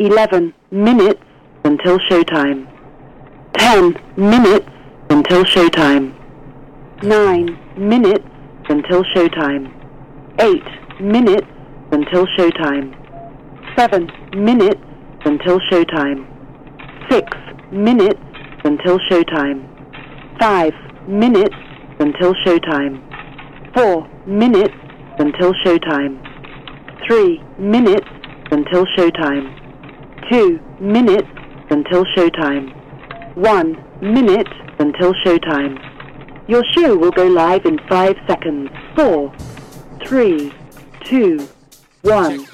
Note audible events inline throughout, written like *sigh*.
11 minutes until showtime. 10 minutes until showtime. 9 minutes until showtime. 8 minutes until showtime. 7 minutes until showtime. 6 minutes until showtime. 5 minutes until showtime. 4 minutes until showtime. 3 minutes until showtime. 2 minutes until showtime. 1 minute until showtime. Your show will go live in 5 seconds. 4, 3, 2, one.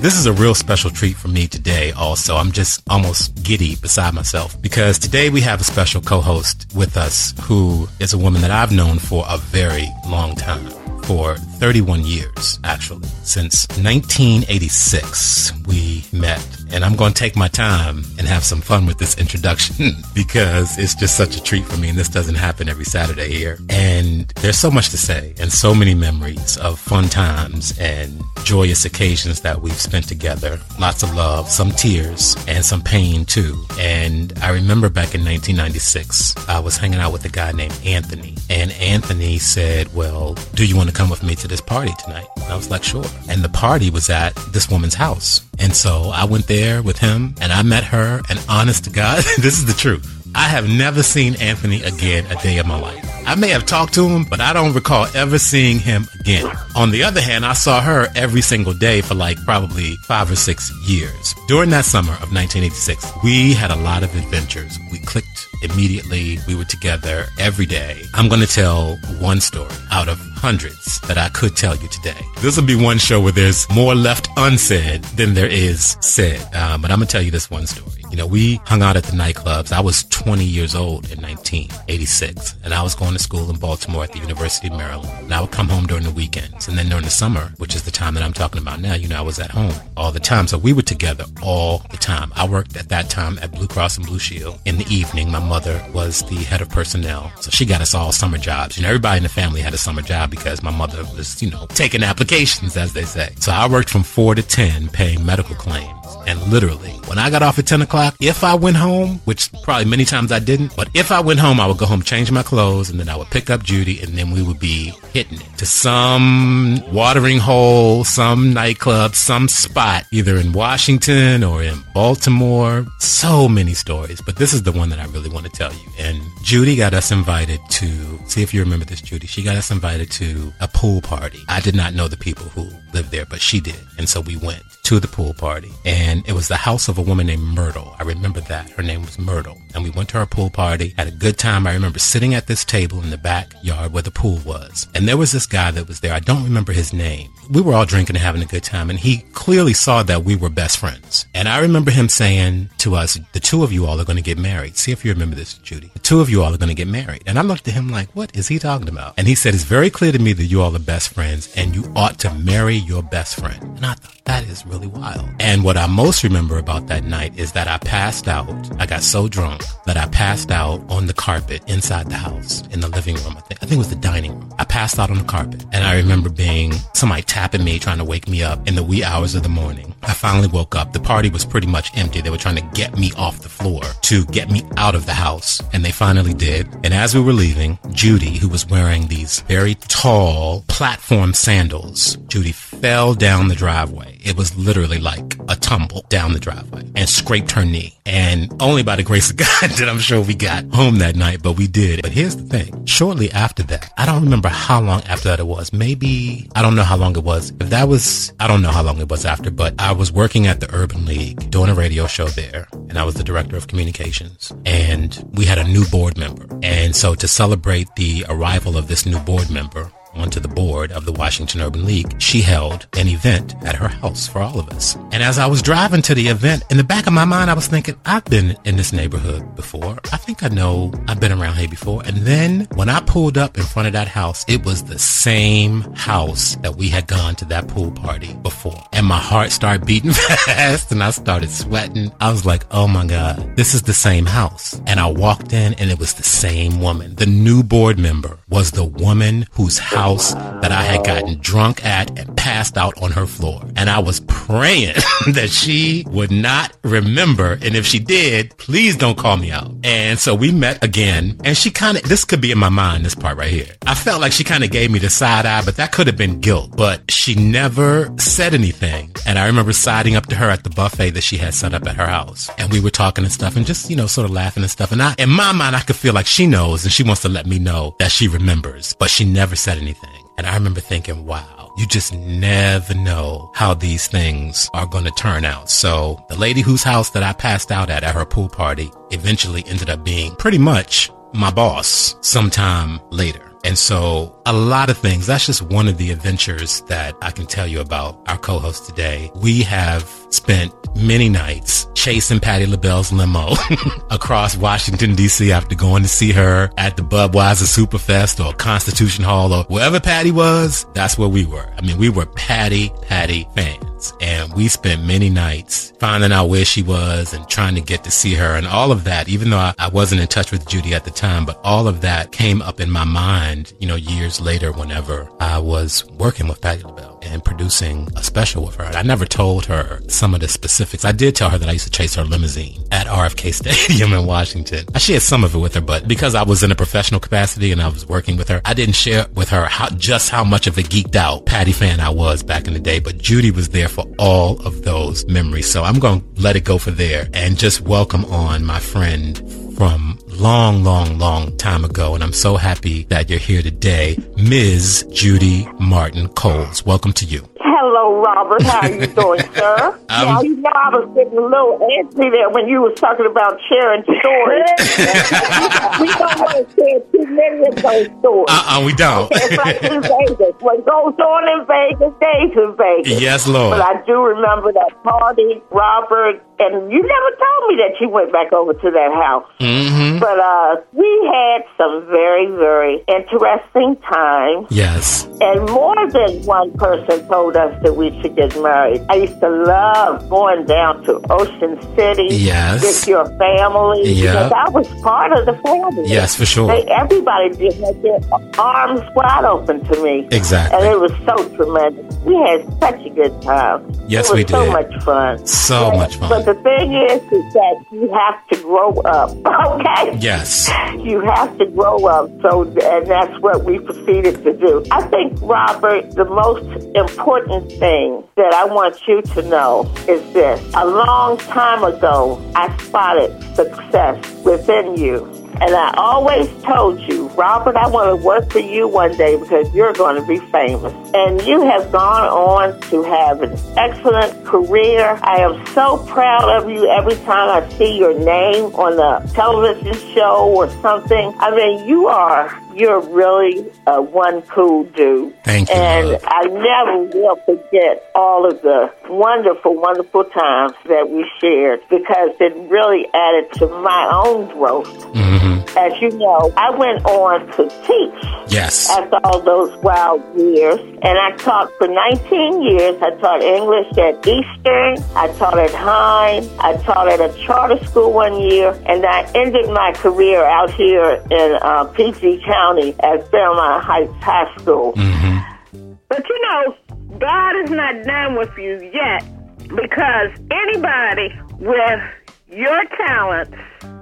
This is a real special treat for me today also. I'm just almost giddy beside myself because today we have a special co-host with us who is a woman that I've known for a very long time for 31 years, actually. Since 1986, we met. And I'm going to take my time and have some fun with this introduction *laughs* because it's just such a treat for me. And this doesn't happen every Saturday here. And there's so much to say and so many memories of fun times and joyous occasions that we've spent together. Lots of love, some tears, and some pain too. And I remember back in 1996, I was hanging out with a guy named Anthony. And Anthony said, Well, do you want to come with me to this party tonight? And I was like, Sure. And the party was at this woman's house. And so I went there with him and I met her. And honest to God, *laughs* this is the truth. I have never seen Anthony again a day of my life. I may have talked to him, but I don't recall ever seeing him again. On the other hand, I saw her every single day for like probably five or six years. During that summer of 1986, we had a lot of adventures. We clicked immediately. We were together every day. I'm going to tell one story out of hundreds that I could tell you today. This will be one show where there's more left unsaid than there is said. Um, but I'm going to tell you this one story. You know, we hung out at the nightclubs. I was 20 years old in 1986, and I was going to school in Baltimore at the University of Maryland. And I would come home during the weekends. And then during the summer, which is the time that I'm talking about now, you know, I was at home all the time. So we were together all the time. I worked at that time at Blue Cross and Blue Shield. In the evening, my mother was the head of personnel. So she got us all summer jobs. You know, everybody in the family had a summer job because my mother was, you know, taking applications, as they say. So I worked from 4 to 10 paying medical claims. And literally, when I got off at 10 o'clock, if I went home, which probably many times I didn't, but if I went home, I would go home, change my clothes, and then I would pick up Judy, and then we would be hitting it to some watering hole, some nightclub, some spot, either in Washington or in Baltimore. So many stories, but this is the one that I really want to tell you. And Judy got us invited to, see if you remember this, Judy. She got us invited to a pool party. I did not know the people who lived there, but she did. And so we went to the pool party and it was the house of a woman named Myrtle. I remember that. Her name was Myrtle. And we went to our pool party, had a good time. I remember sitting at this table in the backyard where the pool was. And there was this guy that was there. I don't remember his name. We were all drinking and having a good time and he clearly saw that we were best friends. And I remember him saying to us, the two of you all are going to get married. See if you remember this, Judy. The two of you all are going to get married. And I looked at him like, what is he talking about? And he said, it's very clear to me that you all are best friends and you ought to marry your best friend. And I thought, that is really wild. And what I most remember about that night is that I passed out. I got so drunk that I passed out on the carpet inside the house in the living room. I think, I think it was the dining room. I passed out on the carpet and I remember being somebody tapping me, trying to wake me up in the wee hours of the morning. I finally woke up. The party was pretty much empty. They were trying to get me off the floor to get me out of the house and they finally did. And as we were leaving, Judy, who was wearing these very tall platform sandals, Judy fell down the driveway. It was literally like a tumble down the driveway and scraped her knee. And only by the grace of *laughs* God did I'm sure we got home that night, but we did. But here's the thing. Shortly after that, I don't remember how long after that it was. Maybe, I don't know how long it was. If that was, I don't know how long it was after, but I was working at the Urban League doing a radio show there and I was the director of communications and we had a new board member. And so to celebrate the arrival of this new board member, onto the board of the Washington Urban League, she held an event at her house for all of us. And as I was driving to the event, in the back of my mind, I was thinking, I've been in this neighborhood before. I think I know I've been around here before. And then when I pulled up in front of that house, it was the same house that we had gone to that pool party before. And my heart started beating *laughs* fast and I started sweating. I was like, oh my God, this is the same house. And I walked in and it was the same woman. The new board member was the woman whose house house that I had gotten drunk at and passed out on her floor. And I was praying *laughs* that she would not remember. And if she did, please don't call me out. And so we met again and she kind of, this could be in my mind, this part right here. I felt like she kind of gave me the side eye, but that could have been guilt, but she never said anything. And I remember siding up to her at the buffet that she had set up at her house. And we were talking and stuff and just, you know, sort of laughing and stuff. And I, in my mind, I could feel like she knows and she wants to let me know that she remembers, but she never said anything. And I remember thinking, wow, you just never know how these things are going to turn out. So the lady whose house that I passed out at at her pool party eventually ended up being pretty much my boss sometime later. And so a lot of things. That's just one of the adventures that I can tell you about our co-host today. We have spent many nights chasing Patti LaBelle's limo *laughs* across Washington DC after going to see her at the Budweiser Superfest or Constitution Hall or wherever Patti was. That's where we were. I mean, we were Patti, Patti fans and we spent many nights finding out where she was and trying to get to see her and all of that, even though I, I wasn't in touch with Judy at the time, but all of that came up in my mind, you know, years later whenever I was working with Patti LaBelle and producing a special with her. I never told her some of the specifics. I did tell her that I used to chase her limousine at RFK Stadium *laughs* in Washington. I shared some of it with her, but because I was in a professional capacity and I was working with her, I didn't share with her how, just how much of a geeked out Patti fan I was back in the day. But Judy was there for all of those memories. So I'm going to let it go for there and just welcome on my friend from long, long, long time ago. And I'm so happy that you're here today, Ms. Judy Martin Coles. Welcome to you. Hello, Robert. How are you *laughs* doing, sir? Um, now, you know, I was getting a little antsy there when you was talking about sharing stories. *laughs* we don't want to share too many of those stories. Uh-uh, we don't. It's like in Vegas. What goes on in Vegas stays in Vegas. Yes, Lord. But I do remember that party, Robert, and you never told me that you went back over to that house. Mm-hmm. But uh, we had some very, very interesting times. Yes. And more than one person told us that we should get married. I used to love going down to Ocean City Yes. with your family Yeah. because I was part of the family. Yes, for sure. They, everybody just had their arms wide open to me. Exactly. And it was so tremendous. We had such a good time. Yes, it was we so much fun. So much fun. But the thing is, is that you have to grow up. *laughs* Okay. Yes. You have to grow up, so and that's what we proceeded to do. I think, Robert, the most important thing that I want you to know is this: a long time ago, I spotted success within you. And I always told you, Robert, I want to work for you one day because you're going to be famous. And you have gone on to have an excellent career. I am so proud of you every time I see your name on a television show or something. I mean, you are, you're really uh, one cool dude. Thank you, And love. I never will forget all of the wonderful, wonderful times that we shared because it really added to my own growth. Mm-hmm. As you know, I went on to teach Yes. after all those wild years. And I taught for 19 years. I taught English at Eastern. I taught at Hine. I taught at a charter school one year. And I ended my career out here in uh, PG County at Fairmont Heights High School. Mm-hmm. But you know, God is not done with you yet because anybody with your talents,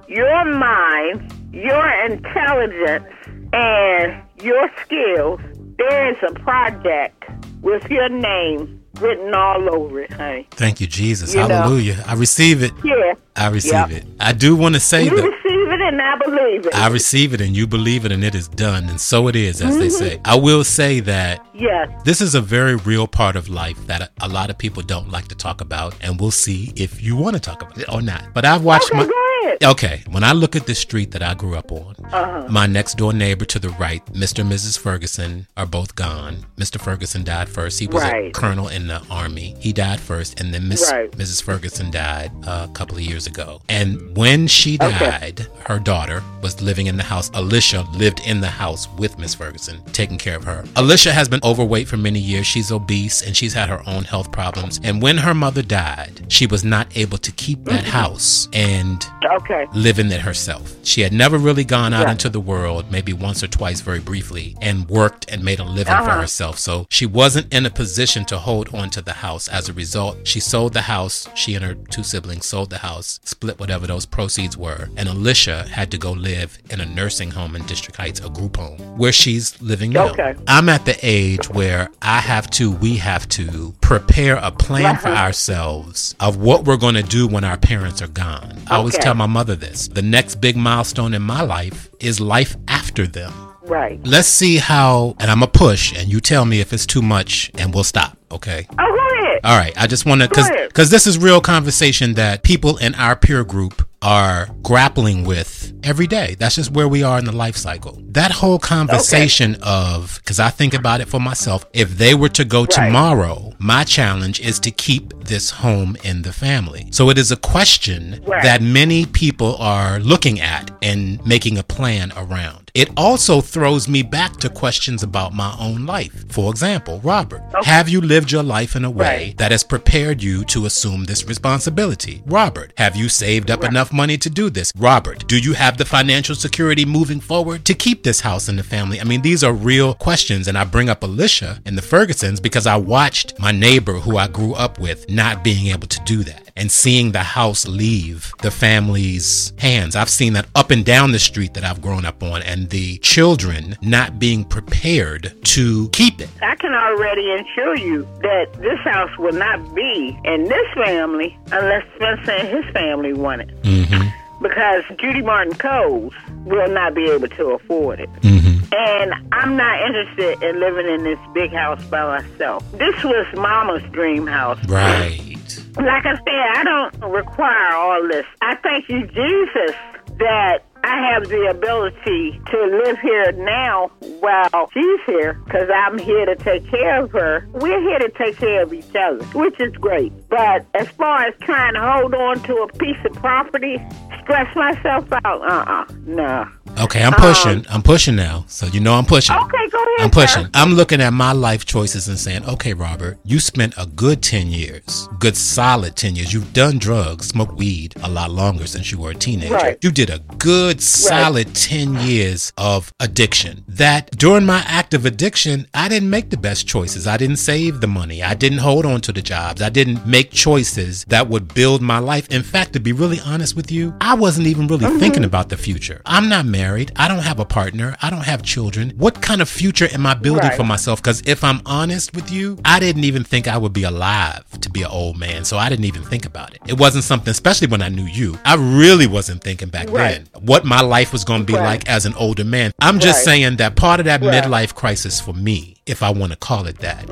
your mind, your intelligence, and your skills, there is a project with your name written all over it, honey. Thank you, Jesus. You know. Hallelujah. I receive it. Yeah. I receive Yep. it. I do want to say You that receive it and I believe it. I receive it and you believe it and it is done. And so it is, as they Mm-hmm. say. I will say that yes. this is a very real part of life that a, lot of people don't like to talk about. And we'll see if you want to talk about it or not. But I've watched Okay, my. Okay, when I look at the street that I grew up on, Uh-huh. my next door neighbor to the right, Mr. and Mrs. Ferguson, are both gone. Mr. Ferguson died first. He was a colonel in the army. He died first, and then Miss Right. Mrs. Ferguson died uh, a couple of years ago. And when she Okay. died, her daughter, was living in the house. Alicia lived in the house with Miss Ferguson, taking care of her. Alicia has been overweight for many years. She's obese and she's had her own health problems. And when her mother died, she was not able to keep that Mm-hmm. house and Okay. live in it herself. She had never really gone out Right. into the world, maybe once or twice very briefly, and worked and made a living for Uh-huh. herself. So she wasn't in a position to hold on to the house. As a result, she sold the house. She and her two siblings sold the house, split whatever those proceeds were, and Alicia had to go live in a nursing home in District Heights, a group home, where she's living now. Okay. I'm at the age where I have to, we have to prepare a plan for ourselves of what we're going to do when our parents are gone. I always Okay. tell my mother this the next big milestone in my life is life after them. Right. Let's see how, and I'm a push, and you tell me if it's too much, and we'll stop, okay? Oh, go ahead. All right, I just want to, because this is real conversation that people in our peer group are grappling with every day. That's just where we are in the life cycle. That whole conversation of, because I think about it for myself, if they were to go tomorrow, my challenge is to keep this home in the family. So it is a question Right. that many people are looking at and making a plan around. It also throws me back to questions about my own life. For example, Robert, have you lived your life in a way Right. that has prepared you to assume this responsibility? Robert, have you saved up enough money to do this? Robert, do you have the financial security moving forward to keep this house in the family? I mean, these are real questions, and I bring up Alicia and the Fergusons because I watched my neighbor who I grew up with not being able to do that and seeing the house leave the family's hands. I've seen that up and down the street that I've grown up on, and the children not being prepared to keep it. I can already assure you that this house will not be in this family unless Spencer and his family want it. Mm-hmm. Because Judy Martin Coles will not be able to afford it. Mm-hmm. And I'm not interested in living in this big house by myself. This was Mama's dream house. Right. Like I said, I don't require all this. I thank you, Jesus, that I have the ability to live here now while she's here because I'm here to take care of her. We're here to take care of each other, which is great. But as far as trying to hold on to a piece of property, stress myself out, uh-uh, no. Okay, I'm pushing. I'm pushing now. So you know I'm pushing. Okay, go ahead. I'm pushing. sir. I'm looking at my life choices and saying, okay, Robert, you spent a good 10 years, good solid 10 years. You've done drugs, smoked weed a lot longer since you were a teenager. Right. You did a good solid 10 years of addiction. That during my active addiction, I didn't make the best choices. I didn't save the money. I didn't hold on to the jobs. I didn't make choices that would build my life. In fact, to be really honest with you, I wasn't even really Mm-hmm. thinking about the future. I'm not married. I don't have a partner. I don't have children. What kind of future am I building Right. for myself? Because if I'm honest with you, I didn't even think I would be alive to be an old man. So I didn't even think about it. It wasn't something, especially when I knew you. I really wasn't thinking back Right. then what my life was going to be Right. like as an older man. I'm just saying that part of that midlife crisis for me, if I want to call it that,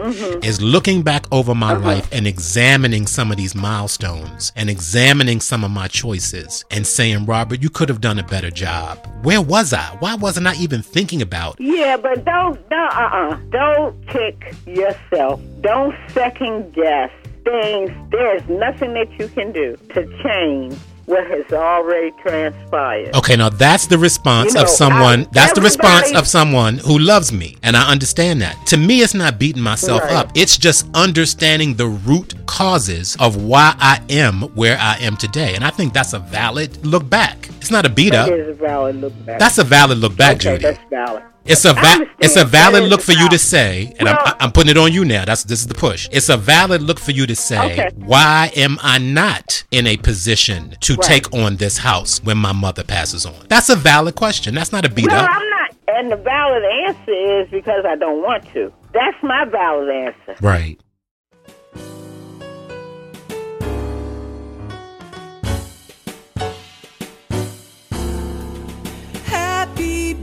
is Mm-hmm. looking back over my life and examining some of these milestones and examining some of my choices and saying, Robert, you could have done a better job. Where was I? Why wasn't I even thinking about? Yeah, but don't, don't, uh-uh. Don't kick yourself. Don't second guess things. There's nothing that you can do to change what has already transpired. Okay, now that's the response You know, of someone. I- that's the response of someone who loves me, and I understand that. To me, it's not beating myself Right. up. It's just understanding the root causes of why I am where I am today, and I think that's a valid look back. It's not a beat up. That is a valid look back. That's a valid look back, okay, Judy. that's valid. It's a va- it's a valid look for you to say, and Well- I'm, I'm putting it on you now. That's this is the push. It's a valid look for you to say, Okay. why am I not in a position to Right. take on this house when my mother passes on? That's a valid question. That's not a beat Well, up. I'm not. And the valid answer is because I don't want to. That's my valid answer. Right.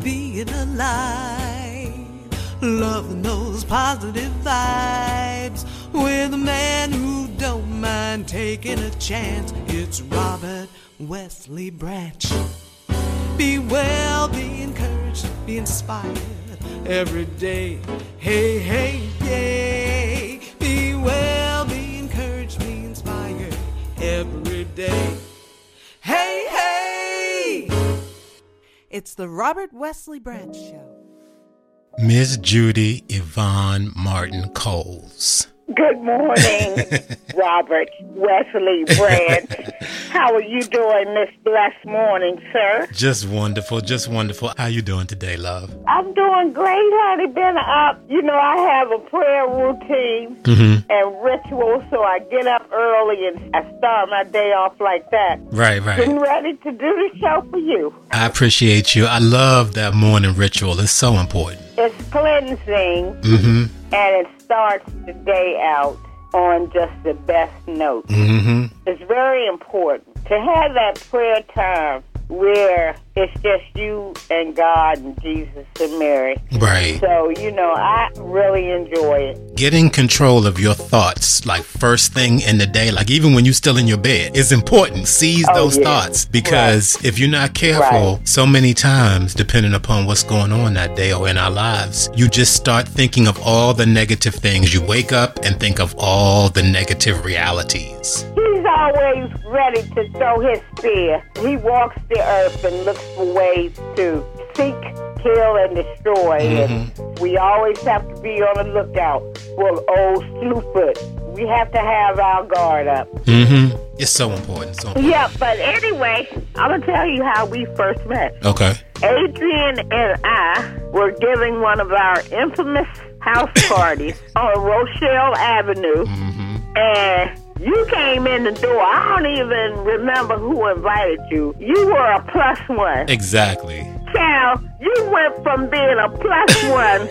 Being alive. Loving those positive vibes with a man who don't mind taking a chance. It's Robert Wesley Branch. Be well, be encouraged, be inspired every day. Hey, hey, yay. Be well, be encouraged, be inspired every day. It's the Robert Wesley Branch Show. Miss Judy Yvonne Martin Coles. Good morning, *laughs* Robert Wesley Branch. How are you doing this blessed morning, sir? Just wonderful, just wonderful. How you doing today, love? I'm doing great, honey. Been up. You know, I have a prayer routine Mm-hmm. and ritual, so I get up early and I start my day off like that. Right, right. Getting ready to do the show for you. I appreciate you. I love that morning ritual. It's so important. It's cleansing Mm-hmm. and it starts the day out on just the best note. Mm-hmm. It's very important to have that prayer time where it's just you and God and Jesus and Mary. Right. So, you know, I really enjoy it. Getting control of your thoughts, like first thing in the day, like even when you're still in your bed, is important. Seize Oh, those yeah. thoughts because if you're not careful, Right. so many times, depending upon what's going on that day or in our lives, you just start thinking of all the negative things. You wake up and think of all the negative realities. He's always ready to throw his spear. He walks the earth and looks ways to seek, kill, and destroy. And we always have to be on the lookout for old Slewfoot. We have to have our guard up. Mm-hmm. It's so important. So important. Yeah, but anyway, I'm gonna tell you how we first met. Okay. Adrian and I were giving one of our infamous house *coughs* parties on Rochelle Avenue, and you came in the door. I don't even remember who invited you. You were a plus one. Exactly. Child, you went from being a plus *laughs* one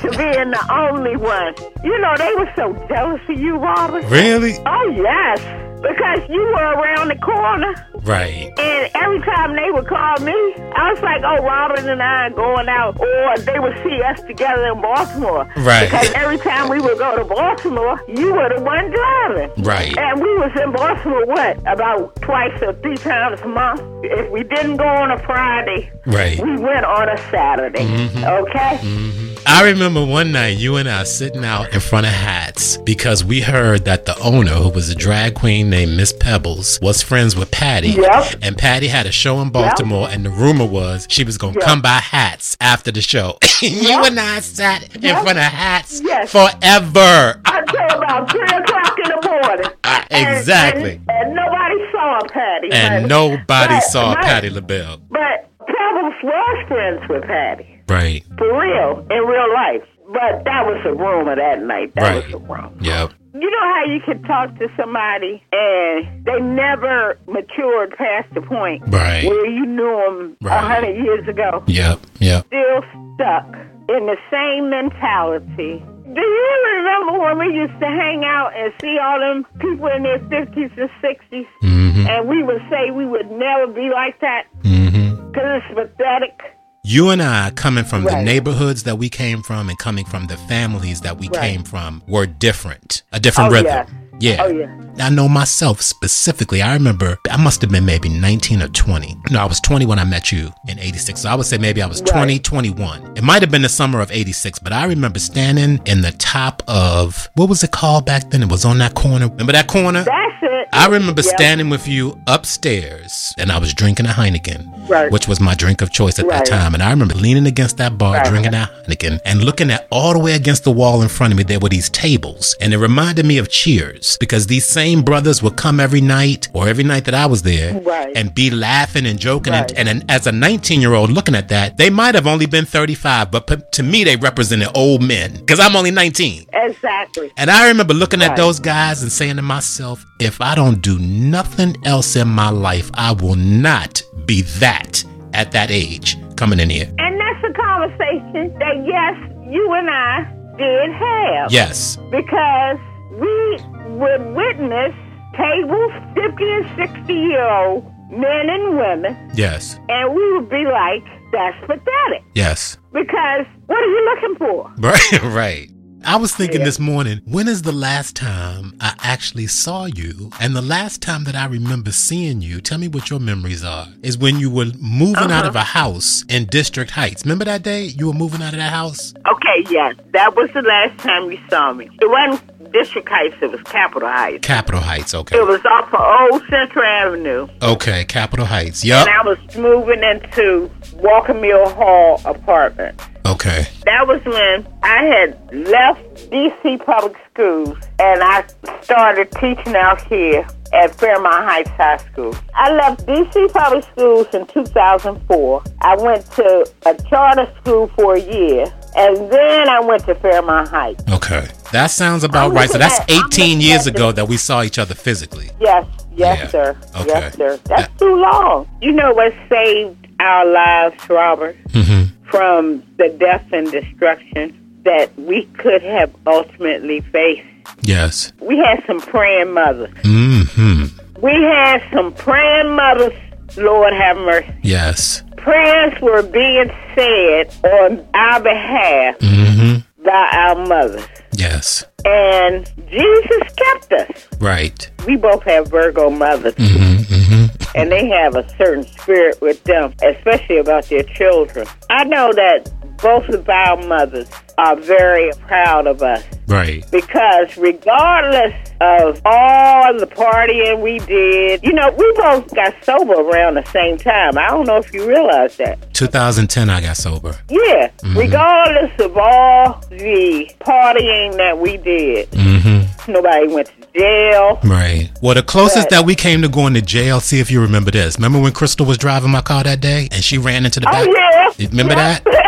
to being the only one. You know, they were so jealous of you, Robert. Really? Oh, yes. Because you were around the corner. Right. And every time they would call me, I was like, oh, Robin and I are going out. Or they would see us together in Baltimore. Right. Because every time we would go to Baltimore, you were the one driving. Right. And we was in Baltimore, what, about twice or three times a month? If we didn't go on a Friday, Right. we went on a Saturday. Mm-hmm. Okay? I remember one night you and I sitting out in front of Hats because we heard that the owner, who was a drag queen named Miss Pebbles, was friends with Patti. Yep. And Patti had a show in Baltimore, and the rumor was she was going to Yep. come by Hats after the show. *laughs* you and I sat in front of Hats Yes. forever. Until about 3 o'clock in the morning. Ah, And- exactly. And, and nobody saw Patti. And honey. nobody But- saw but- Patti LaBelle. But Pebbles was friends with Patti. Right. For real, in real life. But that was a rumor that night. That Right. was a rumor. Yep. You know how you can talk to somebody and they never matured past the point Right. where you knew them a Right. hundred years ago, Yep. Yep. still stuck in the same mentality. Do you remember when we used to hang out and see all them people in their fifties and 60s Mm-hmm. and we would say we would never be like that Mm-hmm. because it's pathetic? You and I, coming from the neighborhoods that we came from and coming from the families that we Right. came from, were different. A different Oh, rhythm. yeah. Yeah. Oh, yeah. I know myself specifically. I remember I must have been maybe 19 or 20. No, I was 20 when I met you in 86. So I would say maybe I was 20, 21. It might have been the summer of 86, but I remember standing in the top of, what was it called back then? It was on that corner. Remember that corner? That's it. I remember Yep. standing with you upstairs and I was drinking a Heineken, Right. which was my drink of choice at that time. And I remember leaning against that bar, Right. drinking that Heineken, and looking at all the way against the wall in front of me, there were these tables. And it reminded me of Cheers because these same brothers would come every night or every night that I was there Right. and be laughing and joking. Right. And, and as a 19 year old looking at that, they might have only been 35, but p- to me, they represented old men because I'm only 19. Exactly. And I remember looking at those guys and saying to myself, if I don't do nothing else in my life, I will not be that at that age coming in here. And that's a conversation that, yes, you and I did have. Yes. Because we would witness tables, 50 and 60 year old men and women, Yes. and we would be like, that's pathetic. Yes. Because what are you looking for? *laughs* Right. right. I was thinking Yeah. this morning, when is the last time I actually saw you? And the last time that I remember seeing you, tell me what your memories are, is when you were moving out Uh-huh. of a house in District Heights. Remember that day you were moving out of that house? Okay, yes, that was the last time you saw me. It wasn't District Heights. It was Capitol Heights. Capitol Heights. Okay. It was off of Old Central Avenue. Okay. Capitol Heights. Yep. And I was moving into Walker Mill Hall apartment. Okay. That was when I had left DC Public Schools and I started teaching out here at Fairmont Heights High School. I left DC Public Schools in 2004. I went to a charter school for a year and then I went to Fairmont Heights. Okay. That sounds about right. So that's 18 years ago that we saw each other physically. Yes, yes, Yeah. sir. Okay. Yes, sir. That's That- too long. You know what saved our lives, Robert, hmm from the death and destruction that we could have ultimately faced? Yes. We had some praying mothers. hmm We had some praying mothers, Lord have mercy. Yes. Prayers were being said on our behalf hmm by our mothers. Yes. And Jesus kept us. Right. We both have Virgo mothers. hmm hmm and they have a certain spirit with them, especially about their children. I know that both of our mothers are very proud of us Right. because regardless of all the partying we did, you know, we both got sober around the same time. I don't know if you realize that. 2010, I got sober. Yeah, regardless of all the partying that we did, hmm nobody went to jail. Right. Well, the closest But- that we came to going to jail, see if you remember this. Remember when Crystal was driving my car that day and she ran into the back? Oh, yeah. Remember Yeah. that? *laughs*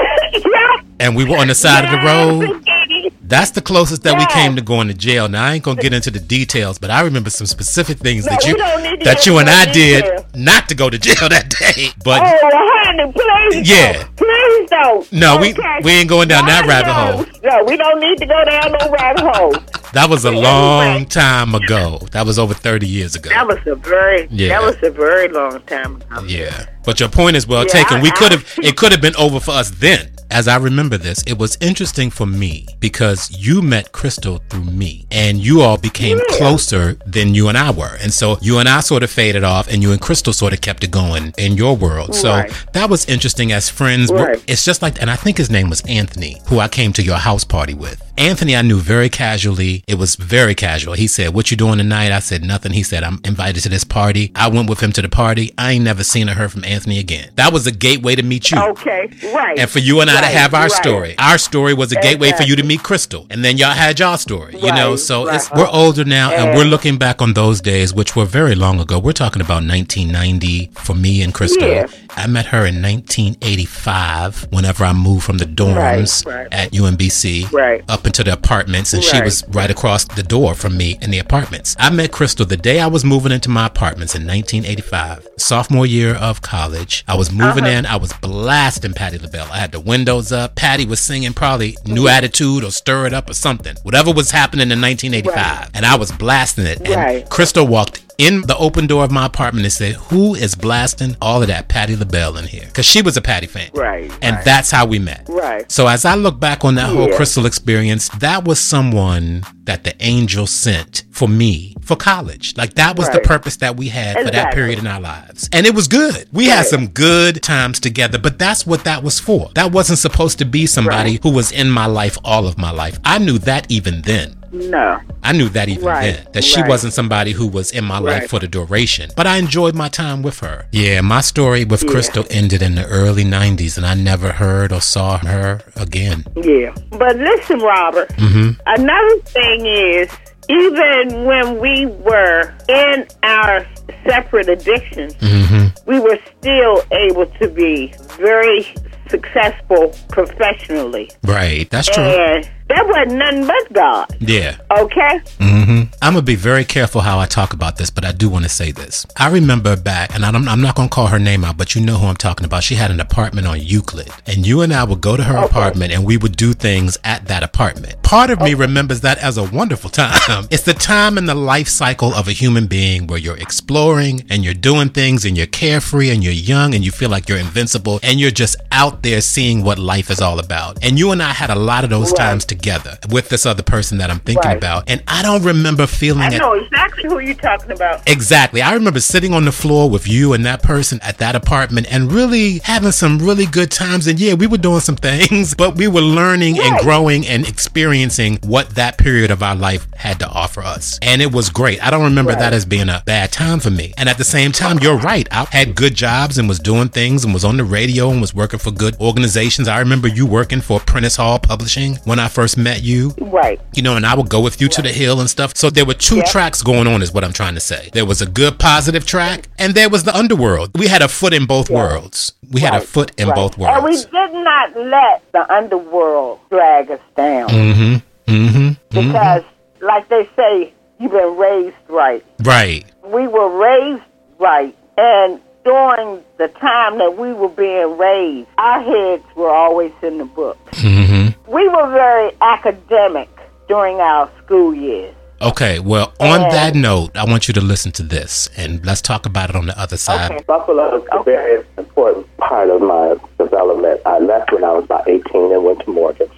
And we were on the *laughs* side of the road. That's the closest that we came to going to jail. Now I ain't gonna get into the details, but I remember some specific things No, that you don't need to that you and I did not to go to jail *laughs* that day. But Oh, honey, please. Yeah. Don't. Please don't. No, we- Okay. we ain't going down that rabbit hole. No, we don't need to go down no rabbit hole. that was a long time ago. That was over 30 years ago. That was a very, Yeah. that was a very long time ago. Yeah. But your point is well Yeah, taken. We could have it could have been over for us then. As I remember this, it was interesting for me because you met Crystal through me and you all became Yeah. closer than you and I were. And so you and I sort of faded off and you and Crystal sort of kept it going in your world. So Right. that was interesting as friends. Right. It's just like and I think his name was Anthony, who I came to your house party with. Anthony, I knew very casually. It was very casual. He said, What you doing tonight? I said, Nothing. He said, I'm invited to this party. I went with him to the party. I ain't never seen or heard from Anthony again. That was a gateway to meet you. Okay, right. And for you and I to have our right. story. Our story was a gateway for you to meet Crystal. And then y'all had y'all story. You know, so right. it's we're older now and And- we're looking back on those days, which were very long ago. We're talking about 1990 for me and Crystal. Yeah. I met her in 1985 whenever I moved from the dorms Right, right. at UMBC Right. up into the apartments and she was right across the door from me in the apartments. I met Crystal the day I was moving into my apartments in 1985, sophomore year of college. I was moving Uh-huh. in, I was blasting Patti LaBelle. I had the windows up. Patti was singing probably New Attitude or Stir It Up or something. Whatever was happening in 1985. And I was blasting it. And Right. Crystal walked in the open door of my apartment and said, Who is blasting all of that Patti LaBelle in here? Because she was a Patti fan. Right, And right. that's how we met. Right. So as I look back on that whole crystal experience, that was someone that the angel sent for me for college. Like that was the purpose that we had for that period in our lives. And it was good. We had some good times together, but that's what that was for. That wasn't supposed to be somebody Right. who was in my life all of my life. I knew that even then. No. I knew that even Right, then. That she right. wasn't somebody who was in my life for the duration. But I enjoyed my time with her. Yeah, my story with Yeah. Crystal ended in the early 90s and I never heard or saw her again. Yeah. But listen, Robert, mm-hmm. another thing is, even when we were in our separate addictions, hmm we were still able to be very successful professionally. Right. That's true. And that wasn't nothing but God. Yeah. Okay? Mm-hmm. I'm gonna be very careful how I talk about this, but I do want to say this. I remember back, and I'm, I'm not gonna call her name out, but you know who I'm talking about. She had an apartment on Euclid, and you and I would go to her apartment, and we would do things at that apartment. Part of me remembers that as a wonderful time. *laughs* It's the time in the life cycle of a human being where you're exploring and you're doing things, and you're carefree, and you're young, and you feel like you're invincible, and you're just out there seeing what life is all about. And you and I had a lot of those Right. times together together with this other person that I'm thinking Right. about. And I don't remember feeling I know exactly who you're talking about. Exactly. I remember sitting on the floor with you and that person at that apartment and really having some really good times. And yeah, we were doing some things, *laughs* but we were learning and growing and experiencing what that period of our life had to offer us. And it was great. I don't remember that as being a bad time for me. And at the same time, you're right. I had good jobs and was doing things and was on the radio and was working for good organizations. I remember you working for Prentice Hall Publishing when I first met you Right. you know, and I would go with you to the hill and stuff. So there were two Yeah. tracks going on, is what I'm trying to say. There was a good positive track, and there was the underworld. We had a foot in both worlds. We had a foot in right. both worlds. And we did not let the underworld drag us down. Mm-hmm. Mm-hmm. Because, like they say, you've been raised right. Right. We were raised right. And during the time that we were being raised, our heads were always in the book. Mm-hmm. We were very academic during our school years. Okay. Well, on And- that note, I want you to listen to this, and let's talk about it on the other side. Okay. Buffalo is a very important part of my development. I left when I was about 18 and went to Morgan State as a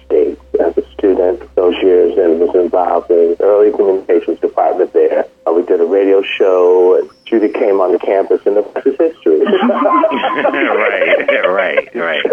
student those years and was involved in the early communications department there. Uh, we did a radio show, and Judy came on the campus, and the rest is history. *laughs* right, right, right.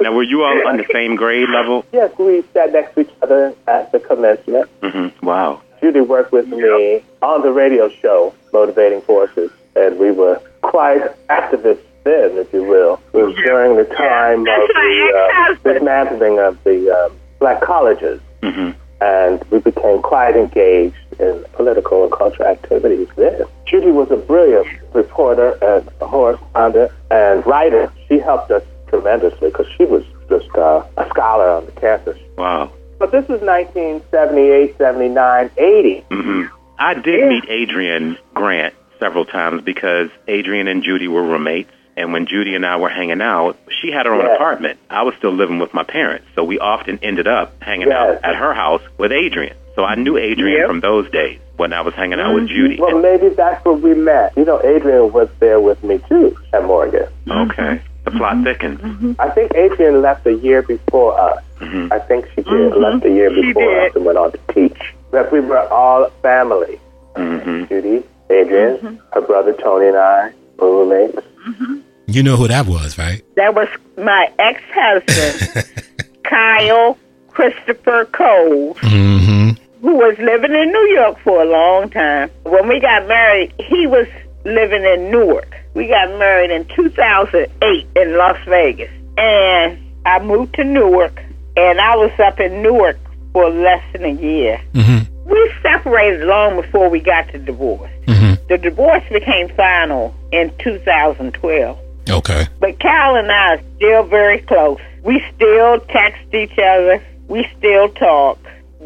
Now, were you all on the same grade level? yes, we sat next to each other at the commencement. hmm Wow. Judy worked with me on the radio show, Motivating Forces, and we were quite activists then, if you will. It was during the time of the uh, dismantling of the um, black colleges, hmm and we became quite engaged in political and cultural activities then. Judy was a brilliant reporter and a correspondent and writer. She helped us tremendously because she was just uh, a scholar on the campus. Wow. But this was 1978, 79, 80. hmm I did meet Adrian Grant several times because Adrian and Judy were roommates. And when Judy and I were hanging out, she had her own Yes. apartment. I was still living with my parents. So we often ended up hanging Yes. out at her house with Adrian. So I knew Adrian Yep. from those days when I was hanging out with mm-hmm. Judy. Well, maybe that's where we met. You know, Adrian was there with me too at Morgan. Okay. Mm-hmm. The plot mm-hmm. thickens. I think Adrian left a year before us. Mhm. I think she did. Left a year before us and went on to teach. But we were all family. Judy, Adrian, her brother Tony, and I were roommates. You know who that was, right? That was my ex-husband, *laughs* Kyle Christopher Cole, Mm-hmm. who was living in New York for a long time. When we got married, he was living in Newark. We got married in 2008 in Las Vegas. And I moved to Newark, and I was up in Newark for less than a year. Mm-hmm. We separated long before we got to divorce. Mm-hmm. The divorce became final in 2012. Okay. But Cal and I are still very close. We still text each other. We still talk.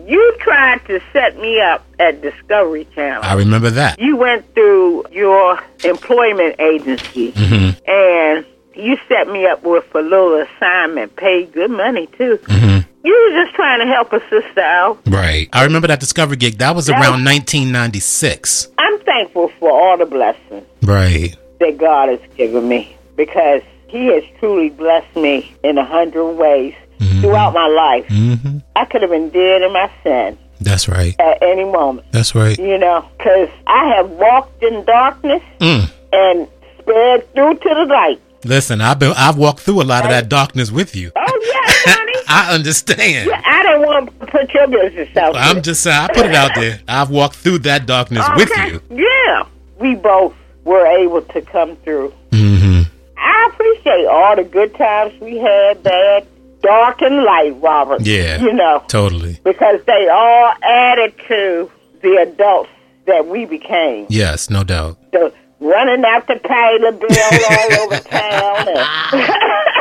You tried to set me up at Discovery Channel. I remember that. you went through your employment agency Mm-hmm. and you set me up with a little assignment, paid good money too. Mm-hmm. You were just trying to help a sister out. Right. I remember that Discovery gig. That was That around 1996. I'm thankful for all the blessings Right. that God has given me because He has truly blessed me in a hundred ways throughout my life. Mm-hmm. I could have been dead in my sin That's right. at any moment, That's right. you know, because I have walked in darkness Mm. and sped through to the light. Listen, I've been I've walked through a lot of that darkness with you. Oh, yes, *laughs* honey. I understand. I don't want to put your business out I'm just saying, I put it out there. *laughs* I've walked through that darkness with you. Yeah. We both were able to come through. Mm-hmm. I appreciate all the good times we had, bad, dark and light, Robert. Yeah. You know, Totally. because they all added to the adults that we became. Yes, no doubt. The running out after Kyla Bill all over town.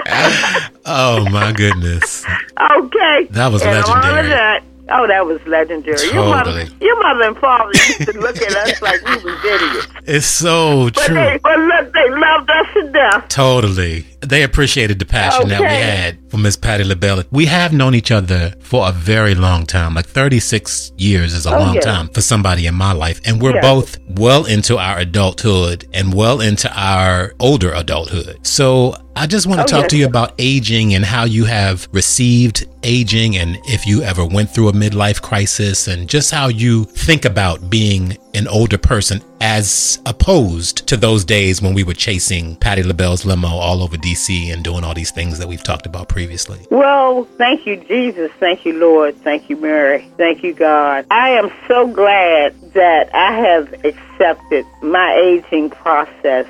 *laughs* Oh my goodness. okay. That was and legendary. that- Oh, that was legendary. Your mother, Totally. your mother and father used to look at us like we was idiots. It's so But true. they, but look, they loved us to death. Totally. They appreciated the passion that we had for Miss Patti LaBelle. We have known each other for a very long time. Like 36 years is a Oh, long yeah. time for somebody in my life. And we're Yeah. both well into our adulthood and well into our older adulthood. So I just want to Oh, talk yes. to you about aging and how you have received aging and if you ever went through a midlife crisis and just how you think about being an older person as opposed to those days when we were chasing Patti LaBelle's limo all over DC and doing all these things that we've talked about previously. Well, thank you, Jesus. Thank you, Lord. Thank you, Mary. Thank you, God. I am so glad that I have accepted my aging process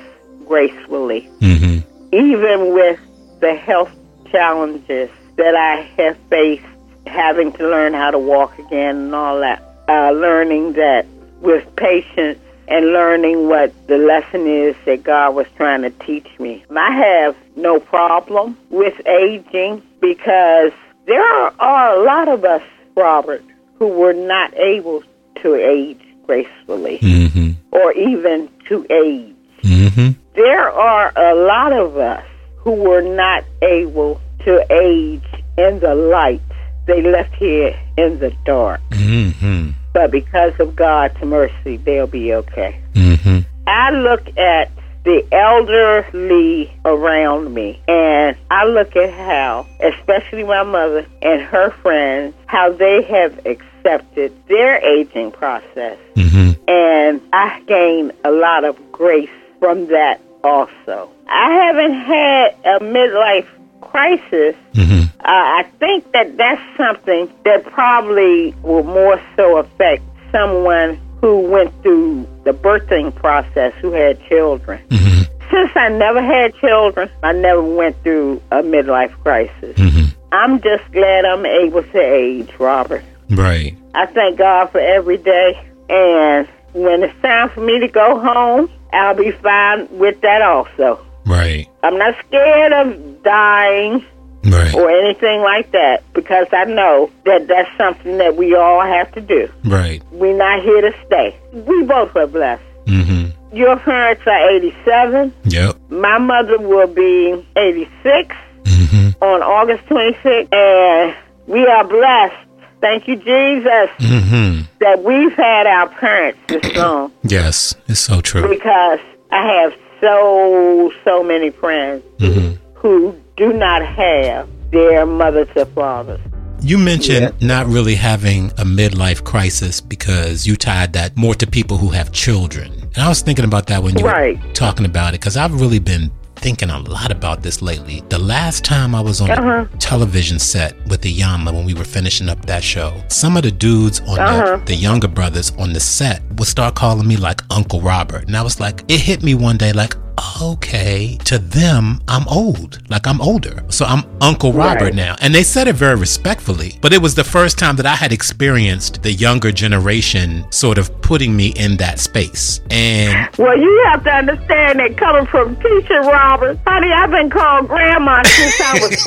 gracefully, Mm-hmm. even with the health challenges that I have faced, having to learn how to walk again and all that. Uh, learning that with patience and learning what the lesson is that God was trying to teach me. I have no problem with aging because there are, a lot of us, Robert, who were not able to age gracefully Mm-hmm. or even to age. Mm-hmm. There are a lot of us who were not able to age in the light. They left here in the dark. Mm-hmm. But because of God's mercy, they'll be okay. Mm-hmm. I look at the elderly around me and I look at how, especially my mother and her friends, how they have accepted their aging process. Mm-hmm. And I gain a lot of grace from that also. I haven't had a midlife crisis Mm-hmm. uh, I think that that's something that probably will more so affect someone who went through the birthing process who had children. Mm-hmm. Since I never had children, I never went through a midlife crisis. Mm-hmm. I'm just glad I'm able to age, Robert. Right. I thank God for every day. And when it's time for me to go home, I'll be fine with that also. Right. I'm not scared of dying Right. or anything like that because I know that that's something that we all have to do. Right. We're not here to stay. We both are blessed. Mm-hmm. Your parents are 87. Yep. My mother will be 86 Mm-hmm. on August 26th. And we are blessed. Thank you, Jesus, Mm-hmm. that we've had our parents this long Yes, it's so true. because I have so, so many friends Mm-hmm. who do not have their mothers or fathers. You mentioned not really having a midlife crisis because you tied that more to people who have children. And I was thinking about that when you Right. were talking about it because I've really been thinking a lot about this lately. The last time I was on Uh-huh. a television set with the Yama when we were finishing up that show, some of the dudes on Uh-huh. the, the younger brothers on the set would start calling me like Uncle Robert. And I was like, it hit me one day like, okay, to them, I'm old. Like I'm older. So I'm Uncle Robert Right. now. And they said it very respectfully, but it was the first time that I had experienced the younger generation sort of putting me in that space. And Well, you have to understand that coming from teacher Robert, honey, I've been called grandma since I was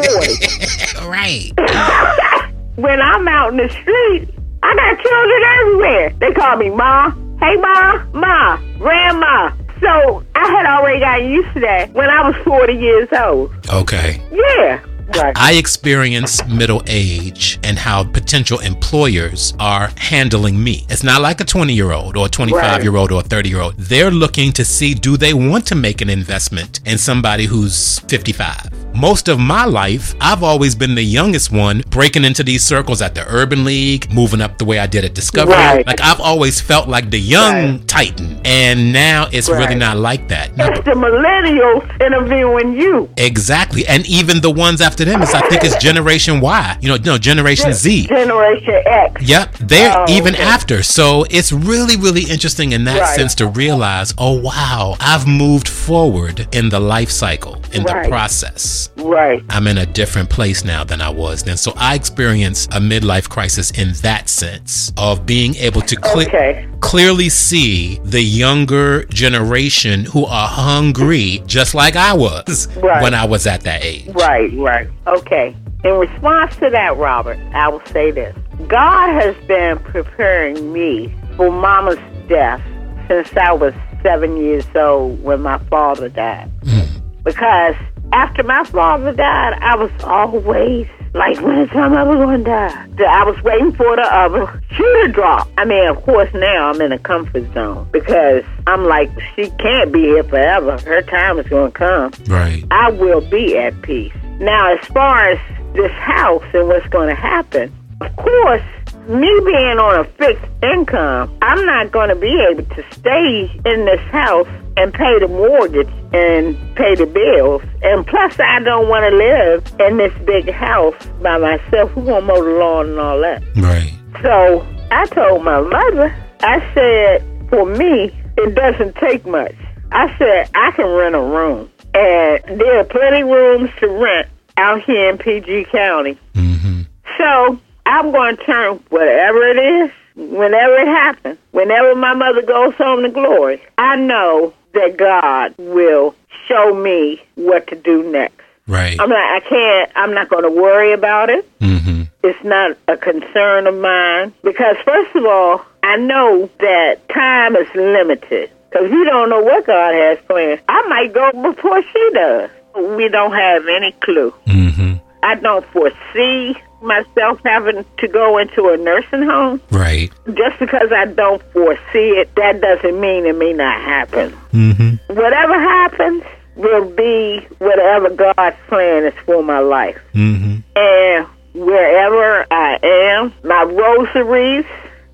40. *laughs* right. *laughs* when I'm out in the street, I got children everywhere. They call me Ma. Hey, Ma. Ma. Grandma. So I had already gotten used to that when I was 40 years old. Okay. Yeah. Right. I experience middle age and how potential employers are handling me. It's not like a 20 year old or a 25 year old or a 30 year old. They're looking to see do they want to make an investment in somebody who's 55. Most of my life, I've always been the youngest one breaking into these circles at the Urban League, moving up the way I did at Discovery. Right. Like I've always felt like the young titan. And now it's really not like that. Now, it's the millennials interviewing you. Exactly. And even the ones after them is I think it's Generation Y. You know, no, Generation Z. Generation X. Yep, they're Oh, even okay. after. So it's really, really interesting in that Right. sense to realize, oh wow, I've moved forward in the life cycle, in the process. Right. I'm in a different place now than I was then. So I experience a midlife crisis in that sense of being able to cle- Okay. clearly see the younger generation who are hungry, just like I was Right. when I was at that age. Right, right. Okay. In response to that, Robert, I will say this. God has been preparing me for Mama's death since I was seven years old when my father died. Hmm. Because after my father died, I was always Like, when is my mother going to die? I was waiting for the other shoe to drop. I mean, of course, now I'm in a comfort zone because I'm like, she can't be here forever. Her time is going to come. Right. I will be at peace. Now, as far as this house and what's going to happen, of course, me being on a fixed income, I'm not going to be able to stay in this house and pay the mortgage and pay the bills. And plus, I don't want to live in this big house by myself. Who's going to mow the lawn and all that? Right. So I told my mother, I said, for me, it doesn't take much. I said, I can rent a room. And there are plenty rooms to rent out here in PG County. Mm-hmm. So I'm going to turn whatever it is, whenever it happens, whenever my mother goes home to glory, I know that God will show me what to do next. Right. I'm not, I can't, I'm not going to worry about it. Mm-hmm. It's not a concern of mine because, first of all, I know that time is limited because you don't know what God has planned. I might go before she does. We don't have any clue. Mm-hmm. I don't foresee myself having to go into a nursing home. Right. Just because I don't foresee it, that doesn't mean it may not happen. Mm-hmm. Whatever happens will be whatever God's plan is for my life. Mm-hmm. And wherever I am, my rosaries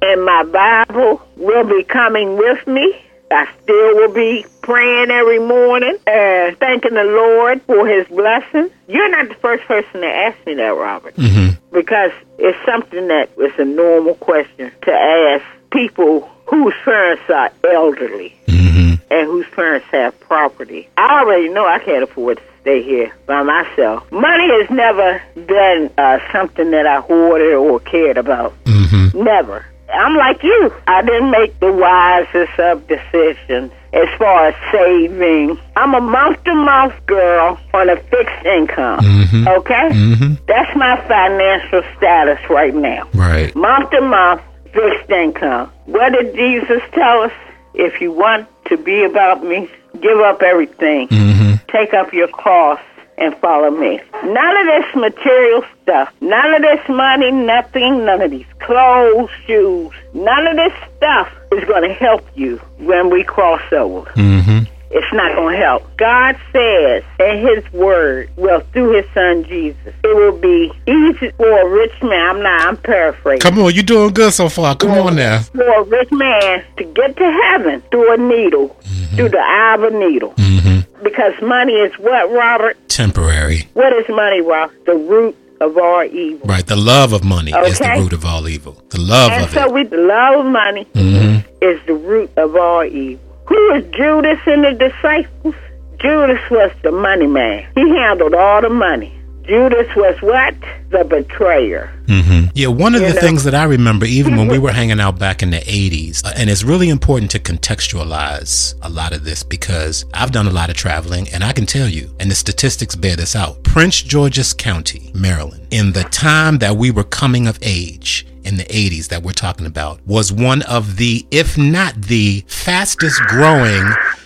and my Bible will be coming with me. I still will be praying every morning and thanking the Lord for his blessing. You're not the first person to ask me that, Robert, Mm-hmm. because it's something that is a normal question to ask people whose parents are elderly Mm-hmm. and whose parents have property. I already know I can't afford to stay here by myself. Money has never been uh, something that I hoarded or cared about. Mm-hmm. Never. I'm like you. I didn't make the wisest of decisions as far as saving. I'm a month to month girl on a fixed income. Mm-hmm. Okay? Mm-hmm. That's my financial status right now. Right. Month to month, fixed income. What did Jesus tell us? If you want to be about me, give up everything. Mm-hmm. Take up your cross and follow me. None of this material stuff, none of this money, nothing, none of these clothes, shoes, none of this stuff is going to help you when we cross over. Mm-hmm. It's not going to help. God says in His Word, well, through His Son Jesus, it will be easy for a rich man. I'm not. I'm paraphrasing. Come on, you're doing good so far. Come on now. For a rich man to get to heaven through a needle, through the eye of a needle. Mm-hmm. Because money is what, Robert? Temporary. What is money, Robert? The root of all evil. Right. The love of money is the root of all evil. The love And of so it. we the love of money Mm-hmm. is the root of all evil. Who was Judas and the disciples? Judas was the money man. He handled all the money. Judas was what? The betrayer. Mm-hmm. Yeah, one of You the know? things that I remember, even when we *laughs* were hanging out back in the 80s, uh, and it's really important to contextualize a lot of this because I've done a lot of traveling, and I can tell you, and the statistics bear this out Prince George's County, Maryland, in the time that we were coming of age, in the 80s that we're talking about, was one of the, if not the fastest growing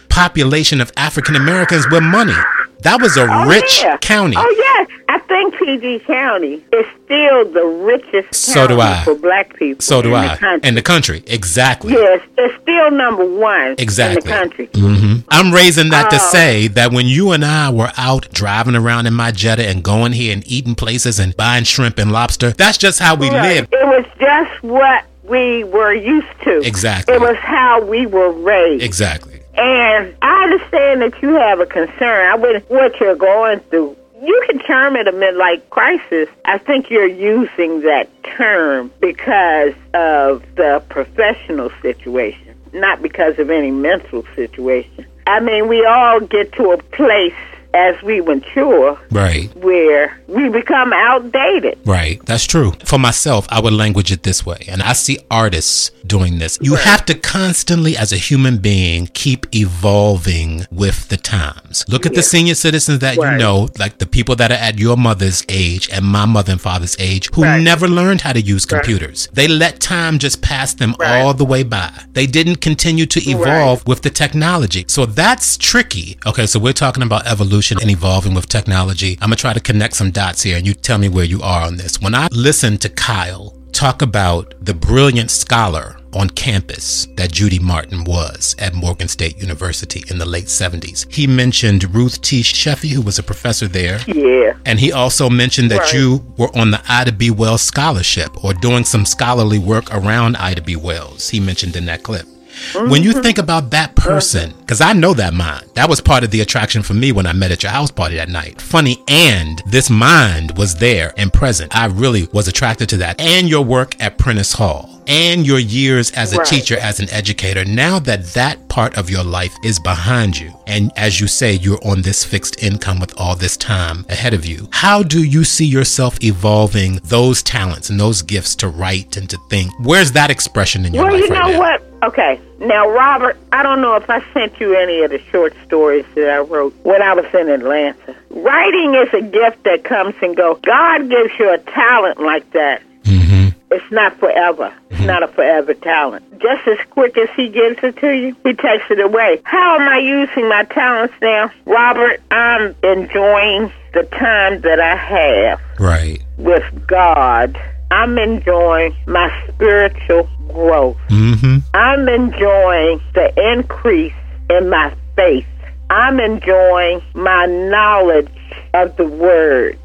population of African Americans with money. That was a Oh, rich yeah. county. Oh yes, I think PG County is still the richest So do county I. for black people. So do in I. The country. In the country. Exactly. yes, it's still number one Exactly. in the country. Mm-hmm. I'm raising that to Oh. say that when you and I were out driving around in my Jetta and going here and eating places and buying shrimp and lobster, that's just how we Right. live. It was just what we were used to. Exactly. It was how we were raised. Exactly. And I understand that you have a concern. I would what you're going through. You can term it a midlife crisis. I think you're using that term because of the professional situation, not because of any mental situation. I mean, we all get to a place as we mature Right. where we become outdated. Right. That's true. For myself, I would language it this way, and I see artists doing this. You have to constantly, as a human being, keep evolving with the times. Look at the senior citizens that you know, like the people that are at your mother's age and my mother and father's age, who Right. never learned how to use computers. They let time just pass them Right. all the way by. They didn't continue to evolve with the technology. So that's tricky. Okay, so we're talking about evolution evolution and evolving with technology. I'm going to try to connect some dots here and you tell me where you are on this. When I listen to Kyle talk about the brilliant scholar on campus that Judy Martin was at Morgan State University in the late 70s. He mentioned Ruth T. Sheffey, who was a professor there. Yeah. And he also mentioned that Right. you were on the Ida B. Wells Scholarship or doing some scholarly work around Ida B. Wells. He mentioned in that clip. When you think mm-hmm. about that person, uh-huh. because I know that mind, that was part of the attraction for me when I met at your house party that night. Funny, and this mind was there and present. I really was attracted to that. And your work at Prentice Hall, and your years as a Right. teacher, as an educator. Now that that part of your life is behind you, and as you say, you're on this fixed income with all this time ahead of you, how do you see yourself evolving those talents and those gifts to write and to think? Where's that expression in your Well, life Well, you right know now? what? Okay. Now, Robert, I don't know if I sent you any of the short stories that I wrote when I was in Atlanta. Writing is a gift that comes and goes. God gives you a talent like that. Mm-hmm. It's not forever. It's not a forever talent. Just as quick as he gives it to you, he takes it away. How am I using my talents now? Robert, I'm enjoying the time that I have Right. with God. I'm enjoying my spiritual growth. Mm-hmm. I'm enjoying the increase in my faith. I'm enjoying my knowledge of the Word.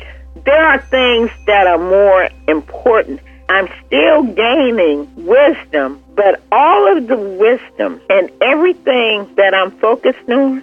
There are things that are more important. I'm still gaining wisdom, but all of the wisdom and everything that I'm focused on,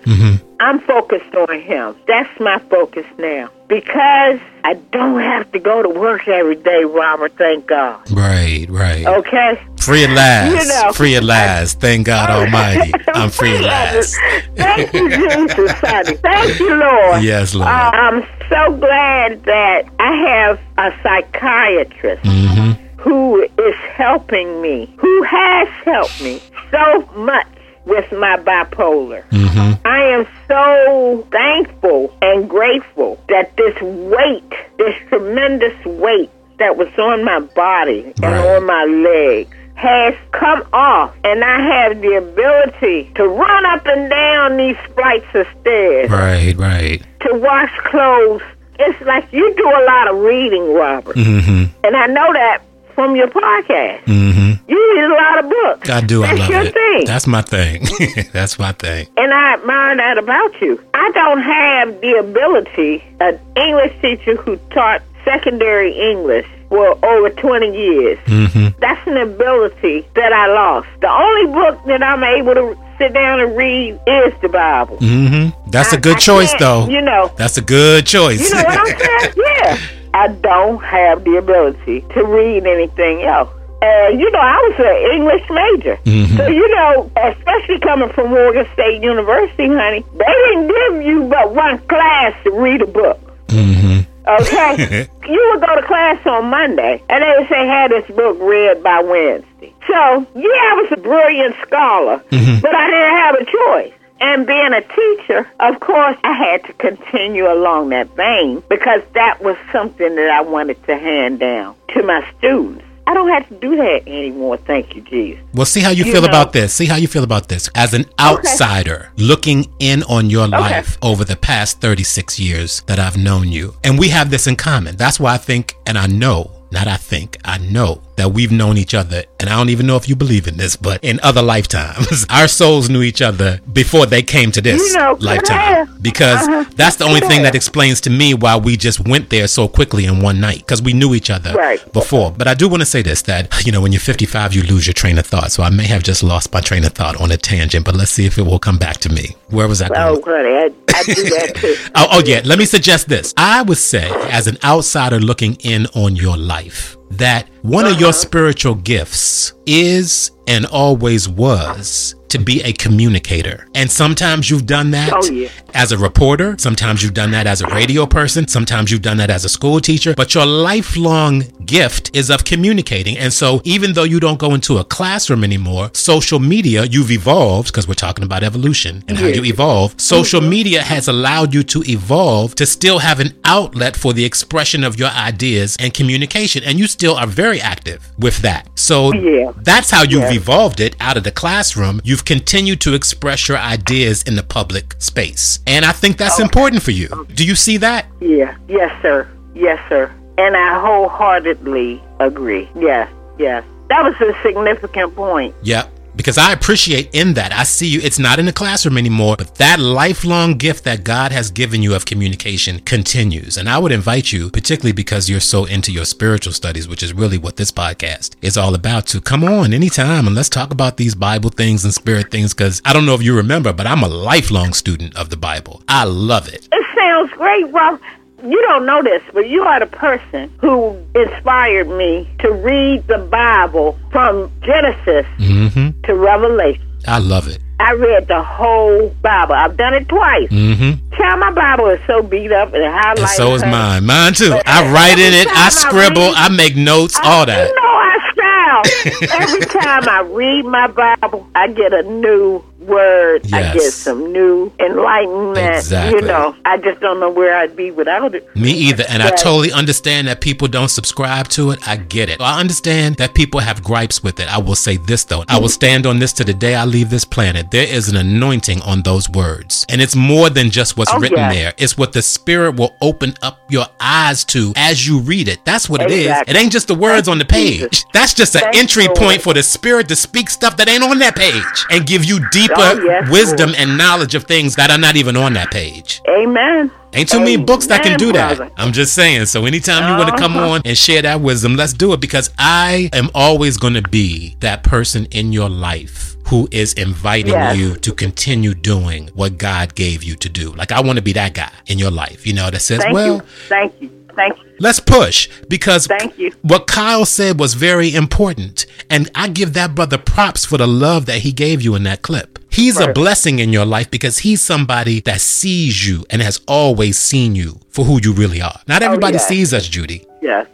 I'm focused on Him. That's my focus now. Because I don't have to go to work every day, Robert, thank God. Right, right. Okay? Free at last. You know. free at last. Thank God Almighty. I'm free at last. *laughs* Thank you, Jesus, honey. Thank you, Lord. *laughs* Yes, Lord. Uh, I'm so glad that I have a psychiatrist Mm-hmm. who is helping me, who has helped me so much with my bipolar. Mm-hmm. I am so thankful and grateful that this weight, this tremendous weight that was on my body and Right. on my legs has come off and I have the ability to run up and down these flights of stairs, Right, right. to wash clothes. It's like you do a lot of reading, Robert. Mm-hmm. And I know that from your podcast. Mm-hmm. You read a lot of books. I do. I That's love your it. thing. That's my thing. *laughs* That's my thing. And I admire that about you. I don't have the ability, an English teacher who taught secondary English for over 20 years. Mm-hmm. That's an ability that I lost. The only book that I'm able to sit down and read is the Bible. Mm-hmm. That's a I- good I choice, though. You know, That's a good choice. you know what I'm saying? *laughs* Yeah. I don't have the ability to read anything else. And, you know, I was an English major. Mhm. So, you know, especially coming from Morgan State University, honey, they didn't give you but one class to read a book. mm-hmm. Okay? *laughs* you would go to class on Monday, and they would say, have this book read by Wednesday. So, yeah, I was a brilliant scholar, Mhm. but I didn't have a choice. And being a teacher, of course, I had to continue along that vein because that was something that I wanted to hand down to my students. I don't have to do that anymore. Thank you, Jesus. Well, see how you, You feel know. about this. See how you feel about this. As an outsider looking in on your life over the past 36 years that I've known you, and we have this in common. That's why I think, and I know, not I think, I know that we've known each other, and I don't even know if you believe in this, but in other lifetimes, *laughs* our souls knew each other before they came to this You know, lifetime. Because Uh-huh. that's the only thing that explains to me why we just went there so quickly in one night, because we knew each other Right. before. But I do want to say this that, you know, when you're 55, you lose your train of thought. So I may have just lost my train of thought on a tangent, but let's see if it will come back to me. Where was I going? Oh, honey, I, I do that *laughs* too. Oh, oh, yeah. Let me suggest this. I would say, as an outsider looking in on your life, life that one of your spiritual gifts is and always was to be a communicator. And sometimes you've done that Oh, yeah. as a reporter. Sometimes you've done that as a radio person. Sometimes you've done that as a school teacher. But your lifelong gift is of communicating. And so even though you don't go into a classroom anymore, social media, you've evolved because we're talking about evolution and how you evolve. Social mm-hmm. media has allowed you to evolve to still have an outlet for the expression of your ideas and communication. And you still are very active with that. So Yeah. that's how you've Yeah. evolved it out of the classroom. You've continued to express your ideas in the public space. And I think that's oh, important for you. Do you see that? Yeah. Yes, sir. Yes, sir. And I wholeheartedly agree. Yes. Yes. That was a significant point. Yep. Because I appreciate in that. I see you. It's not in the classroom anymore, but that lifelong gift that God has given you of communication continues. And I would invite you, particularly because you're so into your spiritual studies, which is really what this podcast is all about, to come on anytime and let's talk about these Bible things and spirit things. Because I don't know if you remember, but I'm a lifelong student of the Bible. I love it. It sounds great, Rob. You don't know this, but you are the person who inspired me to read the Bible from Genesis hmm to Revelation. I love it. I read the whole Bible. I've done it twice. hmm Child, my Bible is so beat up and highlighted. And so is mine. Mine too. But I write in it. I I scribble. read- I make notes. I- All that. You know, I style. *laughs* Every time I read my Bible, I get a new word. I Yes. get some new enlightenment. Exactly. You know, I just don't know where I'd be without it. Me either. And I totally understand that people don't subscribe to it. I get it. I understand that people have gripes with it. I will say this though. I will stand on this to the day I leave this planet. There is an anointing on those words. And it's more than just what's Oh, written yeah. there. It's what the spirit will open up your eyes to as you read it. That's what it is. It ain't just the words on the page. Jesus. That's just an Thank entry you, point for the spirit to speak stuff that ain't on that page and give you deeper Oh, yes, wisdom Lord. and knowledge of things that are not even on that page. Amen. Ain't too many books that can do that. brother. I'm just saying. So anytime you want to come Uh-huh. on and share that wisdom, let's do it because I am always going to be that person in your life who is inviting Yes. you to continue doing what God gave you to do. Like I want to be that guy in your life, you know, that says, Thank "Well, you. Thank you. Thank you. let's push because Thank you. what Kyle said was very important. And I give that brother props for the love that he gave you in that clip. He's a blessing in your life because he's somebody that sees you and has always seen you for who you really are. Not oh, everybody yes. sees us, Judy. Yes.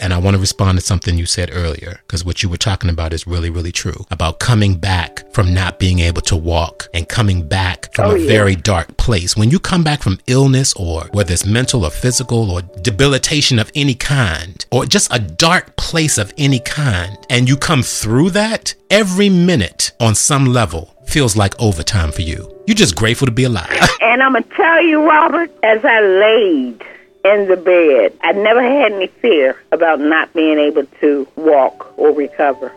And I want to respond to something you said earlier because what you were talking about is really, really true about coming back from not being able to walk and coming back from Oh, a yeah. very dark place. When you come back from illness or whether it's mental or physical or debilitation of any kind or just a dark place of any kind and you come through that, every minute on some level feels like overtime for you. You're just grateful to be alive. *laughs* And I'm going to tell you, Robert, as I laid in the bed, I never had any fear about not being able to walk or recover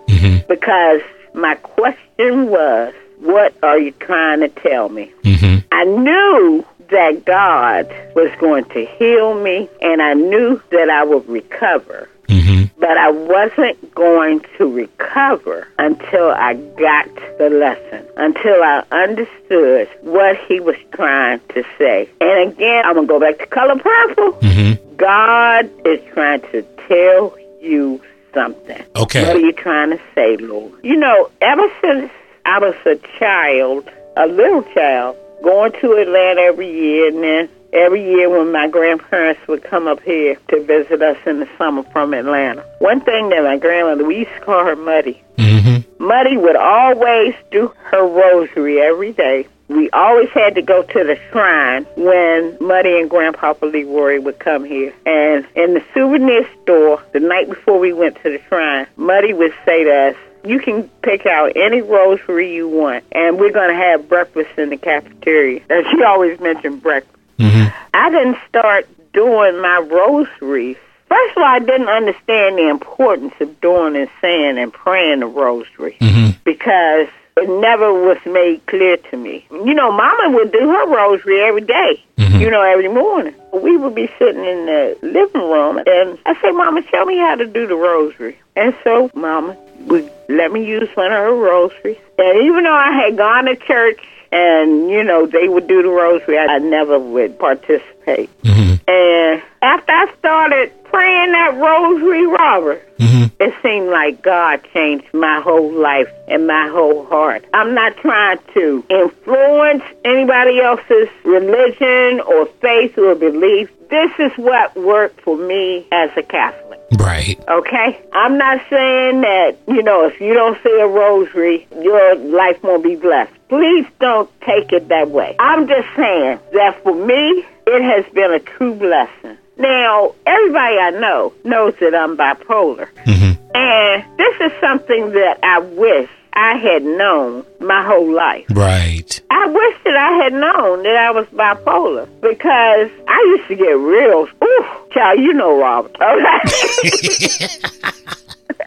because my question was, what are you trying to tell me? hmm I knew that God was going to heal me and I knew that I would recover. Hmm But I wasn't going to recover until I got the lesson, until I understood what he was trying to say. And again, I'm going to go back to color purple. hmm God is trying to tell you something. Okay. What are you trying to say, Lord? You know, ever since I was a child, a little child, going to Atlanta every year, and then every year when my grandparents would come up here to visit us in the summer from Atlanta. One thing that my grandmother, we used to call her Muddy. hmm Muddy would always do her rosary every day. We always had to go to the shrine when Muddy and Grandpapa Leroy would come here. And in the souvenir store, the night before we went to the shrine, Muddy would say to us, you can pick out any rosary you want, and we're going to have breakfast in the cafeteria. And she always mentioned breakfast. Hmm I didn't start doing my rosaries. First of all, I didn't understand the importance of doing and saying and praying the rosary hmm because it never was made clear to me. You know, Mama would do her rosary every day, Mhm. you know, every morning. We would be sitting in the living room, and I say, Mama, show me how to do the rosary. And so, Mama would let me use one of her rosaries. And even though I had gone to church and, you know, they would do the rosary, I, never would participate. hmm And after I started praying that rosary, Robert, hmm it seemed like God changed my whole life and my whole heart. I'm not trying to influence anybody else's religion or faith or belief. This is what worked for me as a Catholic. Right. Okay? I'm not saying that, you know, if you don't say a rosary, your life won't be blessed. Please don't take it that way. I'm just saying that for me, it has been a true blessing. Now, everybody I know knows that I'm bipolar. Mm-hmm. And this is something that I wish I had known my whole life. Right. I wish that I had known that I was bipolar because I used to get real, ooh, child, you know Robert. Okay.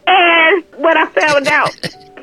*laughs* and what I found out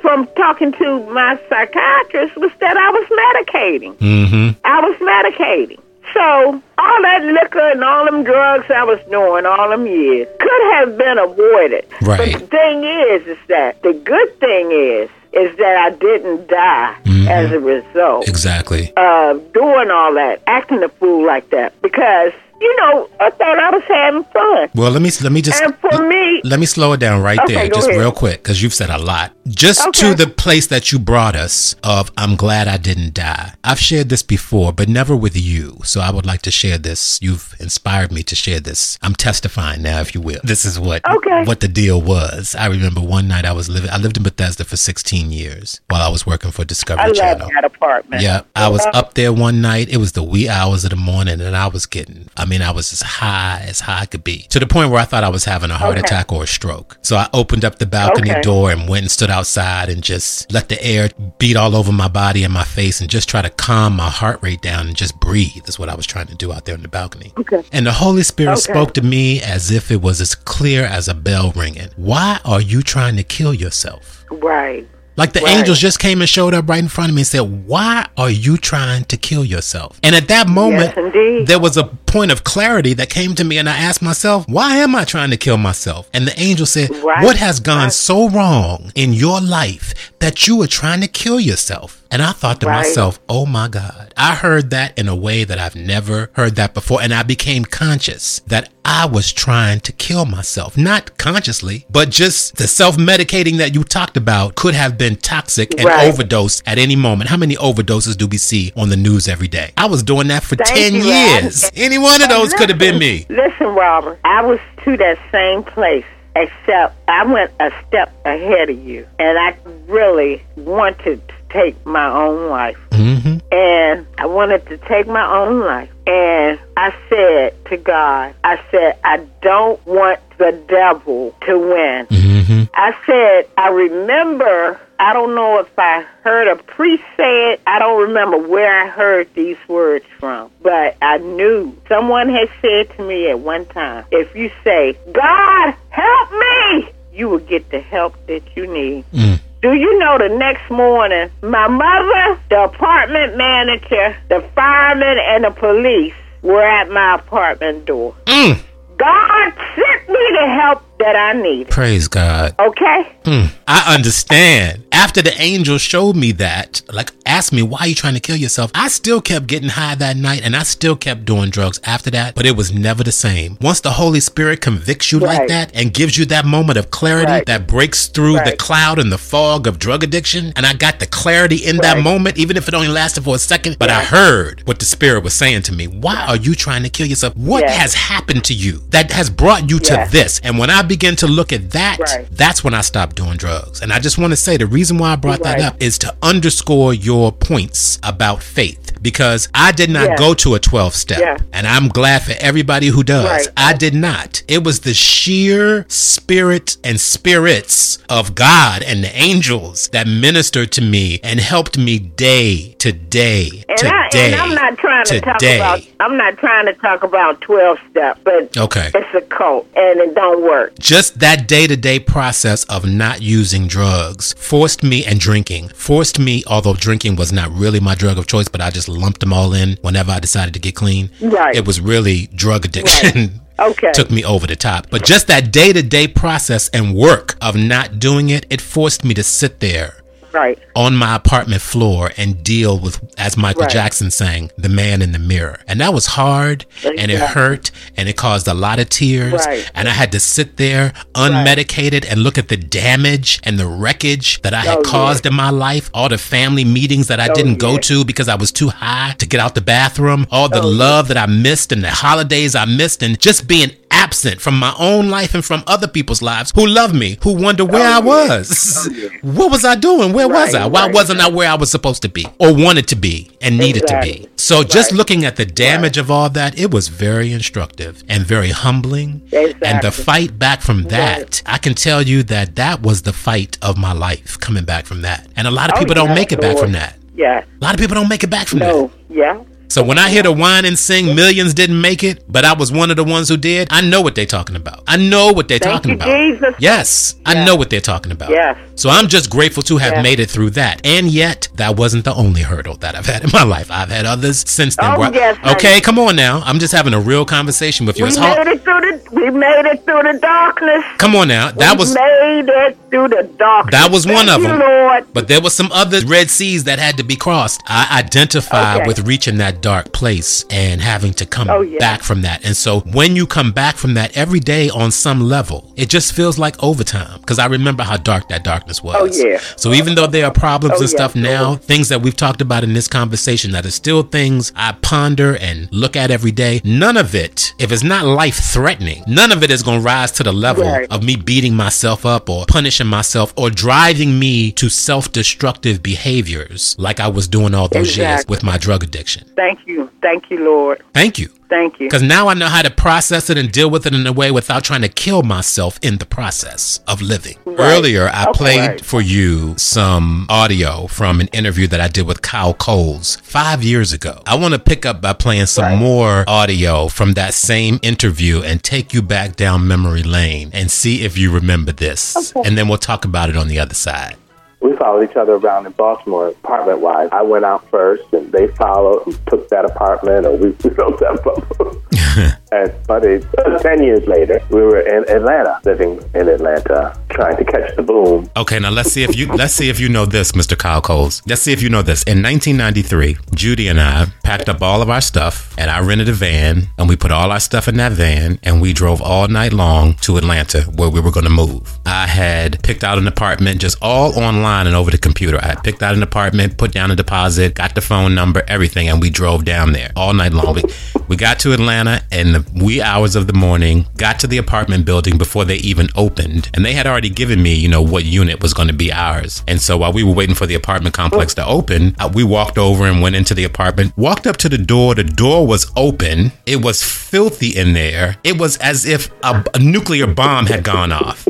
from talking to my psychiatrist was that I was medicating. Mm-hmm. I was medicating. So all that liquor and all them drugs I was doing all them years could have been avoided. Right. But the thing is, is that the good thing is, is that I didn't die as a result Exactly. of doing all that, acting a fool like that. Because you know, I thought I was having fun. Well, let me let me just And for me, let me slow it down right Okay, there, just ahead. real quick, because you've said a lot. Just to the place that you brought us of, I'm glad I didn't die. I've shared this before, but never with you. So I would like to share this. You've inspired me to share this. I'm testifying now, if you will. This is what Okay. what the deal was. I remember one night I was living. I lived in Bethesda for 16 years while I was working for Discovery I Channel. that apartment. Yeah, I was up there one night. It was the wee hours of the morning, and I was getting, I mean, I was as high as high could be to the point where I thought I was having a heart Okay. attack or a stroke. So I opened up the balcony Okay. door and went and stood outside and just let the air beat all over my body and my face and just try to calm my heart rate down and just breathe, is what I was trying to do out there on the balcony. Okay. And the Holy Spirit spoke to me as if it was as clear as a bell ringing. Why are you trying to kill yourself? Right. Like the Right. angels just came and showed up right in front of me and said, Why are you trying to kill yourself? And at that moment, Yes, there was a point of clarity that came to me, and I asked myself, Why am I trying to kill myself? And the angel said, Right. What has gone Right. so wrong in your life that you are trying to kill yourself? And I thought to Right. myself, Oh my God. I heard that in a way that I've never heard that before. And I became conscious that I was trying to kill myself. Not consciously, but just the self medicating that you talked about could have been toxic and Right. overdose at any moment. How many overdoses do we see on the news every day? I was doing that for Thank 10 you, Rod. years. Any one of those could have been me. Listen, Robert, I was to that same place, except I went a step ahead of you, and I really wanted to take my own life. hmm And I wanted to take my own life. And I said to God, I said, I don't want the devil to win. hmm I said, I remember, I don't know if I heard a priest say it. I don't remember where I heard these words from, but I knew someone had said to me at one time, if you say, God, help me, you will get the help that you need. Mm. Do you know the next morning, my mother, the apartment manager, the fireman, and the police were at my apartment door. Mm. God sent me the help that I needed. Praise God. Okay? Mm, I understand. After the angel showed me that, like asked me why are you trying to kill yourself, I still kept getting high that night and I still kept doing drugs after that, but it was never the same. Once the Holy Spirit convicts you like that and gives you that moment of clarity Right. that breaks through the cloud and the fog of drug addiction, and I got the clarity in that moment, even if it only lasted for a second, but I heard what the Spirit was saying to me. Why are you trying to kill yourself? What Yes. has happened to you that has brought you to this? And when I begin to look at that, Right. that's when I stopped doing drugs. And I just want to say the reason why I brought that up is to underscore your points about faith because I did not go to a 12 step. Yeah. And I'm glad for everybody who does. Right. I did not. It was the sheer spirit and spirits of God and the angels that ministered to me and helped me day to day And, to I, day. and I'm not trying to talk today. about I'm not trying to talk about twelve step, but Okay. it's a cult and it don't work. Just that day to day process of not using drugs forced me and drinking forced me, although drinking was not really my drug of choice, but I just lumped them all in whenever I decided to get clean. Right. It was really drug addiction. *laughs* Okay. Took me over the top. But just that day to day process and work of not doing it, it forced me to sit there Right. on my apartment floor and deal with, as Michael Right. Jackson sang, the man in the mirror. And that was hard and it hurt and it caused a lot of tears. Right. And I had to sit there unmedicated and look at the damage and the wreckage that I had Oh, yeah. caused in my life, all the family meetings that I Oh, didn't go to because I was too high to get out the bathroom, all the Oh, yeah. love that I missed and the holidays I missed, and just being absent from my own life and from other people's lives who love me, who wonder where I oh, was. Oh, what was I doing? Where was I? Why right, wasn't I where I was supposed to be or wanted to be and needed to be? So just looking at the damage of all that, it was very instructive and very humbling. And the fight back from that, I can tell you that that was the fight of my life coming back from that. And a lot of Oh, people don't yeah, make it back from that. Yeah. A lot of people don't make it back from that. No. Yeah. So when I hear the whine and sing, millions didn't make it, but I was one of the ones who did. I know what they're talking about. I know what they're Thank talking about. Jesus. Yes, I know what they're talking about. Yes. So I'm just grateful to have Yes. made it through that. And yet, that wasn't the only hurdle that I've had in my life. I've had others since then. Oh, I- yes, honey. okay, come on now. I'm just having a real conversation with you. We It's made hard. it through the. We made it through the darkness. Come on now. That we was made it through the darkness. That was one Thank of them. Lord. But there was some other red seas that had to be crossed. I identify Okay. with reaching that dark place and having to come Oh, yeah. back from that. And so when you come back from that every day on some level, it just feels like overtime because I remember how dark that darkness oh, was. Oh, yeah. So even though there are problems Oh, and yeah, stuff now, things that we've talked about in this conversation that are still things I ponder and look at every day, none of it, if it's not life threatening, none of it is going to rise to the level Right. of me beating myself up or punishing myself or driving me to self destructive behaviors like I was doing all those years with my drug addiction. Thank you. Thank you, Lord. Thank you. Thank you. Because now I know how to process it and deal with it in a way without trying to kill myself in the process of living. Earlier, I Okay. played Right. for you some audio from an interview that I did with Kyle Coles five years ago. I want to pick up by playing some Right. more audio from that same interview and take you back down memory lane and see if you remember this. And then we'll talk about it on the other side. We followed each other around in Baltimore, apartment wise. I went out first, and they followed, and took that apartment, or we, *laughs* we built that bubble. *laughs* and funny, uh, ten years later, we were in Atlanta, living in Atlanta, trying to catch the boom. Okay, now let's see if you let's see if you know this, Mr. Kyle Coles. Let's see if you know this. In 1993, Judy and I packed up all of our stuff, and I rented a van, and we put all our stuff in that van, and we drove all night long to Atlanta, where we were going to move. I had picked out an apartment just all online and over the computer. I picked out an apartment, put down a deposit, got the phone number, everything, and we drove down there all night long. We, we got to Atlanta in the wee hours of the morning, got to the apartment building before they even opened, and they had already given me, you know, what unit was going to be ours. And so while we were waiting for the apartment complex to open, uh, we walked over and went into the apartment, walked up to the door. The door was open. It was filthy in there. It was as if a, a nuclear bomb had gone off.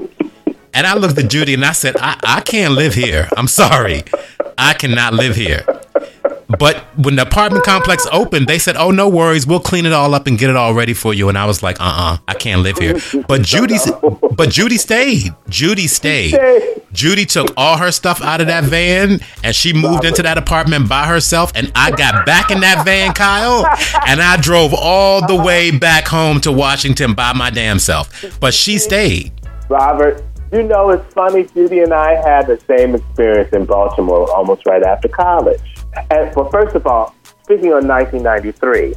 And I looked at Judy and I said, I, I can't live here. I'm sorry. I cannot live here. But when the apartment complex opened, they said, "Oh, no worries, we'll clean it all up and get it all ready for you." And I was like, "Uh-uh, I can't live here." But Judy, but Judy stayed. Judy stayed. Judy took all her stuff out of that van and she moved into that apartment by herself. And I got back in that van, Kyle, and I drove all the way back home to Washington by my damn self. But she stayed. Robert, you know, it's funny. Judy and I had the same experience in Baltimore almost right after college. And well, first of all, speaking of 1993,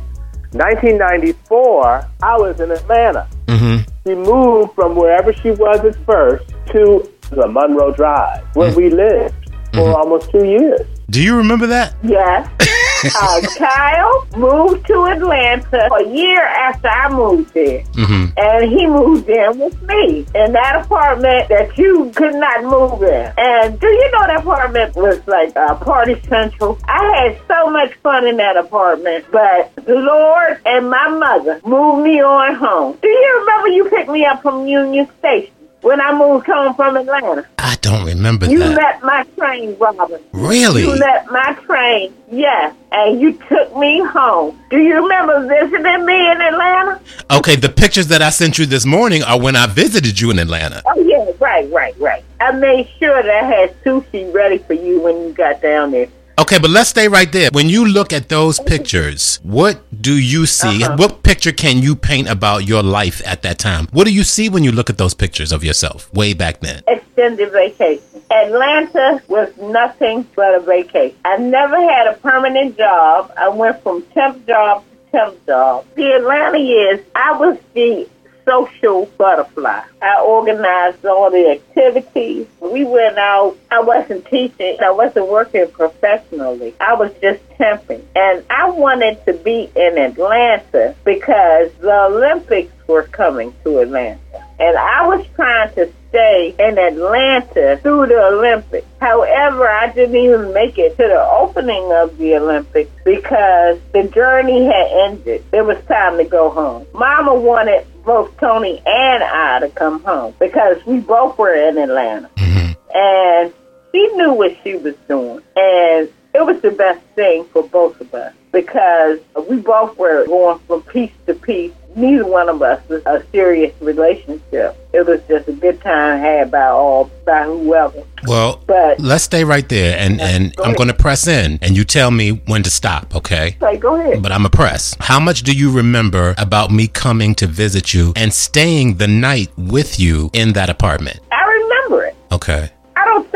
1994, I was in Atlanta. Mm-hmm. She moved from wherever she was at first to the Monroe Drive, where we lived for almost two years. Do you remember that? Yes. *laughs* uh, Kyle moved to Atlanta a year after I moved there. Mm-hmm. And he moved in with me in that apartment that you could not move in. And do you know that apartment was like a party central? I had so much fun in that apartment, but the Lord and my mother moved me on home. Do you remember you picked me up from Union Station when I moved home from Atlanta? I don't remember You that. You met my train, Robin. Really? You met my train, yes, and you took me home. Do you remember visiting me in Atlanta? Okay, the pictures that I sent you this morning are when I visited you in Atlanta. Oh, yeah, right, right, right. I made sure that I had sushi ready for you when you got down there. Okay, but let's stay right there. When you look at those pictures, what do you see? Uh-huh. What picture can you paint about your life at that time? What do you see when you look at those pictures of yourself way back then? Extended vacation. Atlanta was nothing but a vacation. I never had a permanent job. I went from temp job to temp job. The Atlanta years, I was the social butterfly. I organized all the activities. We went out. I wasn't teaching. I wasn't working professionally. I was just temping. And I wanted to be in Atlanta because the Olympics were coming to Atlanta. And I was trying to stay in Atlanta through the Olympics. However, I didn't even make it to the opening of the Olympics because the journey had ended. It was time to go home. Mama wanted both Tony and I to come home because we both were in Atlanta. Mm-hmm. And she knew what she was doing. And it was the best thing for both of us because we both were going from piece to piece. Neither one of us was a serious relationship. It was just a good time had by all by whoever. Well, But let's stay right there, and and go I'm going to press in, and you tell me when to stop, okay? say, go ahead. But I'm a press. How much do you remember about me coming to visit you and staying the night with you in that apartment? I remember it. Okay.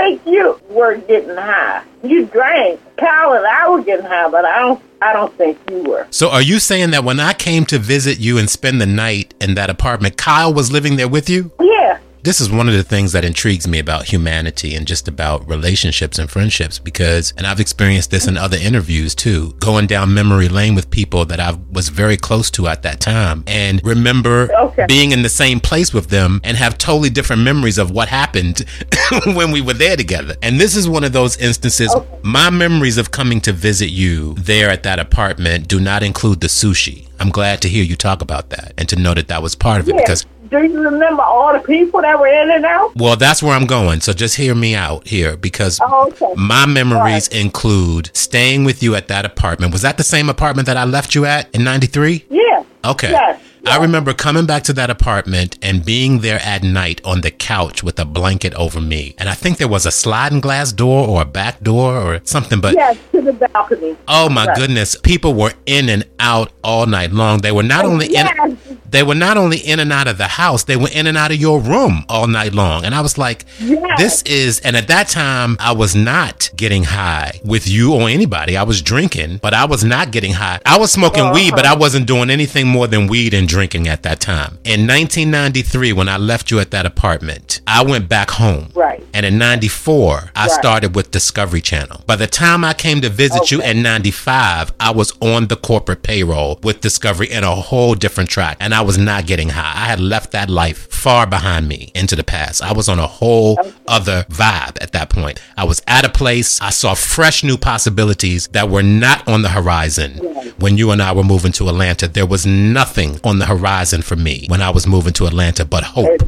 I you were getting high. You drank. Kyle and I were getting high, but I don't. I don't think you were. So are you saying that when I came to visit you and spend the night in that apartment, Kyle was living there with you? Yeah. This is one of the things that intrigues me about humanity and just about relationships and friendships because, and I've experienced this in other interviews too, going down memory lane with people that I was very close to at that time and remember Okay. being in the same place with them and have totally different memories of what happened *laughs* when we were there together. And this is one of those instances, my memories of coming to visit you there at that apartment do not include the sushi. I'm glad to hear you talk about that and to know that that was part of it Yeah. because Do you remember all the people that were in and out? well, that's where I'm going. So just hear me out here because Oh, okay. my memories include staying with you at that apartment. Was that the same apartment that I left you at in 93? Yeah. Okay. Yes. I remember coming back to that apartment and being there at night on the couch with a blanket over me. And I think there was a sliding glass door or a back door or something, but Yes, to the balcony. oh my Right. goodness, people were in and out all night long. They were not oh, only in Yes. they were not only in and out of the house, they were in and out of your room all night long. And I was like, Yes. this is, and at that time, I was not getting high with you or anybody. I was drinking, but I was not getting high. I was smoking weed, but uh-huh. I wasn't doing anything more than weed and drinking at that time. In 1993, when I left you at that apartment, I went back home. Right. And in 94, I Right. started with Discovery Channel. By the time I came to visit you Okay. in 95, I was on the corporate payroll with Discovery in a whole different track. And I was not getting high. I had left that life far behind me into the past. I was on a whole other vibe at that point. I was at a place, I saw fresh new possibilities that were not on the horizon when you and I were moving to Atlanta. There was nothing on the horizon for me when I was moving to Atlanta but hope.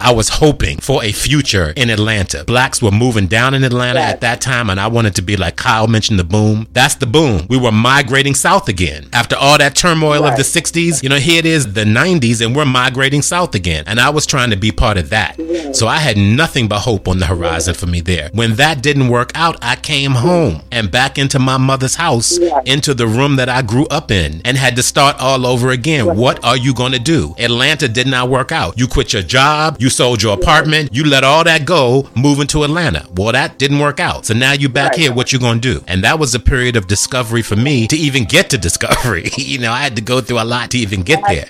I was hoping for a future in Atlanta. Blacks were moving down in Atlanta Right. at that time, and I wanted to be like Kyle mentioned the boom. That's the boom. We were migrating south again. After all that turmoil of the 60s, you know, here it is, the 90s, and we're migrating south again. And I was trying to be part of that. So I had nothing but hope on the horizon for me there. When that didn't work out, I came home and back into my mother's house, into the room that I grew up in, and had to start all over again. What are you going to do? Atlanta did not work out. You quit your job, you sold your apartment, you let all that go, moving to Atlanta. Well, that didn't work out. So now you back Right. here, what you to do? And that was a period of discovery for me to even get to discovery. *laughs* you know, I had to go through a lot to even get there.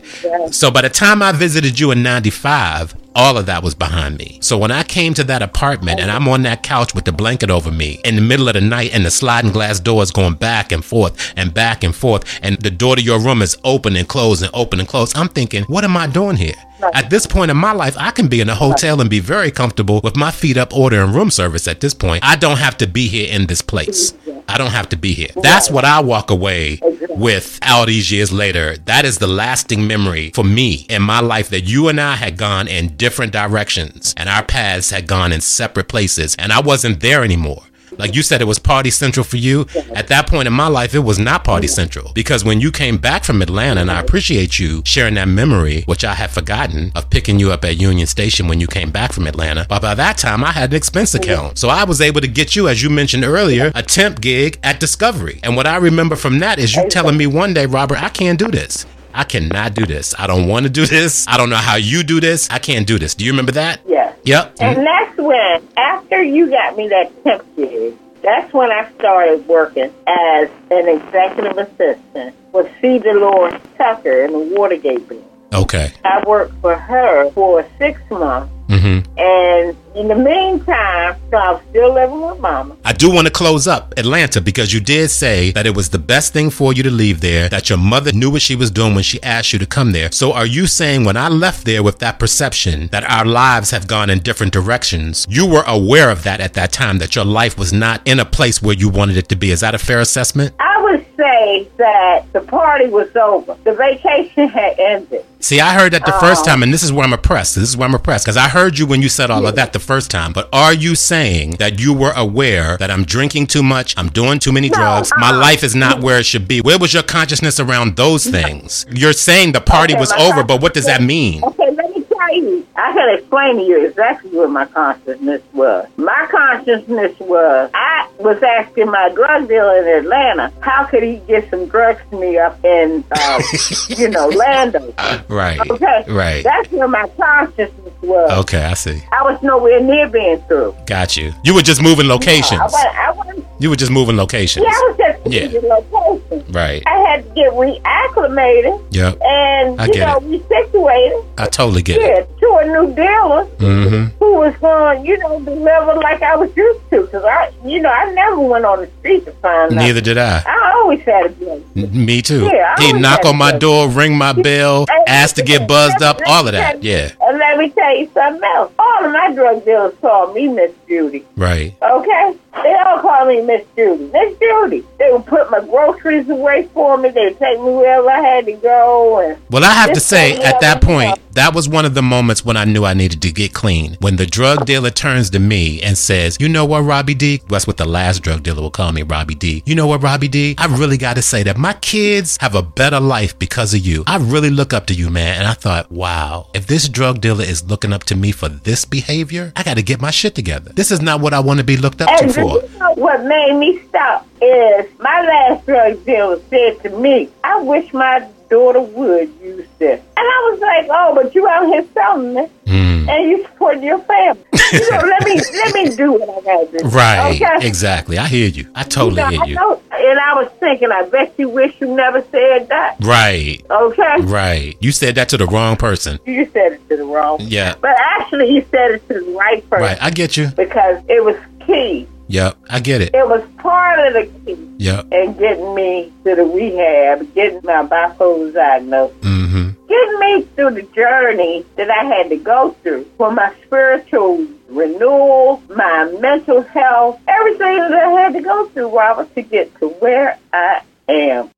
So by the time I visited you in 95, all of that was behind me. So when I came to that apartment and I'm on that couch with the blanket over me in the middle of the night and the sliding glass door is going back and forth and back and forth and the door to your room is open and closed and open and closed, I'm thinking, what am I doing here? At this point in my life, I can be in a hotel and be very comfortable with my feet up ordering room service at this point. I don't have to be here in this place. Mm-hmm. I don't have to be here. That's what I walk away with all these years later. That is the lasting memory for me in my life that you and I had gone in different directions and our paths had gone in separate places and I wasn't there anymore. Like you said, it was Party Central for you. At that point in my life, it was not Party Central because when you came back from Atlanta, and I appreciate you sharing that memory, which I had forgotten of picking you up at Union Station when you came back from Atlanta. But by that time, I had an expense account. So I was able to get you, as you mentioned earlier, a temp gig at Discovery. And what I remember from that is you telling me one day, Robert, I can't do this. I cannot do this. I don't want to do this. I don't know how you do this. I can't do this. Do you remember that? Yes. Yep. And mm-hmm. that's when, after you got me that temp gig, that's when I started working as an executive assistant with C. Dolores Tucker in the Watergate building. Okay. I worked for her for six months, Mm-hmm. And in the meantime, so I'm still living with mama. I do want to close up Atlanta because you did say that it was the best thing for you to leave there, that your mother knew what she was doing when she asked you to come there. So are you saying when I left there with that perception that our lives have gone in different directions, you were aware of that at that time, that your life was not in a place where you wanted it to be? Is that a fair assessment? I would say that the party was over. The vacation *laughs* had ended. See, I heard that the first um, time, and this is where I'm oppressed. This is where I'm oppressed because I heard you when you said all of that the first time. But are you saying that you were aware that I'm drinking too much, I'm doing too many No, drugs, my uh-uh. life is not where it should be? Where was your consciousness around those things? You're saying the party Okay, was over, but what does that mean? Okay, let me tell you. I can explain to you exactly what my consciousness was. My consciousness was I was asking my drug dealer in Atlanta how could he get some drugs to me up in, uh, *laughs* you know, Lando. Right. Okay, Right. That's where my consciousness was. Okay, I see. I was nowhere near being through. Got you. You were just moving locations. I, I, You were just moving locations. yeah, I was just Yeah. changing location. Right. I had to get reacclimated, Yep. and I you know, resituated. I totally get Yeah, it. to a new dealer Mm-hmm. who was going, you know, deliver like I was used to. Because I, you know, I never went on the street to find nothing. Neither did I. I always had a. N- Me too. Yeah, I He'd knock on my door, ring my bell, ask to get buzzed up, all of that. Yeah. And let me tell you something else. All of my drug dealers called me Miss Judy. Right. Okay? They all call me Miss Judy. Miss Judy. They would put my groceries away for me. They would take me wherever I had to go. And Well, I have to say, at that point, that was one of the moments when I knew I needed to get clean. When the drug dealer turns to me and says, You know what, Robbie D? That's what the last drug dealer will call me, Robbie D. You know what, Robbie D? I really got to say that my kids have a better life because of you. I really look up to you, man. And I thought, wow, if this drug dealer is looking up to me for this behavior, I got to get my shit together. This is not what I want to be looked up to for. you know what made me stop is my last drug dealer said to me, I wish my daughter would use this. And I was like, oh, but you out here selling it. Mm. And you supporting your family. you know, let me *laughs* let me do what I got to do. Right. Okay. Exactly. I hear you. I totally You know, hear I you. know- and I was thinking, I bet you wish you never said that. Right. Okay. Right. You said that to the wrong person. You said it to the wrong. Yeah. But actually, you said it to the right person Right. I get you. because it was key. Yep. I get it. It was part of the key Yep. in getting me to the rehab, getting my bipolar diagnosis, Mm-hmm. getting me through the journey that I had to go through for my spiritual renewal, my mental health, everything that I had to go through, Robert, to get to where I am.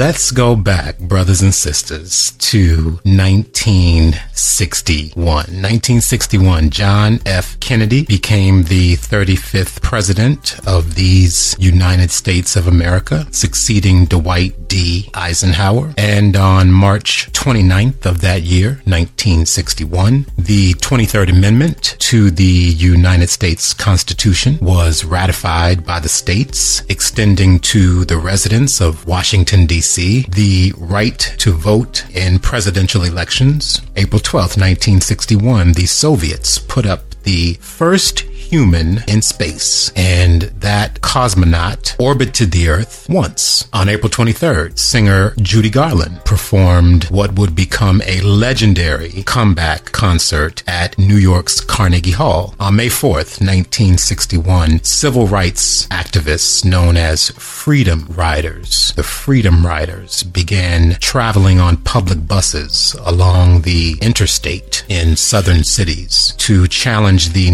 Let's go back, brothers and sisters, to 1961. 1961, John F. Kennedy became the 35th president of these United States of America, succeeding Dwight D. Eisenhower. And on March 29th of that year, 1961, the 23rd Amendment to the United States Constitution was ratified by the states, extending to the residents of Washington, D.C., the right to vote in presidential elections. April 12th, 1961, the Soviets put up the first human in space, and that cosmonaut orbited the Earth once. On April 23rd, singer Judy Garland performed what would become a legendary comeback concert at New York's Carnegie Hall. On May 4th, 1961, civil rights activists known as Freedom Riders, the Freedom Riders, began traveling on public buses along the interstate in southern cities to challenge the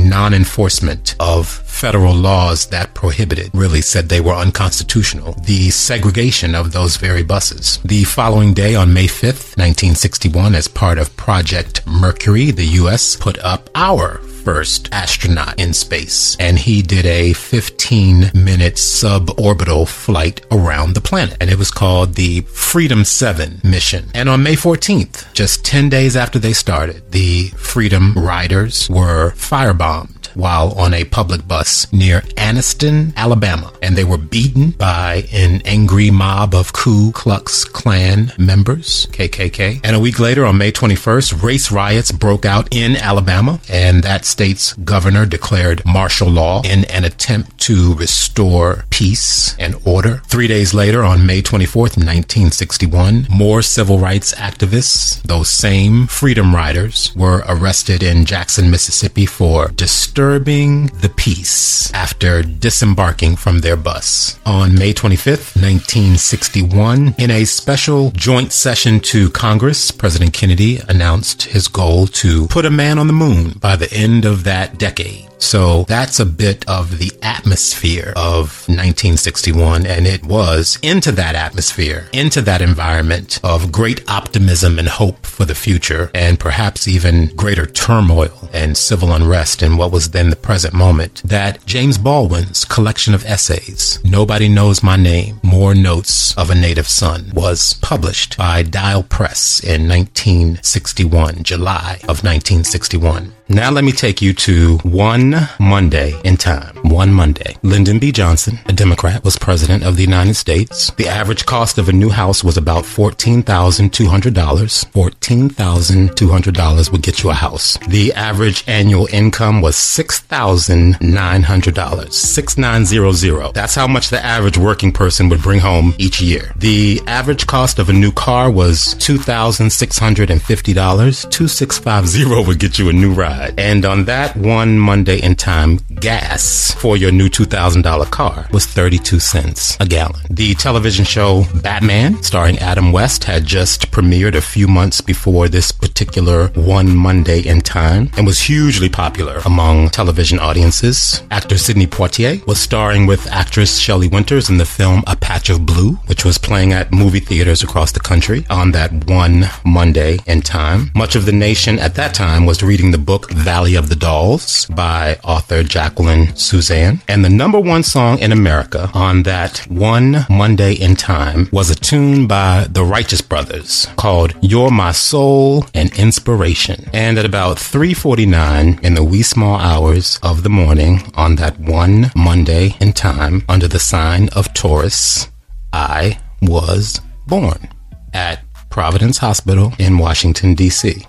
non-enforcement of federal laws that prohibited, really said they were unconstitutional, the segregation of those very buses. The following day, on May 5th, 1961, as part of Project Mercury, the U.S. put up our first astronaut in space, and he did a 15 minute suborbital flight around the planet, and it was called the Freedom 7 mission. And on May 14th, just 10 days after they started, the Freedom Riders were firebombed while on a public bus near Anniston, Alabama, and they were beaten by an angry mob of Ku Klux Klan members, KKK. And a week later, on May 21st, race riots broke out in Alabama, and that state's governor declared martial law in an attempt to restore peace and order. Three days later, on May 24th, 1961, more civil rights activists, those same freedom riders, were arrested in Jackson, Mississippi for disturbing the peace after disembarking from their bus. On May 25th, 1961, in a special joint session to Congress, President Kennedy announced his goal to put a man on the moon by the end of that decade. So that's a bit of the atmosphere of 1961. And it was into that atmosphere, into that environment of great optimism and hope for the future, and perhaps even greater turmoil and civil unrest in what was then the present moment, that James Baldwin's collection of essays, Nobody Knows My Name, More Notes of a Native Son, was published by Dial Press in 1961, July of 1961. Now let me take you to one Monday in time. One Monday. Lyndon B. Johnson, a Democrat, was president of the United States. The average cost of a new house was about $14,200. $14,200 would get you a house. The average annual income was $6,900. 6900. That's how much the average working person would bring home each year. The average cost of a new car was $2,650. 2650 would get you a new ride. And on that one Monday in time, gas for your new $2,000 car was 32 cents a gallon. The television show Batman, starring Adam West, had just premiered a few months before this particular one Monday in time and was hugely popular among television audiences. Actor Sidney Poitier was starring with actress Shelley Winters in the film A Patch of Blue, which was playing at movie theaters across the country on that one Monday in time. Much of the nation at that time was reading the book Valley of the Dolls by author Jacqueline Susann. And the number one song in America on that one Monday in time was a tune by the Righteous Brothers called You're My Soul and Inspiration. And at about 3.49 in the wee small hours of the morning on that one Monday in time under the sign of Taurus, I was born at Providence Hospital in Washington, D.C.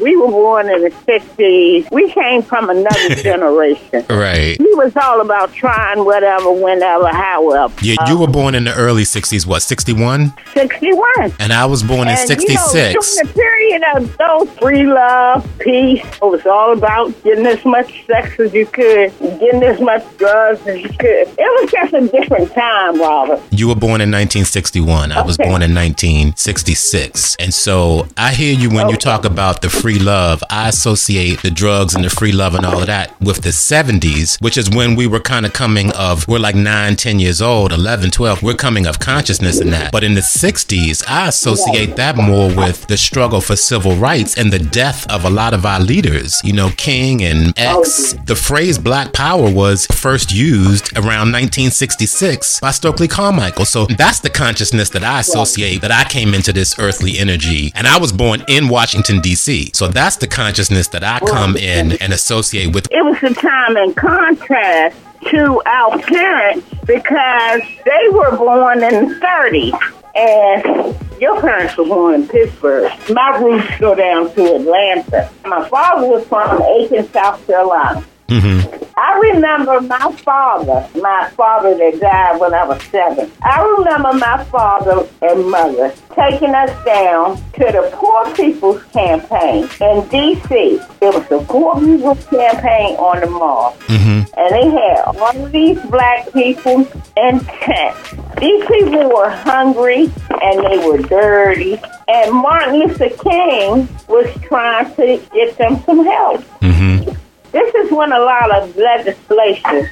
We were born in the 60s. We came from another *laughs* generation. Right. We was all about trying whatever, whenever, however. You, you uh, were born in the early 60s, what, 61? 61. And I was born in And, 66. You know, during the period of those free love, peace, it was all about getting as much sex as you could, getting as much drugs as you could. It was just a different time, Robert. You were born in 1961. I was born in 1966. And so I hear you when you talk about the free love. I associate the drugs and the free love and all of that with the 70s, which is when we were kind of coming of, we're like 9, 10 years old, 11, 12. We're coming of consciousness in that. But in the 60s, I associate that more with the struggle for civil rights and the death of a lot of our leaders. You know, King and X. The phrase black power was first used around 1966 by Stokely Carmichael. So that's the consciousness that I associate that I came into this earthly energy. And I was born in Washington, D.C. So that's the consciousness that I come in and associate with. It was a time in contrast to our parents because they were born in the 30s. And your parents were born in Pittsburgh. My roots go down to Atlanta. My father was from Aiken, South Carolina. Mm-hmm. I remember my father, my father that died when I was seven. I remember my father and mother taking us down to the Poor People's Campaign in D.C. It was the Poor People's Campaign on the mall. Mm-hmm. And they had all of these black people in tents. These people were hungry and they were dirty. And Martin Luther King was trying to get them some help. Mm-hmm. This is when a lot of legislation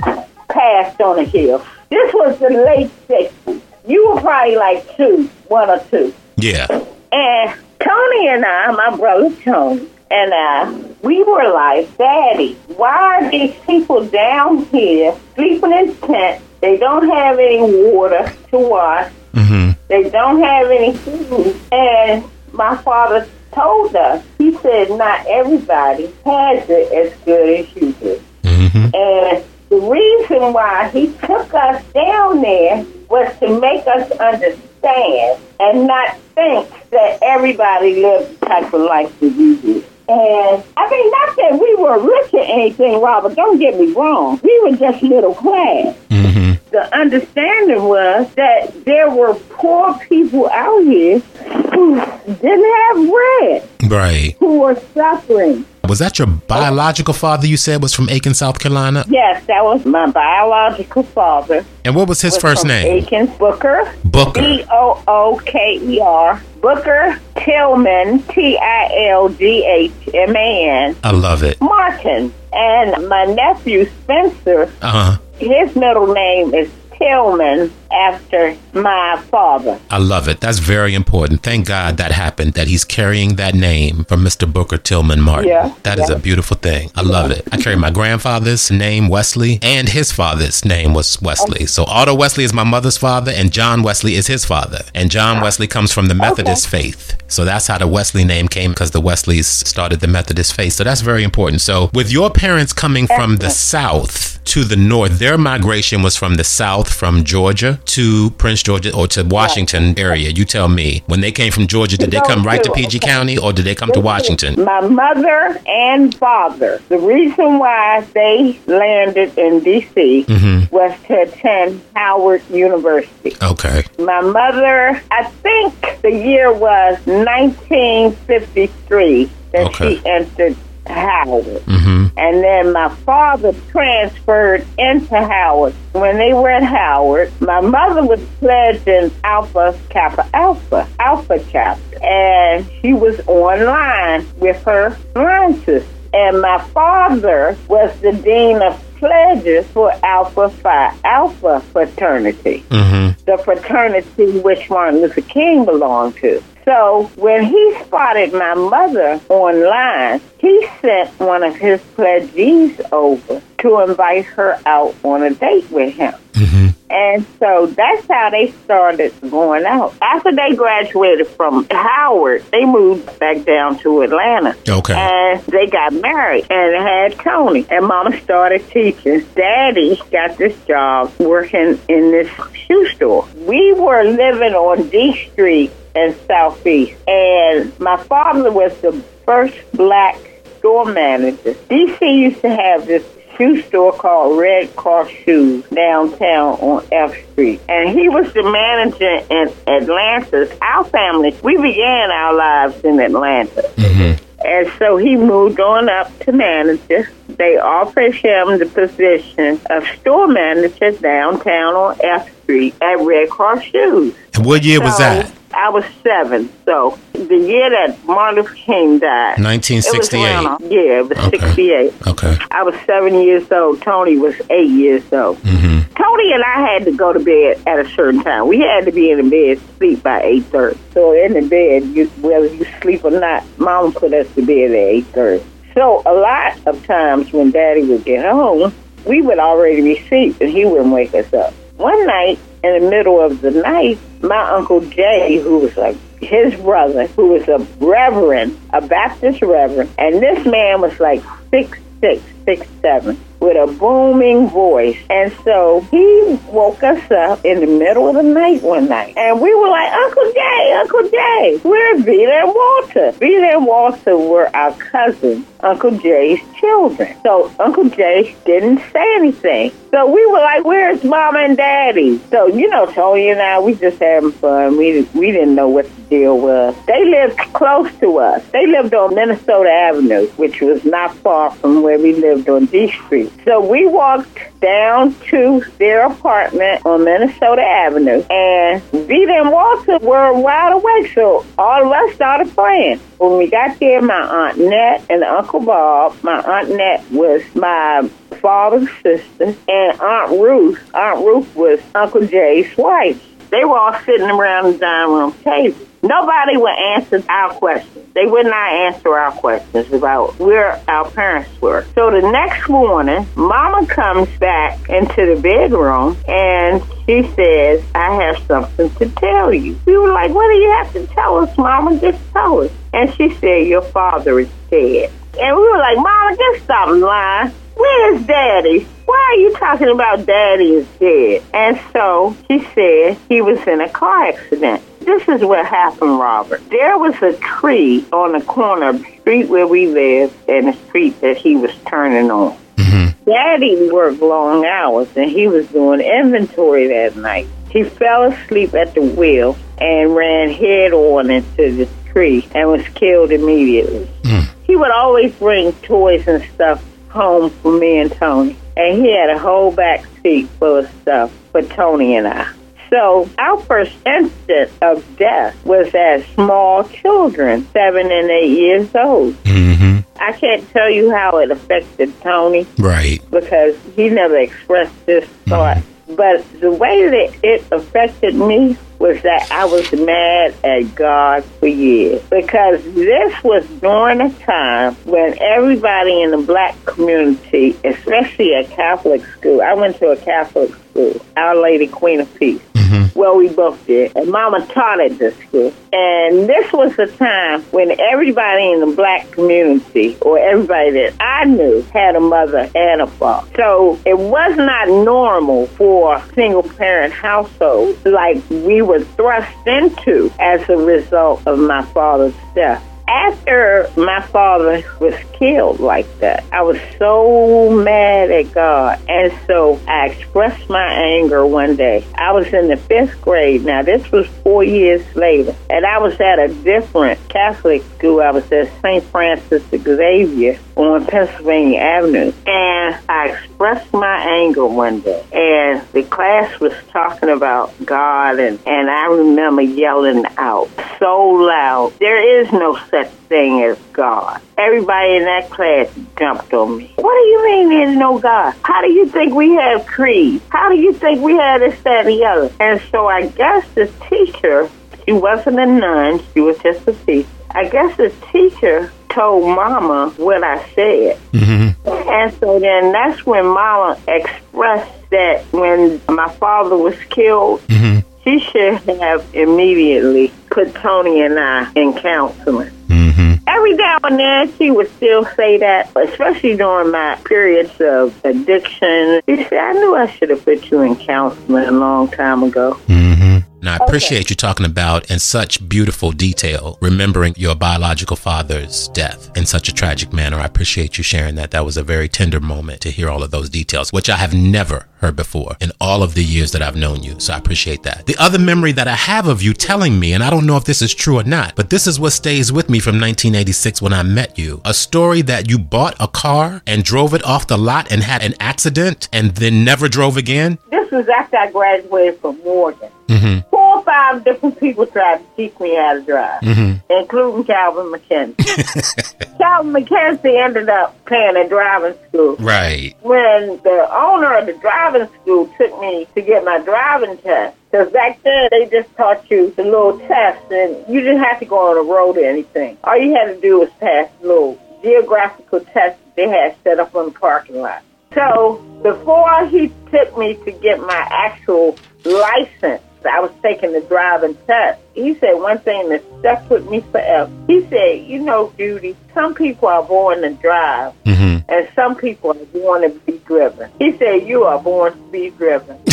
passed on the hill. This was the late 60s. You were probably like two, one or two. Yeah. And Tony and I, my brother Tony, and I, we were like, Daddy, why are these people down here sleeping in tents? They don't have any water to wash. Mm-hmm. They don't have any food. And my father told us, he said, not everybody has it as good as you do. Mm-hmm. And the reason why he took us down there was to make us understand and not think that everybody lived the type of life that we do. And I mean, not that we were rich or anything, Robert. Don't get me wrong. We were just middle class. Mm-hmm. The understanding was that there were poor people out here who didn't have bread, Right. who were suffering. Was that your biological father you said was from Aiken, South Carolina? Yes, that was my biological father. And what was his was first name? Aiken Booker. Booker. B O O K E R. Booker Tillman, T I L D H M A N, I love it. Martin. And my nephew Spencer, Uh huh. His middle name is Tillman after my father. I love it. That's very important. Thank God that happened, that he's carrying that name from Mr. Booker Tillman Martin. Yeah, That is yeah. a beautiful thing. I love it. I carry my grandfather's name, Wesley, and his father's name was Wesley. So Otto Wesley is my mother's father, and John Wesley is his father. And John Wesley comes from the Methodist faith. So that's how the Wesley name came because the Wesleys started the Methodist faith. So that's very important. So with your parents coming from the South, to the north. Their migration was from the south, from Georgia to Prince George or to Washington area. You tell me. When they came from Georgia, did they come right to PG County or did they come to Washington? My mother and father, the reason why they landed in D.C. Mm-hmm. was to attend Howard University. Okay. My mother, I think the year was 1953 that Okay. she entered Howard. Mm-hmm. And then my father transferred into Howard. When they were at Howard, my mother was pledged in Alpha Kappa Alpha, Alpha chapter. And she was online with her line sister. And my father was the dean of pledges for Alpha Phi Alpha fraternity Mm-hmm. the fraternity which Martin Luther King belonged to. So when he spotted my mother online, he sent one of his pledgees over to invite her out on a date with him. Mm-hmm. And so that's how they started going out. After they graduated from Howard, they moved back down to Atlanta. Okay. And they got married and had Tony. And Mama started teaching. Daddy got this job working in this shoe store. We were living on D Street in Southeast. And my father was the first black store manager. DC used to have this shoe store called Red Cross Shoes downtown on F Street. And he was the manager in Atlanta. Our family, we began our lives in Atlanta. Mm-hmm. And so he moved on up to manager. They offered him the position of store manager downtown on F Street at Red Cross Shoes. And what year was that? I was seven. So the year that Martin Luther King died. It was 1968. around, yeah, it was Okay. 68. Okay. I was seven years old. Tony was eight years old. Mm-hmm. Tony and I had to go to bed at a certain time. We had to be in the bed sleep by eight thirty. So in the bed, you, whether you sleep or not, Mom put us to bed at eight thirty. So a lot of times when Daddy would get home, we would already be asleep and he wouldn't wake us up. One night in the middle of the night, my uncle Jay, who was like his brother, who was a reverend, a Baptist reverend, and this man was like six six, six seven, with a booming voice. And so he woke us up in the middle of the night one night. And we were like, Uncle Jay, Uncle Jay, we're Vita and Walter. Vita and Walter were our cousins, Uncle Jay's children. So Uncle Jay didn't say anything. So we were like, where's mom and daddy? So, you know, Tony and I, we just having fun. We, we didn't know what the deal was. They lived close to us. They lived on Minnesota Avenue, which was not far from where we lived on D Street. So we walked down to their apartment on Minnesota Avenue, and Vita and Walter were wide awake. So all of us started playing. When we got there, my Aunt Nett and Uncle Bob, my Aunt Nett was my father's sister, and Aunt Ruth, Aunt Ruth was Uncle Jay's wife. They were all sitting around the dining room table. Nobody would answer our questions. They would not answer our questions about where our parents were. So the next morning, Mama comes back into the bedroom and she says, I have something to tell you. We were like, What do you have to tell us, Mama? Just tell us. And she said, Your father is dead. And we were like, Mama, just stop lying. Where's Daddy? Why are you talking about Daddy is dead? And so she said he was in a car accident. This is what happened, Robert. There was a tree on the corner of the street where we live and the street that he was turning on. Mm-hmm. Daddy worked long hours and he was doing inventory that night. He fell asleep at the wheel and ran head on into the tree and was killed immediately. Mm. He would always bring toys and stuff home for me and Tony. And he had a whole back seat full of stuff for Tony and I. So our first instance of death was as small children, seven and eight years old. Mm-hmm. I can't tell you how it affected Tony Right. because he never expressed this thought. But the way that it affected me was that I was mad at God for years because this was during a time when everybody in the black community, especially at Catholic school, I went to a Catholic school, Our Lady Queen of Peace. Mm-hmm. Well, we both did. And Mama taught at this school. And this was the time when everybody in the black community, or everybody that I knew, had a mother and a father. So it was not normal for single parent households like we were thrust into as a result of my father's death. After my father was killed like that, I was so mad at God. And so I expressed my anger one day. I was in the fifth grade. Now, this was four years later. And I was at a different Catholic school. I was at St. Francis Xavier on Pennsylvania Avenue. And I expressed my anger one day. And the class was talking about God. And, and I remember yelling out so loud, There is no such thing as God. Everybody in that class jumped on me. What do you mean there's no God? How do you think we have creeds? How do you think we have this, that, and the other? And so I guess the teacher, she wasn't a nun, she was just a teacher. I guess the teacher told Mama what I said. Mm-hmm. And so then that's when Mama expressed that when my father was killed, Mm-hmm. she should have immediately put Tony and I in counseling. Mm-hmm. Every now and then, she would still say that, especially during my periods of addiction. She said, I knew I should have put you in counseling a long time ago. Mm-hmm. Now, I appreciate you talking about in such beautiful detail, remembering your biological father's death in such a tragic manner. I appreciate you sharing that. That was a very tender moment to hear all of those details, which I have never heard before in all of the years that I've known you. So I appreciate that. The other memory that I have of you telling me, and I don't know if this is true or not, but this is what stays with me from 1986 when I met you. A story that you bought a car and drove it off the lot and had an accident and then never drove again. This was after I graduated from Morgan. Mm-hmm. Four or five different people tried to teach me how to drive, Mm-hmm. including Calvin McKenzie. *laughs* Calvin McKenzie ended up paying a driving school. Right. when the owner of the driving school took me to get my driving test, because back then they just taught you the little test and you didn't have to go on the road or anything. All you had to do was pass the little geographical test they had set up on the parking lot. So before he took me to get my actual license, I was taking the driving test. He said one thing that stuck with me forever. He said, you know, Judy, some people are born to drive Mm-hmm. and some people are born to be driven. He said, You are born to be driven. *laughs* and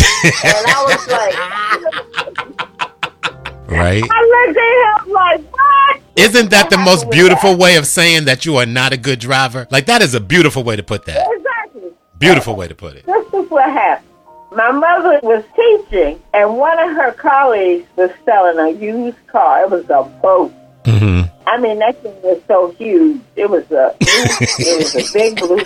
I was like, Right. I looked at him like, What? Isn't that the most beautiful way of saying that you are not a good driver? Like that is a beautiful way to put that. Exactly. Beautiful way to put it. This is what happened. My mother was teaching, and one of her colleagues was selling a used car. It was a boat. Mm-hmm. I mean, that thing was so huge. It was a, *laughs* it was a big blue.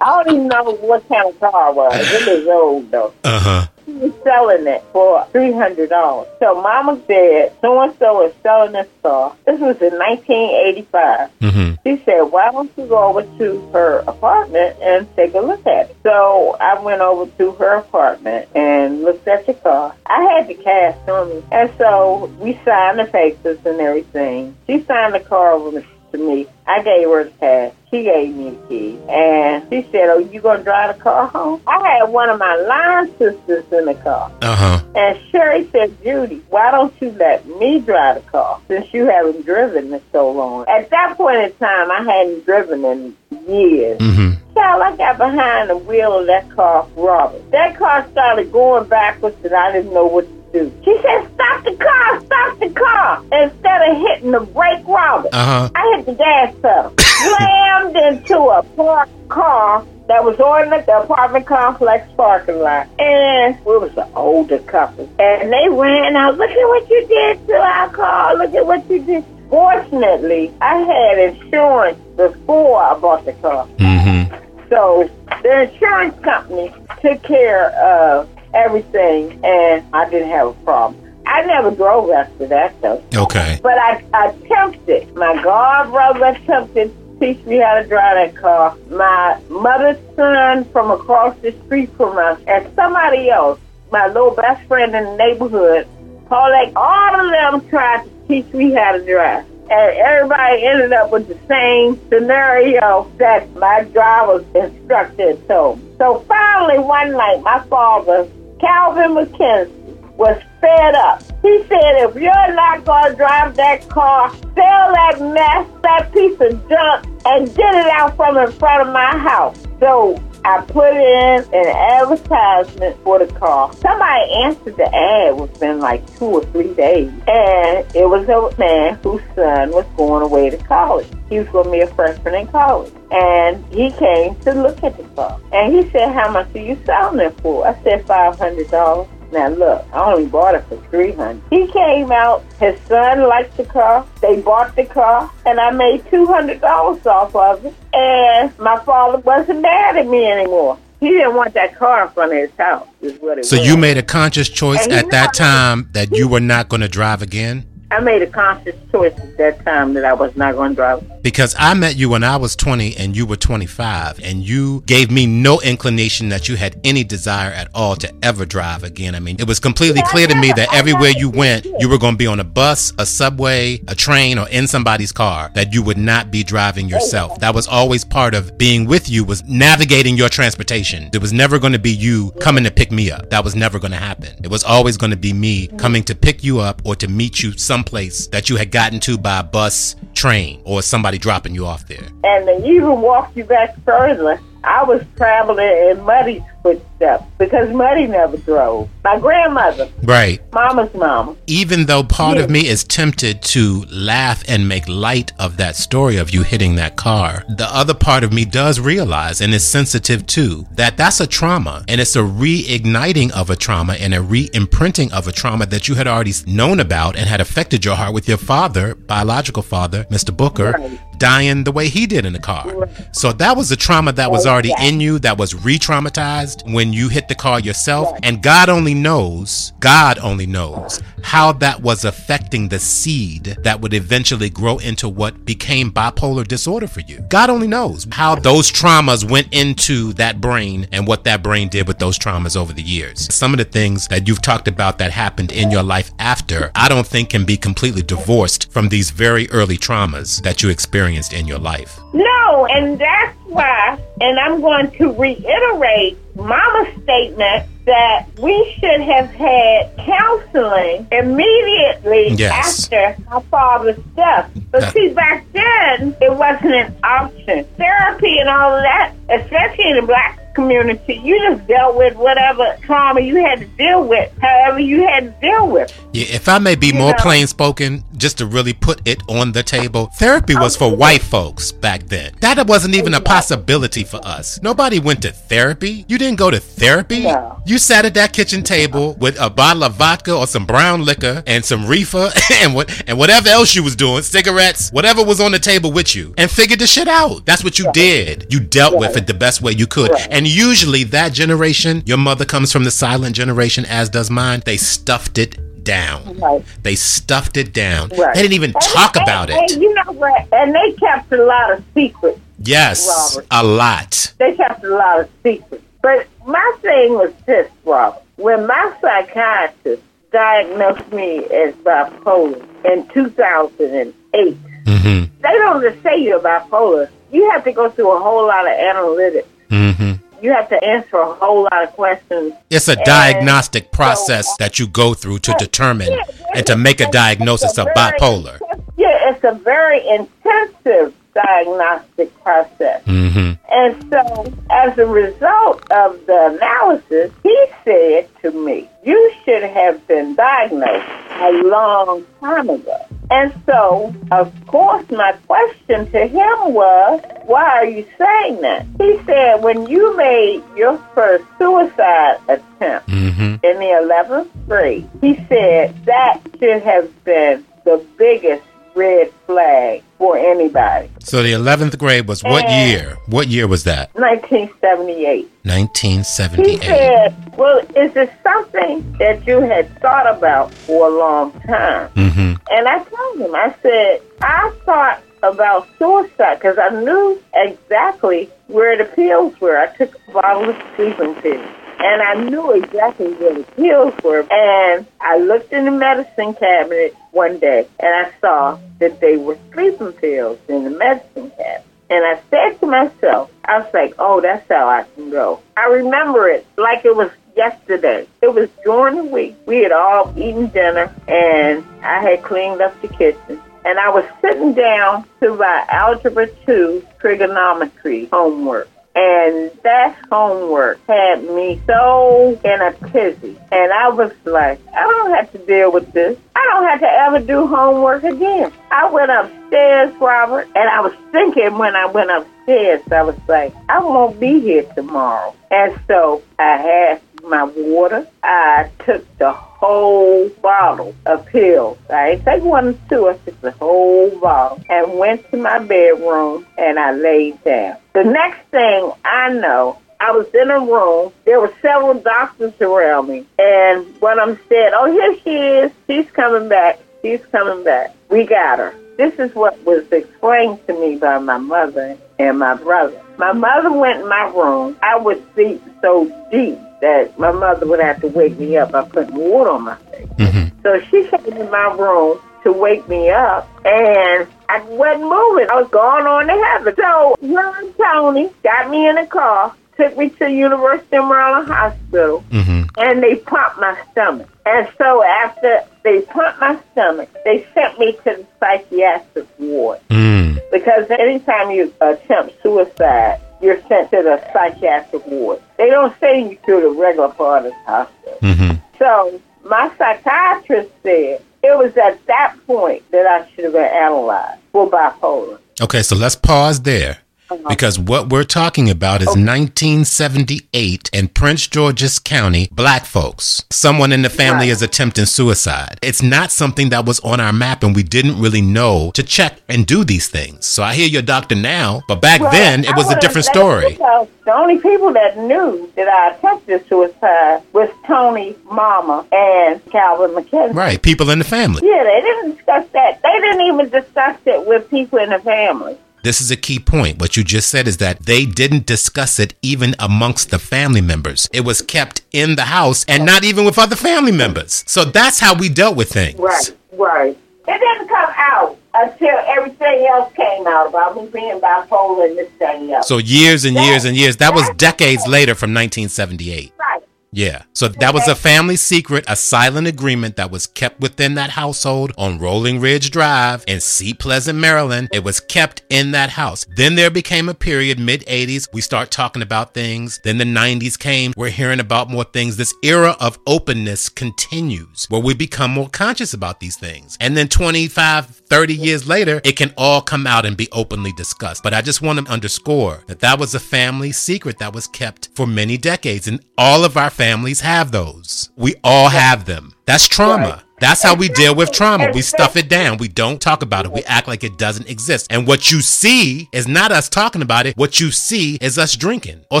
I don't even know what kind of car it was. It was old though. Uh huh. She was selling it for three hundred dollars. So Mama said, so and so is selling this car. This was in nineteen eighty five. Mm-hmm. She said, Why don't you go over to her apartment and take a look at it? So I went over to her apartment and looked at the car. I had the cash on me. And so we signed the papers and everything. She signed the car over to me. I gave her the cash. She gave me the key. And she said, Oh, you going to drive the car home? I had one of my line sisters in the car. Uh huh. And Sherry said, Judy, why don't you let me drive the car since you haven't driven in so long? At that point in time, I hadn't driven in years. Mm-hmm. Child, I got behind the wheel of that car, Robert. That car started going backwards, and I didn't know what to do. She said, "Stop the car! Stop the car!" Instead of hitting the brake, Robert, Uh-huh. I hit the gas pedal, *laughs* slammed into a parked car that was on the apartment complex parking lot. And it was an older couple. And they ran out, look at what you did to our car, look at what you did. Fortunately, I had insurance before I bought the car. Mm-hmm. So the insurance company took care of everything, and I didn't have a problem. I never drove after that, though. Okay. But I, I attempted. My god brother attempted to teach me how to drive that car. My mother's son from across the street from us, and somebody else, my little best friend in the neighborhood, like all of them tried to teach me how to drive. And everybody ended up with the same scenario that my driver's instructor told. So finally, one night, my father, Calvin McKenzie, was fed up. He said, if you're not going to drive that car, sell that mess, that piece of junk, and get it out from in front of my house. So I put in an advertisement for the car. Somebody answered the ad within like two or three days. And it was a man whose son was going away to college. He was going to be a freshman in college. And he came to look at the car. And he said, how much are you selling it for? I said, $500. Now look, I only bought it for three hundred. He came out. His son liked the car. They bought the car, and I made two hundred dollars off of it. And my father wasn't mad at me anymore. He didn't want that car in front of his house. Is what it was. So was. you made a conscious choice And at that time that you were not going to drive again? I made a conscious choice at that time that I was not going to drive. Because I met you when I was 20 and you were 25, and you gave me no inclination that you had any desire at all to ever drive again. I mean, it was completely clear to me that everywhere you went, you were going to be on a bus, a subway, a train, or in somebody's car, that you would not be driving yourself. That was always part of being with you, was navigating your transportation. It was never going to be you coming to pick me up. That was never going to happen. It was always going to be me mm. coming to pick you up or to meet you someplace that you had gotten to by bus, train, or somebody dropping you off there. And they even walk you back further, I was traveling in Muddy's footsteps because Muddy never drove. My grandmother, Right. Mama's mama, Even though part of me is tempted to laugh and make light of that story of you hitting that car, the other part of me does realize and is sensitive too that that's a trauma and it's a reigniting of a trauma and a re imprinting of a trauma that you had already known about and had affected your heart with your father, biological father, Mr. Booker, dying the way he did in the car. So that was a trauma that was already in you, that was re traumatized when you hit the car yourself. And God only knows, God only knows how that was affecting the seed that would eventually grow into what became bipolar disorder for you. God only knows how those traumas went into that brain and what that brain did with those traumas over the years. Some of the things that you've talked about that happened in your life after, I don't think can be completely divorced from these very early traumas that you experienced in your life. No, and that's why, and I'm going to reiterate Mama's statement that we should have had counseling immediately Yes. after my father's death. But see, back then, it wasn't an option. Therapy and all of that, especially in the black community, you just dealt with whatever trauma you had to deal with, however you had to deal with. Yeah, if I may be more know. plain spoken, just to really put it on the table, therapy was for white folks back then. That wasn't even a possibility for us. Nobody went to therapy. You didn't go to therapy. No. You sat at that kitchen table with a bottle of vodka or some brown liquor and some reefer *laughs* and what and whatever else you was doing, cigarettes, whatever was on the table with you, and figured the shit out. That's what you did. You dealt with it the best way you could. And usually that generation, your mother comes from the silent generation, as does mine. They stuffed it down. Right. They stuffed it down. Right. They didn't even And- talk and- about and it. you know what? And they kept a lot of secrets. Yes, Robert. a lot. they kept a lot of secrets. But my thing was this, Robert. When my psychiatrist diagnosed me as bipolar in 2008, Mm-hmm. they don't just say you're bipolar. You have to go through a whole lot of analytics. Mm-hmm. You have to answer a whole lot of questions. It's a And diagnostic process so- that you go through to determine Yeah, and to make a diagnosis a of bipolar. Yeah, it's a very intensive diagnostic process. hmm And so, as a result of the analysis, he said to me, You should have been diagnosed a long time ago. And so, of course, my question to him was, Why are you saying that? He said, When you made your first suicide attempt hmm in the 11th grade, he said that should have been the biggest red flag for anybody. So the 11th grade was what And- year? What year was that? 1978. He 1978. said, Well, is this something that you had thought about for a long time? hmm And I told him, I said, I thought about suicide because I knew exactly where the pills were. I took a bottle of sleeping pills. And I knew exactly where the pills were. And I looked in the medicine cabinet one day and I saw that they were sleeping pills in the medicine cabinet. And I said to myself, I was like, oh, that's how I can go. I remember it like it was yesterday. It was during the week. We had all eaten dinner and I had cleaned up the kitchen. And I was sitting down to my Algebra 2 trigonometry homework. And that homework had me so in a tizzy. And I was like, I don't have to deal with this. I don't have to ever do homework again. I went upstairs, Robert, and I was thinking when I went upstairs, I was like, I won't be here tomorrow. And so I had my water. I took the whole bottle of pills. I didn't take one or two, I took the whole bottle and went to my bedroom and I laid down. The next thing I know, I was in a room. There were several doctors around me. And one of them said, Oh, here she is. She's coming back. She's coming back. We got her. This is what was explained to me by my mother and my brother. My mother went in my room. I would sleep so deep that my mother would have to wake me up by putting water on my face. hmm So she came in my room to wake me up, and I wasn't moving. I was going on to heaven. So young Tony got me in a car, took me to University of Maryland Hospital, hmm and they pumped my stomach. And so after they pumped my stomach, they sent me to the psychiatric ward Mm. because anytime you attempt suicide, you're sent to the psychiatric ward. They don't send you to the regular part of the hospital. hmm So my psychiatrist said it was at that point that I should have been analyzed for bipolar. Okay, so let's pause there. Uh-huh. Because what we're talking about is 1978 in Prince George's County, black folks. Someone in the family is attempting suicide. It's not something that was on our map and we didn't really know to check and do these things. So I hear your doctor now, but back Well, then it was a different story. The only people that knew that I attempted suicide was Tony, Mama, and Calvin McKenzie. Right, people in the family. Yeah, they didn't discuss that. They didn't even discuss it with people in the family. This is a key point. What you just said is that they didn't discuss it even amongst the family members. It was kept in the house and not even with other family members. So that's how we dealt with things. Right, right. It didn't come out until everything else came out about me being bipolar and this, the other. So years and years and years. That was decades later from 1978. right. Yeah. So that was a family secret, a silent agreement that was kept within that household on Rolling Ridge Drive in Seat Pleasant, Maryland. It was kept in that house. Then there became a period, mid 80s, we start talking about things. Then the 90s came, we're hearing about more things. This era of openness continues where we become more conscious about these things. And then 25, 30 years later, it can all come out and be openly discussed. But I just want to underscore that that was a family secret that was kept for many decades. And all of our families have those. We all have them. That's trauma. Right. That's how we deal with trauma. We stuff it down. We don't talk about it. We act like it doesn't exist. And what you see is not us talking about it. What you see is us drinking or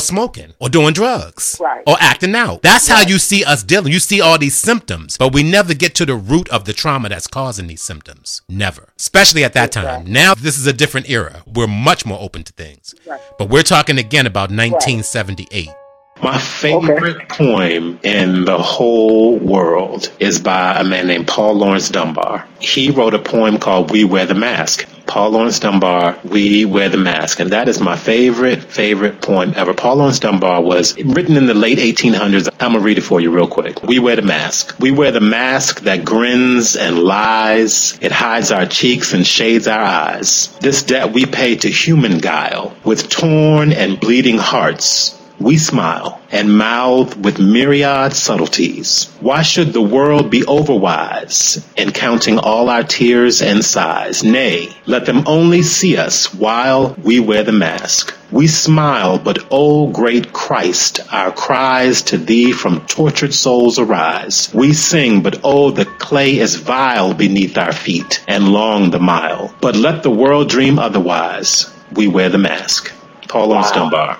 smoking or doing drugs Right. or acting out. That's how you see us dealing. You see all these symptoms, but we never get to the root of the trauma that's causing these symptoms. Never. Especially at that time. Now, this is a different era. We're much more open to things. Right. But we're talking again about 1978. My favorite poem in the whole world is by a man named Paul Laurence Dunbar. He wrote a poem called We Wear the Mask. Paul Laurence Dunbar, We Wear the Mask. And that is my favorite, favorite poem ever. Paul Laurence Dunbar was written in the late 1800s. I'm going to read it for you real quick. We wear the mask. We wear the mask that grins and lies. It hides our cheeks and shades our eyes. This debt we pay to human guile with torn and bleeding hearts we smile and mouth with myriad subtleties. Why should the world be overwise in counting all our tears and sighs? Nay, let them only see us while we wear the mask. We smile, but O great Christ, our cries to thee from tortured souls arise. We sing, but oh, the clay is vile beneath our feet and long the mile. But let the world dream otherwise. We wear the mask. Paul wow. Dunbar.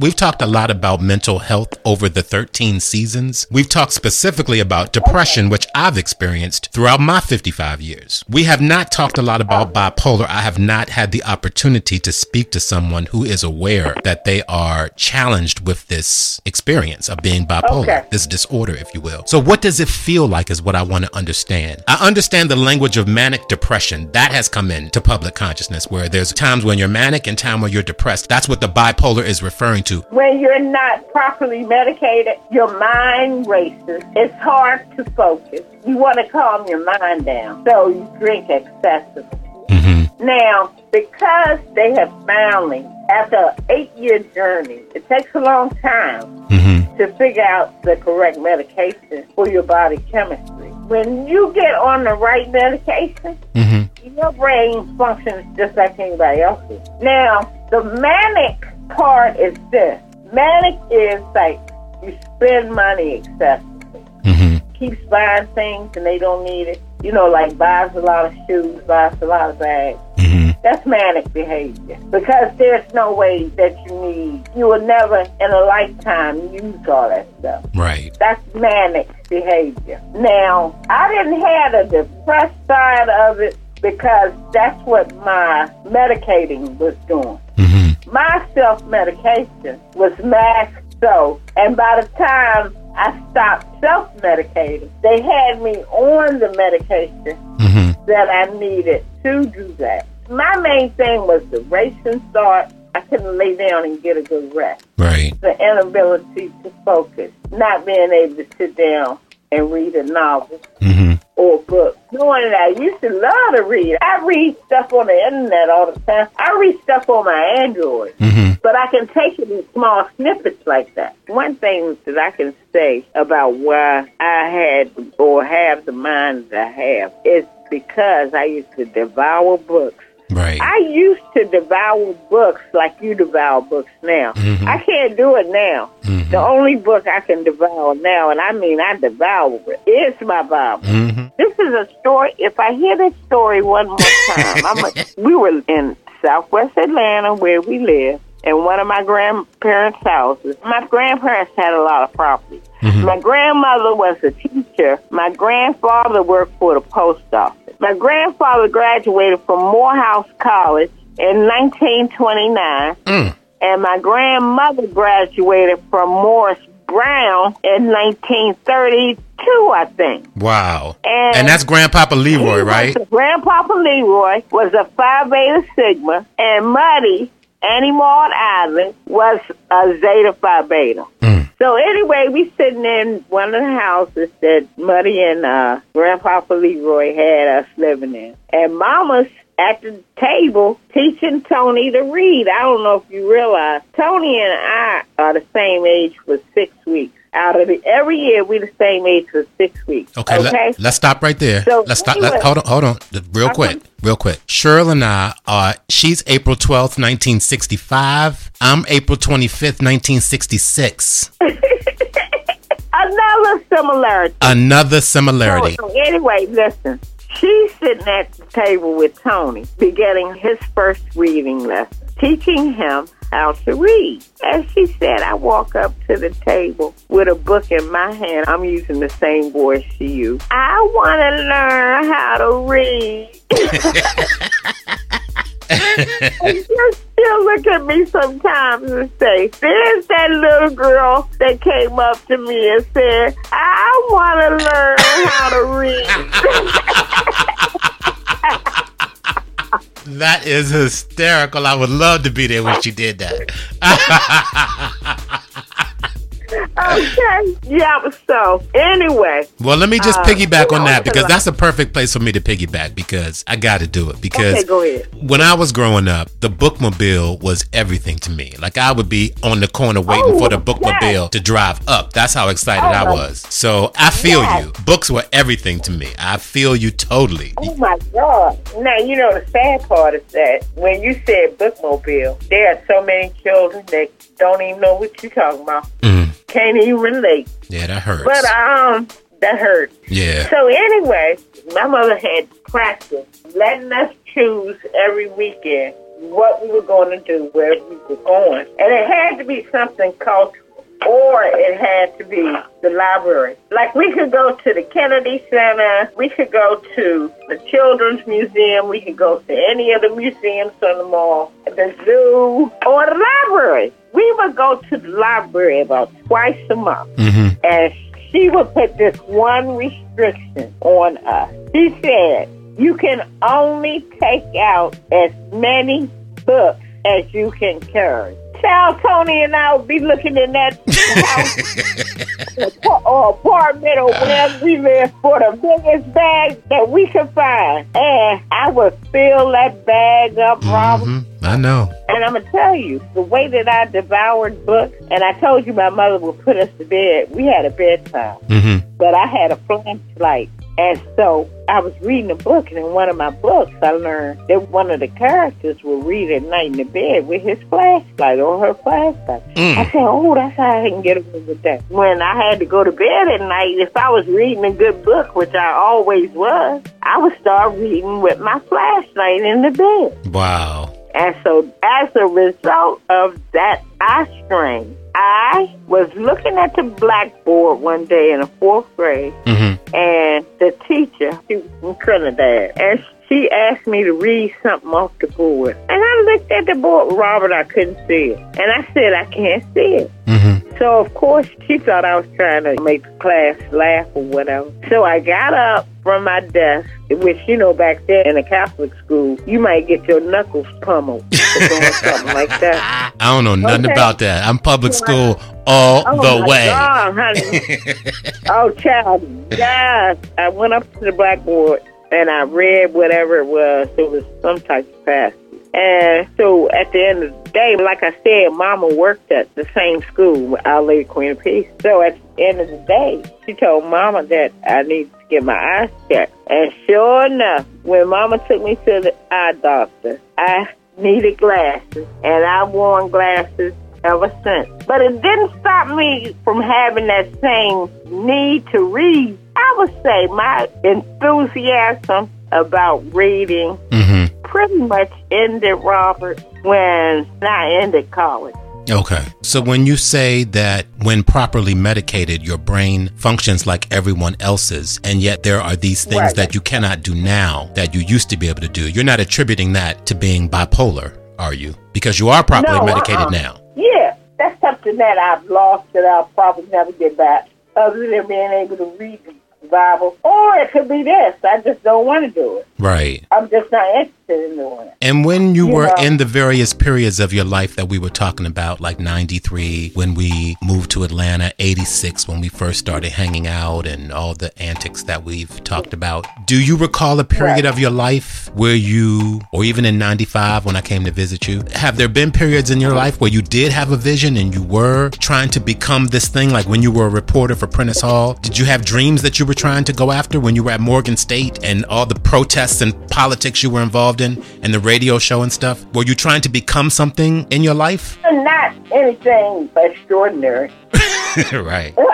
We've talked a lot about mental health over the 13 seasons. We've talked specifically about depression, which I've experienced throughout my 55 years. We have not talked a lot about bipolar. I have not had the opportunity to speak to someone who is aware that they are challenged with this experience of being bipolar, okay. this disorder, if you will. So what does it feel like is what I want to understand. I understand the language of manic depression. That has come into public consciousness where there's times when you're manic and time when you're depressed. That's what the bipolar is referring to to? When you're not properly medicated, your mind races. It's hard to focus. You want to calm your mind down, so you drink excessively. Mm-hmm. Now, because they have finally, after an eight year journey, it takes a long time mm-hmm. to figure out the correct medication for your body chemistry. When you get on the right medication, mm-hmm. your brain functions just like anybody else's. Now, the manic part is this. Manic is like you spend money excessively. Mm-hmm. Keeps buying things and they don't need it. You know, like buys a lot of shoes, buys a lot of bags. Mm-hmm. That's manic behavior because there's no way that you need. You will never in a lifetime use all that stuff. Right. That's manic behavior. Now, I didn't have a depressed side of it because that's what my medicating was doing. Mm-hmm. My self medication was masked so, and by the time I stopped self medicating, they had me on the medication mm-hmm. that I needed to do that. My main thing was the racing start. I couldn't lay down and get a good rest. Right. The inability to focus, not being able to sit down and read a novel. Mm-hmm or book. Doing that, I used to love to read. I read stuff on the internet all the time. I read stuff on my Android. Mm-hmm. But I can take it in small snippets like that. One thing that I can say about why I had or have the mind that I have is because I used to devour books Right. I used to devour books like you devour books now. Mm-hmm. I can't do it now. Mm-hmm. The only book I can devour now, and I mean I devour it, is my Bible. Mm-hmm. This is a story. If I hear this story one more time, I'm a, *laughs* we were in Southwest Atlanta where we live in one of my grandparents' houses. My grandparents had a lot of property. Mm-hmm. My grandmother was a teacher. My grandfather worked for the post office. My grandfather graduated from Morehouse College in 1929, mm. and my grandmother graduated from Morris Brown in 1932, I think. Wow. And, and that's Grandpapa Leroy, right? Grandpapa Leroy was a Phi Beta Sigma, and Muddy, Annie Maud Island, was a Zeta Phi Beta. Mm. So anyway, we sitting in one of the houses that Muddy and uh, Grandpa Leroy had us living in, and Mama's at the table teaching Tony to read. I don't know if you realize Tony and I are the same age for six weeks. Out of it. every year, we the same age for six weeks. Okay, okay? Let, us stop right there. So let's stop. Let, hold on, hold on, real quick, real quick. Cheryl and I are. She's April twelfth, nineteen sixty-five. I'm April twenty-fifth, nineteen sixty-six. *laughs* Another similarity. Another similarity. So, so anyway, listen. She's sitting at the table with Tony, beginning his first reading lesson, teaching him how to read. As she said, I walk up to the table with a book in my hand. I'm using the same voice she used. I want to learn how to read. *laughs* and just still look at me sometimes and say, There's that little girl that came up to me and said, I want to learn how to read. *laughs* That is hysterical. I would love to be there when she did that. *laughs* okay. Yeah. So anyway, Well, let me just Uh, piggyback on that because that's a perfect place for me to piggyback because I got to do it because okay, go ahead. when I was growing up, the bookmobile was everything to me. Like I would be on the corner waiting Oh, for the bookmobile to drive up. That's how excited I Oh, was. So I feel yes. you. Books were everything to me. I feel you totally. Oh my God! Now you know the sad part is that when you said bookmobile, there are so many children that don't even know what you're talking about. Mm. Can't even relate. Yeah, that hurts. But um, that hurts. yeah. So anyway, my mother had practice letting us choose every weekend what we were going to do, where we were going, and it had to be something cultural, or it had to be the library. Like we could go to the Kennedy Center, we could go to the Children's Museum, we could go to any of the museums on the mall, the zoo, or the library. We would go to the library about twice a month hmm and she would put this one restriction on us. She said, you can only take out as many books as you can carry. Child Tony and I would be looking in that house *laughs* or- apartment or wherever we live for the biggest bag that we could find. And I would fill that bag up, Robert. hmm I know. And I'm gonna tell you, the way that I devoured books, and I told you my mother would put us to bed. We had a bedtime, hmm but I had a flashlight, and so I was reading a book, and in one of my books, I learned that one of the characters would read at night in the bed with his flashlight or her flashlight. Mm. I said, "Oh, that's how I can get away with that." When I had to go to bed at night, if I was reading a good book, which I always was, I would start reading with my flashlight in the bed. Wow. And so, as a result of that eye strain, I was looking at the blackboard one day in the fourth grade, hmm and the teacher, she was from Trinidad, and she asked me to read something off the board. And I looked at the board, Robert, I couldn't see it. And I said, I can't see it. hmm So, of course, she thought I was trying to make the class laugh or whatever. So I got up from my desk, which, you know, back there in a Catholic school, you might get your knuckles pummeled for doing *laughs* something like that. I don't know nothing Okay. about that. I'm public school all Oh, the my way. God, honey. *laughs* oh, child, yes. I went up to the blackboard and I read whatever it was. It was some type of passage. And so at the end of the day, like I said, Mama worked at the same school, Our Lady Queen of Peace. So at the end of the day, she told Mama that I needed to get my eyes checked. And sure enough, when Mama took me to the eye doctor, I needed glasses, and I've worn glasses ever since. But it didn't stop me from having that same need to read. I would say my enthusiasm about reading hmm pretty much ended, Robert, when I ended college. Okay. So when you say that when properly medicated, your brain functions like everyone else's, and yet there are these things Right. that you cannot do now that you used to be able to do, you're not attributing that to being bipolar, are you? Because you are properly No, medicated uh-uh. now. Yeah, that's something that I've lost that I'll probably never get back, other than being able to read the Bible. Or it could be this. I just don't want to do it. Right. I'm just not interested in doing it. And when you You were know. in the various periods of your life that we were talking about, like 93, when we moved to Atlanta, 86, when we first started hanging out, and all the antics that we've talked about, do you recall a period Right. of your life where you, or even in 95 when I came to visit you, have there been periods in your life where you did have a vision and you were trying to become this thing? Like when you were a reporter for Prentice Hall, did you have dreams that you were trying to go after when you were at Morgan State and all the protests and politics you were involved in and the radio show and stuff? Were you trying to become something in your life? Not anything extraordinary. *laughs* right. *laughs*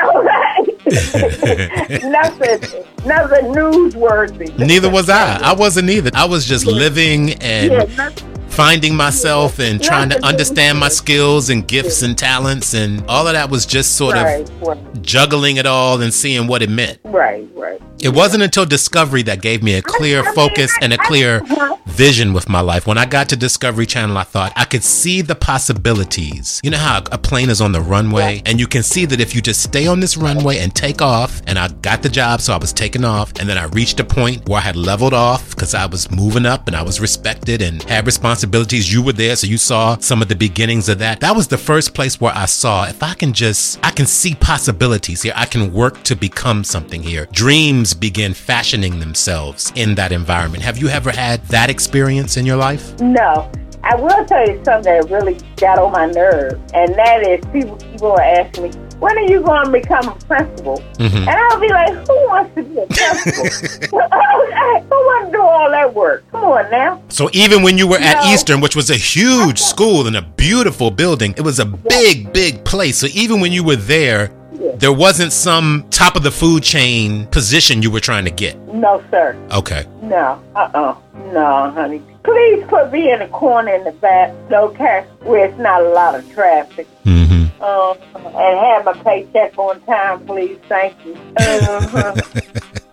*laughs* nothing, nothing newsworthy. Neither was I. I wasn't either. I was just living and Yeah. Finding myself and trying to understand my skills and gifts and talents and all of that was just sort Right, of right, juggling it all and seeing what it meant. right, right. It wasn't until discovery that gave me a clear focus and a clear *laughs* vision with my life. When I got to Discovery Channel, I thought I could see the possibilities. You know how a plane is on the runway and you can see that if you just stay on this runway and take off, and I got the job, so I was taking off, and then I reached a point where I had leveled off because I was moving up and I was respected and had responsibilities. You were there, so you saw some of the beginnings of that. That was the first place where I saw if I can just, I can see possibilities here. I can work to become something here. Dreams begin fashioning themselves in that environment. Have you ever had that experience in your life? No. I will tell you something that really got on my nerves, and that is people people are asking me, when are you going to become a principal? Mm-hmm. And I'll be like, who wants to be a principal? *laughs* who wants to do all that work? Come on now. So even when you were at No. Eastern, which was a huge school and a beautiful building, it was a big, big place. So even when you were there, there wasn't some top of the food chain position you were trying to get. No, sir. Okay. No. Uh-uh. No, honey. Please put me in a corner in the back, okay, where it's not a lot of traffic. Mm-hmm. Um, and have my paycheck on time, please. Thank you. *laughs* Uh-huh.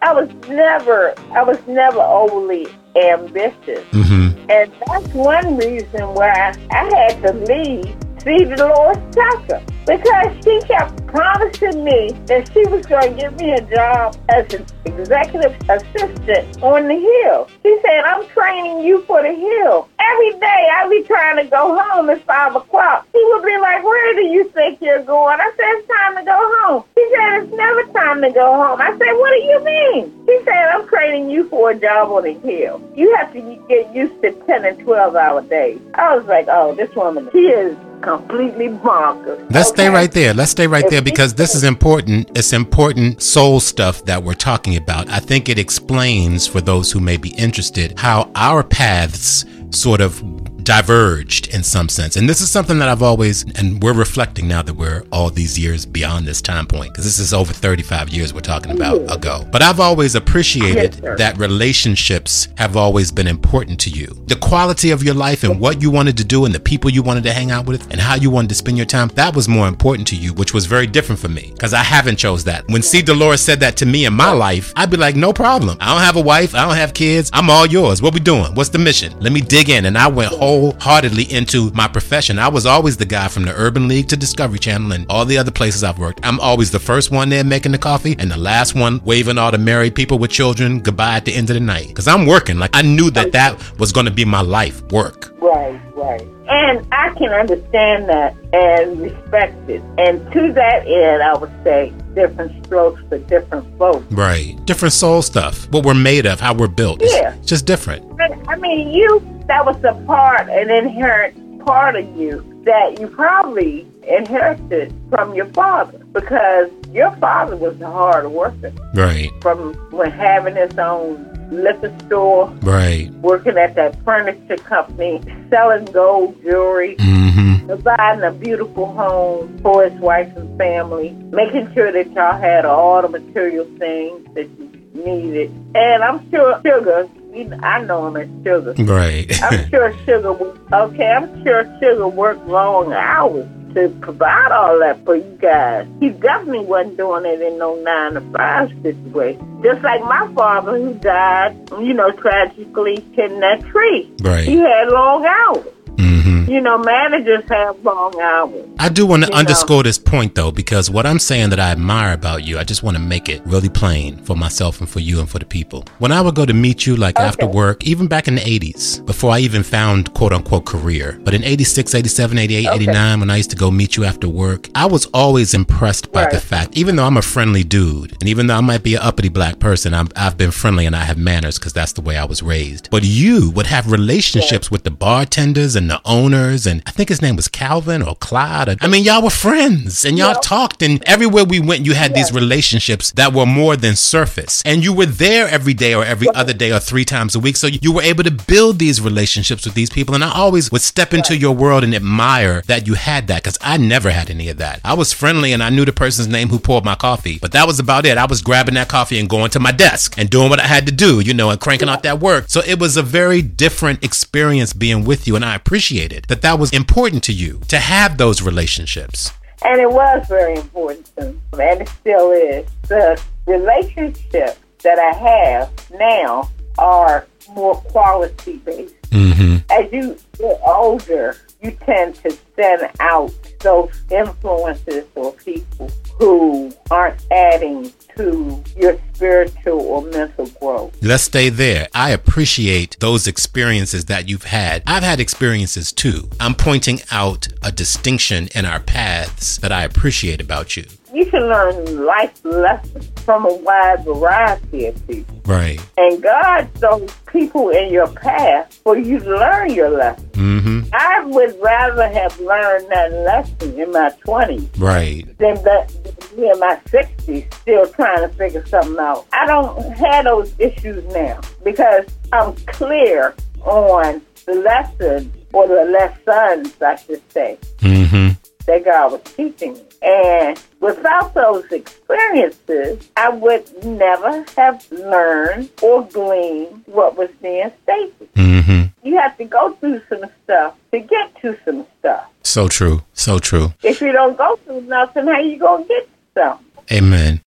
I was never, I was never overly ambitious, Mm-hmm. and that's one reason why I had to leave. C. Delores Tucker because she kept promising me that she was going to give me a job as an executive assistant on the Hill. She said, "I'm training you for the Hill." Every day I'd be trying to go home at five o'clock. He would be like, "Where do you think you're going?" I said, "It's time to go home." He said, "It's never time to go home." I said, "What do you mean?" He said, "I'm training you for a job on the Hill. You have to get used to ten and twelve hour days." I was like, "Oh, this woman, she is." Completely bonkers. Let's stay right there. Let's stay right there because this is important. It's important soul stuff that we're talking about. I think it explains for those who may be interested how our paths sort of diverged in some sense. And this is something that I've always, and we're reflecting now that we're all these years beyond this time point, because this is over 35 years we're talking about ago. But I've always appreciated Yes, that relationships have always been important to you. The quality of your life and what you wanted to do and the people you wanted to hang out with and how you wanted to spend your time, that was more important to you, which was very different for me because I haven't chose that. When C. Delores said that to me in my life, I'd be like, no problem. I don't have a wife. I don't have kids. I'm all yours. What we doing? What's the mission? Let me dig in. And I went wholeheartedly into my profession. I was always the guy from the Urban League to Discovery Channel and all the other places I've worked. I'm always the first one there making the coffee and the last one waving all the married people with children goodbye at the end of the night. Because I'm working. Like I knew that that was going to be my life work. Right, right. And I can understand that and respect it. And to that end, I would say different strokes for different folks. Right. Different soul stuff. What we're made of, how we're built. It's Yeah. just different. I mean, you, that was a part, an inherent part of you that you probably inherited from your father because your father was a hard worker Right. from when having his own liquor store, Right. working at that furniture company, selling gold jewelry, Mm-hmm. providing a beautiful home for his wife and family, making sure that y'all had all the material things that you needed. And I'm sure Sugar, I know him as Sugar. Right. I'm *laughs* sure Sugar, okay, I'm sure Sugar worked long hours to provide all that for you guys. He definitely wasn't doing it in no nine to five situation. Just like my father who died, you know, tragically hitting that tree. Right. He had long hours. Mm-hmm. You know, managers have long hours. I do want to You know. underscore this point though, because what I'm saying that I admire about you, I just want to make it really plain for myself and for you and for the people. When I would go to meet you, like after work, even back in the 80s, before I even found quote unquote career, but in 86, 87, 88, Okay. 89, when I used to go meet you after work, I was always impressed by the fact, even though I'm a friendly dude, and even though I might be an uppity black person, I'm, I've been friendly and I have manners because that's the way I was raised. But you would have relationships with the bartenders and the owners, and I think his name was Calvin or Clyde. or- I mean, y'all were friends and y'all Yeah. talked, and everywhere we went, you had these relationships that were more than surface. And you were there every day or every other day or three times a week. So you were able to build these relationships with these people. And I always would step into your world and admire that you had that because I never had any of that. I was friendly and I knew the person's name who poured my coffee, but that was about it. I was grabbing that coffee and going to my desk and doing what I had to do, you know, and cranking out that work. So it was a very different experience being with you. And I appreciated that that was important to you to have those relationships. And it was very important to me, and it still is. The relationships that I have now are more quality based. Mm-hmm. As you get older, you tend to send out those influences or people who aren't adding to your spiritual or mental growth. Let's stay there. I appreciate those experiences that you've had. I've had experiences too. I'm pointing out a distinction in our paths that I appreciate about you. You can learn life lessons from a wide variety of people. Right. And God throws people in your path for you to learn your lesson. Mm-hmm. I would rather have learned that lesson in my 20s Right. than that me in my 60s still trying to figure something out. I don't have those issues now because I'm clear on the lesson or the lessons, I should say, Mm-hmm. That God was teaching me. And without those experiences, I would never have learned or gleaned what was being stated. Mm-hmm. You have to go through some stuff to get to some stuff. So true. So true. If you don't go through nothing, how you gonna get to something? Amen.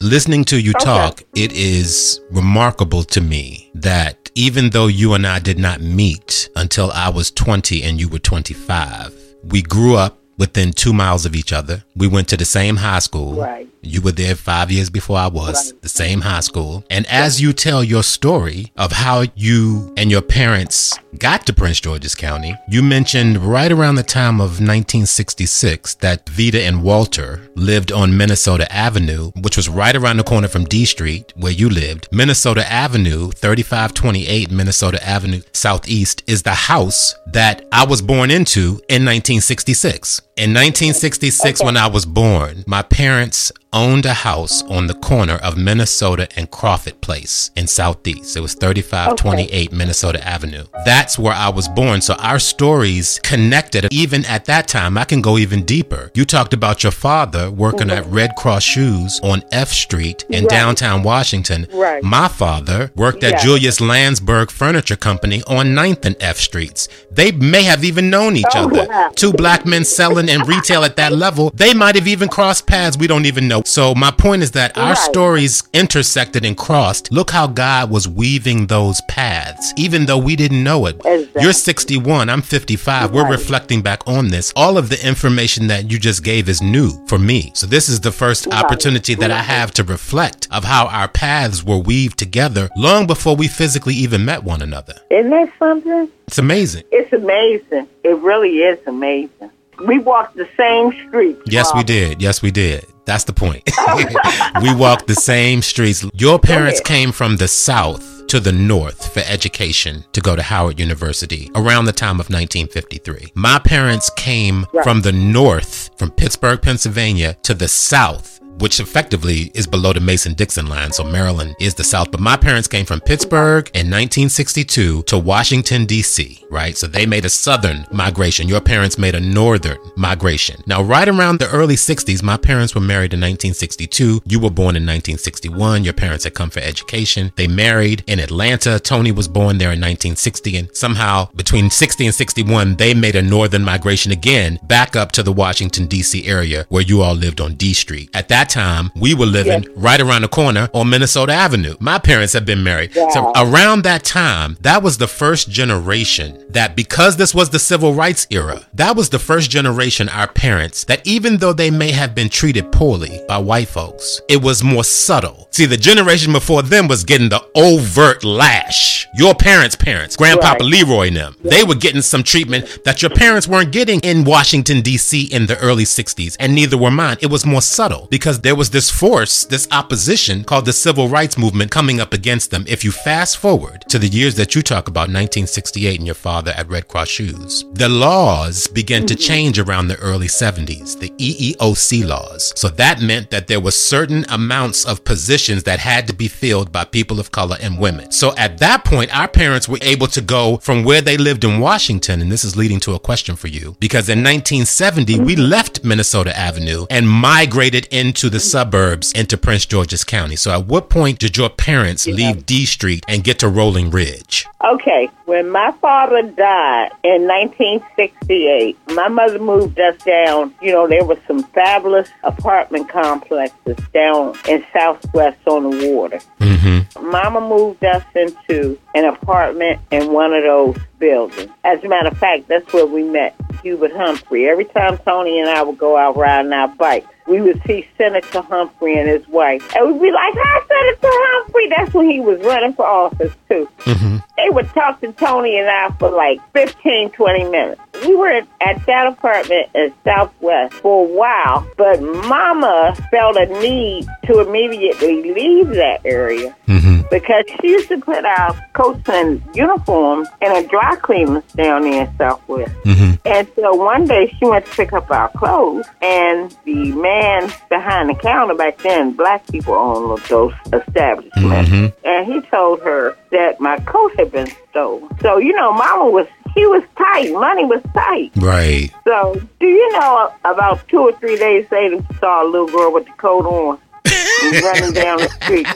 Listening to you Okay. talk, it is remarkable to me that even though you and I did not meet until I was 20 and you were 25, we grew up within two miles of each other. We went to the same high school. Right. You were there five years before I was, Right. the same high school. And as you tell your story of how you and your parents got to Prince George's County, you mentioned right around the time of 1966 that Vita and Walter lived on Minnesota Avenue, which was right around the corner from D Street where you lived. Minnesota Avenue, 3528 Minnesota Avenue Southeast, is the house that I was born into in 1966. In 1966, when I was born, my parents owned a house on the corner of Minnesota and Crawford Place in Southeast. It was 3528 Minnesota Avenue. That's where I was born. So our stories connected. Even at that time, I can go even deeper. You talked about your father working at mm-hmm. Red Cross Shoes on F Street in Right. downtown Washington. Right. My father worked at. Julius Lansburgh Furniture Company on 9th and F Streets. They may have even known each Oh, other. wow. Two black men selling and retail at that level. They might have even crossed paths. We don't even know. So my point is that our stories intersected and crossed. Look how God was weaving those paths, even though we didn't know it. Exactly. You're 61. I'm 55. We're reflecting back on this. All of the information that you just gave is new for me. So this is the first Right. opportunity that I have to reflect of how our paths were weaved together long before we physically even met one another. Isn't that something? It's amazing. It's amazing. It really is amazing. We walked the same street. Yes, we did. Yes, we did. That's the point. *laughs* we walked the same streets. Your parents came from the south to the north for education to go to Howard University around the time of 1953. My parents came Right. from the north, from Pittsburgh, Pennsylvania, to the south. Which effectively is below the Mason Dixon line. So Maryland is the South. But my parents came from Pittsburgh in 1962 to Washington, D.C., right? So they made a southern migration. Your parents made a northern migration. Now, right around the early 60s, my parents were married in 1962. You were born in 1961. Your parents had come for education. They married in Atlanta. Tony was born there in 1960. And somehow between 60 and 61, they made a northern migration again back up to the Washington, D.C. area where you all lived on D Street. At that time, we were living right around the corner on Minnesota Avenue. My parents had been married. So around that time, that was the first generation that because this was the civil rights era, that was the first generation, our parents, that even though they may have been treated poorly by white folks, it was more subtle. See, the generation before them was getting the overt lash. Your parents' parents, Grandpapa Right. Leroy and them, they were getting some treatment that your parents weren't getting in Washington, D.C. in the early 60s, and neither were mine. It was more subtle because there was this force, this opposition called the civil rights movement coming up against them. If you fast forward to the years that you talk about, 1968 and your father at Red Cross Shoes, the laws began to mm-hmm. change around the early 70s, the EEOC laws. So that meant that there were certain amounts of positions that had to be filled by people of color and women. So at that point, our parents were able to go from where they lived in Washington, and this is leading to a question for you, because in 1970, we mm-hmm. left Minnesota Avenue and migrated into the suburbs into Prince George's County. So at what point did your parents leave D Street and get to Rolling Ridge? Okay, when my father died in 1968, my mother moved us down. You know, there were some fabulous apartment complexes down in Southwest on the water. Mm-hmm. Mama moved us into an apartment in one of those buildings. As a matter of fact, that's where we met Hubert Humphrey. Every time Tony and I would go out riding our bikes, we would see Senator Humphrey and his wife. And we'd be like, Hi, Senator Humphrey. That's when he was running for office, too. Mm-hmm. They would talk to Tony and I for like 15, 20 minutes. We were at that apartment in Southwest for a while, but Mama felt a need to immediately leave that area Mm-hmm. because she used to put our coats and uniforms in a dry cleaners down there in Southwest. Mm-hmm. And so one day she went to pick up our clothes, and the man behind the counter back then, black people owned those establishments, Mhm. and he told her that my coat had been stolen. So you know, Mama was she was tight, money was tight. Right. So do you know about two or three days later, we saw a little girl with the coat on *laughs* running down the street.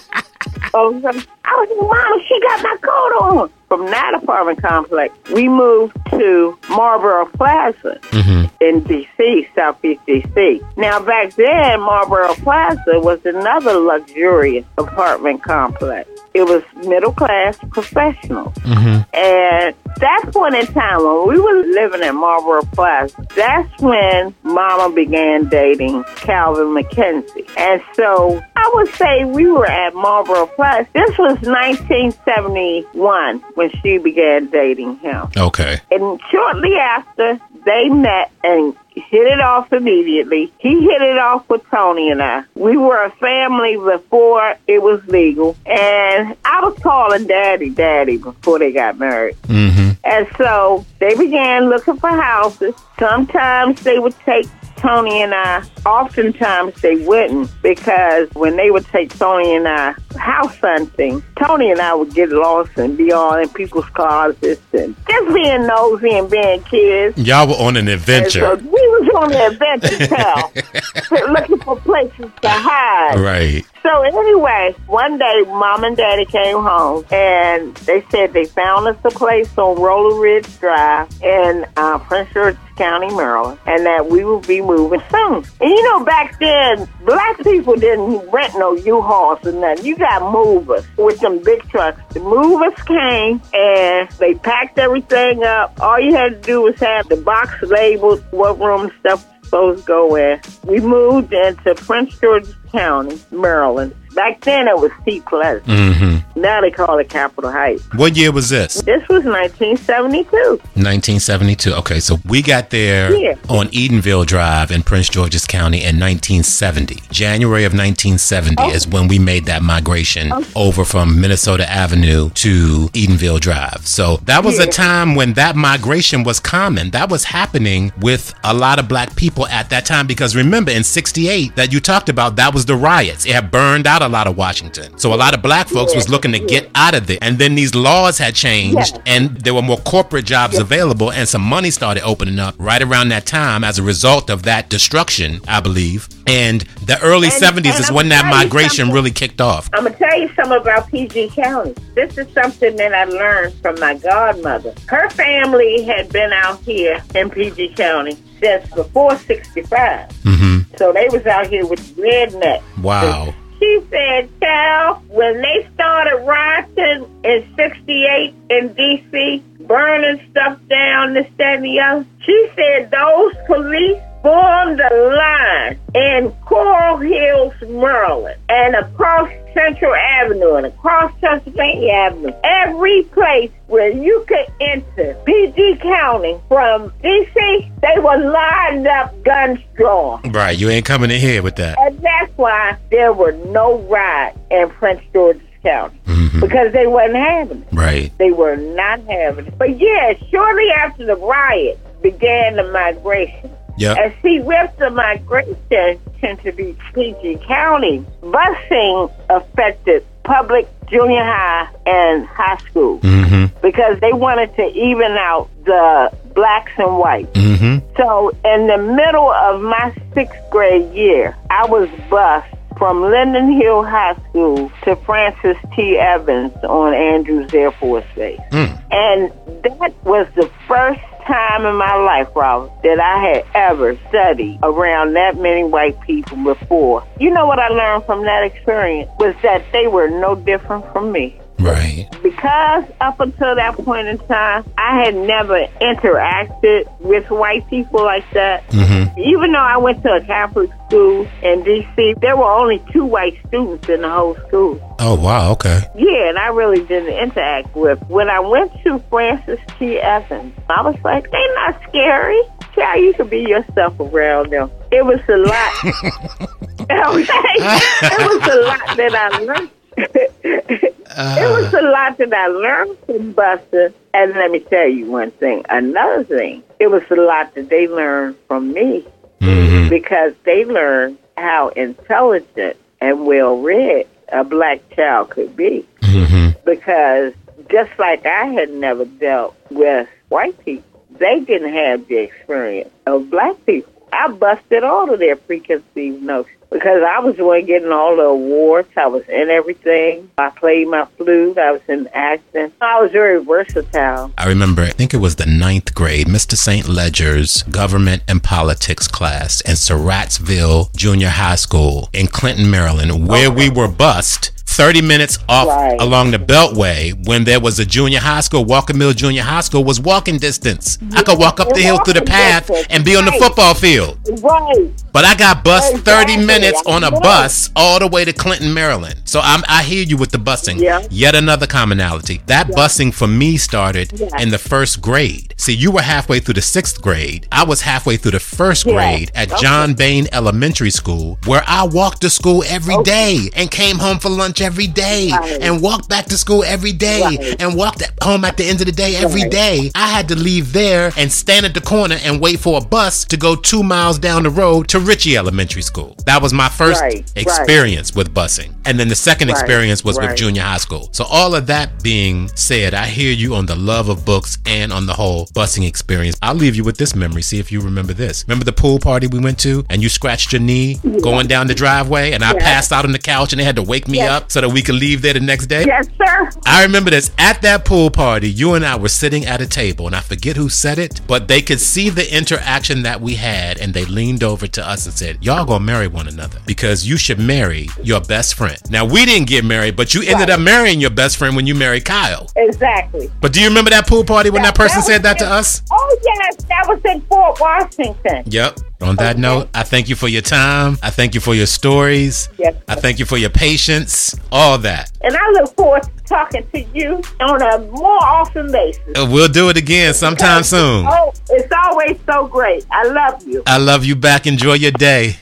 Oh, so- I was like, Mama, she got my coat on. From that apartment complex, we moved to Marlboro Plaza Mm-hmm. in D.C., Southeast D.C. Now, back then, Marlboro Plaza was another luxurious apartment complex. It was middle class professionals. Mm-hmm. And that point in time, when we were living at Marlboro Plaza, that's when Mama began dating Calvin McKenzie. And so I would say we were at Marlboro Plaza. This was 1971 when she began dating him. Okay. And shortly after, they met and hit it off immediately. He hit it off with Tony and I. We were a family before it was legal. And I was calling Daddy Daddy before they got married. Mm-hmm. And so they began looking for houses. Sometimes they would take Tony and I, oftentimes they wouldn't because when they would take Tony and I house hunting, Tony and I would get lost and be all in people's closets and just being nosy and being kids. Y'all were on an And adventure. so we was on an adventure *laughs* looking for places to hide. Right. So anyway, one day mom and daddy came home and they said they found us a place on Rolling Ridge Drive in uh, Prince George's County, Maryland, and that we would be moving soon. And you know, back then, black people didn't rent no U-Hauls or nothing. You got movers with them big trucks. The movers came and they packed everything up. All you had to do was have the box labeled what room stuff supposed to go in. We moved into Prince George's County, Maryland. Back then it was C plus. Mm-hmm. Now they call it Capitol Heights. What year was this? This was 1972. 1972. Okay, so we got there Yeah. on Edenville Drive in Prince George's County in 1970. January of 1970 Oh. is when we made that migration over from Minnesota Avenue to Edenville Drive. So that was a time when that migration was common. That was happening with a lot of black people at that time because remember in 68 that you talked about that was the riots. It had burned out a lot of Washington. So a lot of black folks was looking to get out of there. And then these laws had changed Yeah. and there were more corporate jobs available and some money started opening up right around that time as a result of that destruction, I believe. And the early And- 70s and is I'm when that gonna tell you migration really kicked off. I'm gonna tell you something about PG County. This is something that I learned from my godmother. Her family had been out here in PG County since before '65, hmm so they was out here with rednecks. Wow. She said, Cal, when they started rioting in 68 in D.C., burning stuff down, this, that, and the she said those police formed a line in Coral Hills, Maryland, and across Central Avenue and across Pennsylvania Avenue. Every place where you could enter PG County from D.C., they were lined up, guns drawn. Right. You ain't coming in here with that. And that's why there were no riots in Prince George's County Mhm. because they wasn't having it. Right. They were not having it. But yeah, shortly after the riot began the migration. Yep. And see, with the migration tend to be PG County, busing affected public junior high and high school Mm-hmm. because they wanted to even out the blacks and whites. Mm-hmm. So in the middle of my sixth grade year, I was bused from Linden Hill High School to Francis T. Evans on Andrews Air Force Base. Mm. And that was the first time in my life, Robert, that I had ever studied around that many white people before. You know what I learned from that experience was that they were no different from me. Right. Because up until that point in time, I had never interacted with white people like that. Mm-hmm. Even though I went to a Catholic school in D.C., there were only two white students in the whole school. Oh wow. Okay. Yeah, and I really didn't interact with. When I went to Francis T. Evans, I was like, they're not scary. Yeah, you can be yourself around them. It was a lot. *laughs* *laughs* okay, it was a lot that I learned. It was a lot that I learned from Buster. And let me tell you one thing. Another thing, it was a lot that they learned from me Mm-hmm. because they learned how intelligent and well read a black child could be. Mm-hmm. Because just like I had never dealt with white people, they didn't have the experience of black people. I busted all of their preconceived notions because I was the one getting all the awards. I was in everything. I played my flute. I was in acting. I was very versatile. I remember, I think it was the ninth grade, Mr. St. Ledger's government and politics class in Surrattsville Junior High School in Clinton, Maryland, where we were bused 30 minutes off Right. along the Beltway when there was a junior high school. Walker Mill Junior High School was walking distance. I could walk up the hill through the path distance, and be on the football field. Right. But I got bused 30 minutes on a bus all the way to Clinton, Maryland. So I'm, I hear you with the busing. Yeah. Yet another commonality. That busing for me started Yeah. in the first grade. See, you were halfway through the sixth grade. I was halfway through the first Yeah. grade at Okay. John Bayne Elementary School, where I walked to school every day and came home for lunch every day Right. and walked back to school every day Right. and walked at home at the end of the day every day. I had to leave there and stand at the corner and wait for a bus to go two miles down the road to Ritchie Elementary School. That was my first experience with busing. And then the second experience was with junior high school. So all of that being said, I hear you on the love of books and on the whole busing experience. I'll leave you with this memory. See if you remember this. Remember the pool party we went to and you scratched your knee going down the driveway and I passed out on the couch and they had to wake me Yes. up so that we could leave there the next day? Yes, sir. I remember this at that pool party. You and I were sitting at a table, and I forget who said it, but they could see the interaction that we had, and they leaned over to us and said, "Y'all gonna marry one another because you should marry your best friend." Now we didn't get married, but you ended Right. up marrying your best friend when you married Kyle. Exactly. But do you remember that pool party when that person was said that to us? Oh, yes. That was in Fort Washington. Yep. On that Okay. note, I thank you for your time. I thank you for your stories. Yes. I thank you for your patience. All that. And I look forward to talking to you on a more often basis. Uh, We'll do it again sometime soon. Oh, it's always so great. I love you. I love you back. Enjoy your day.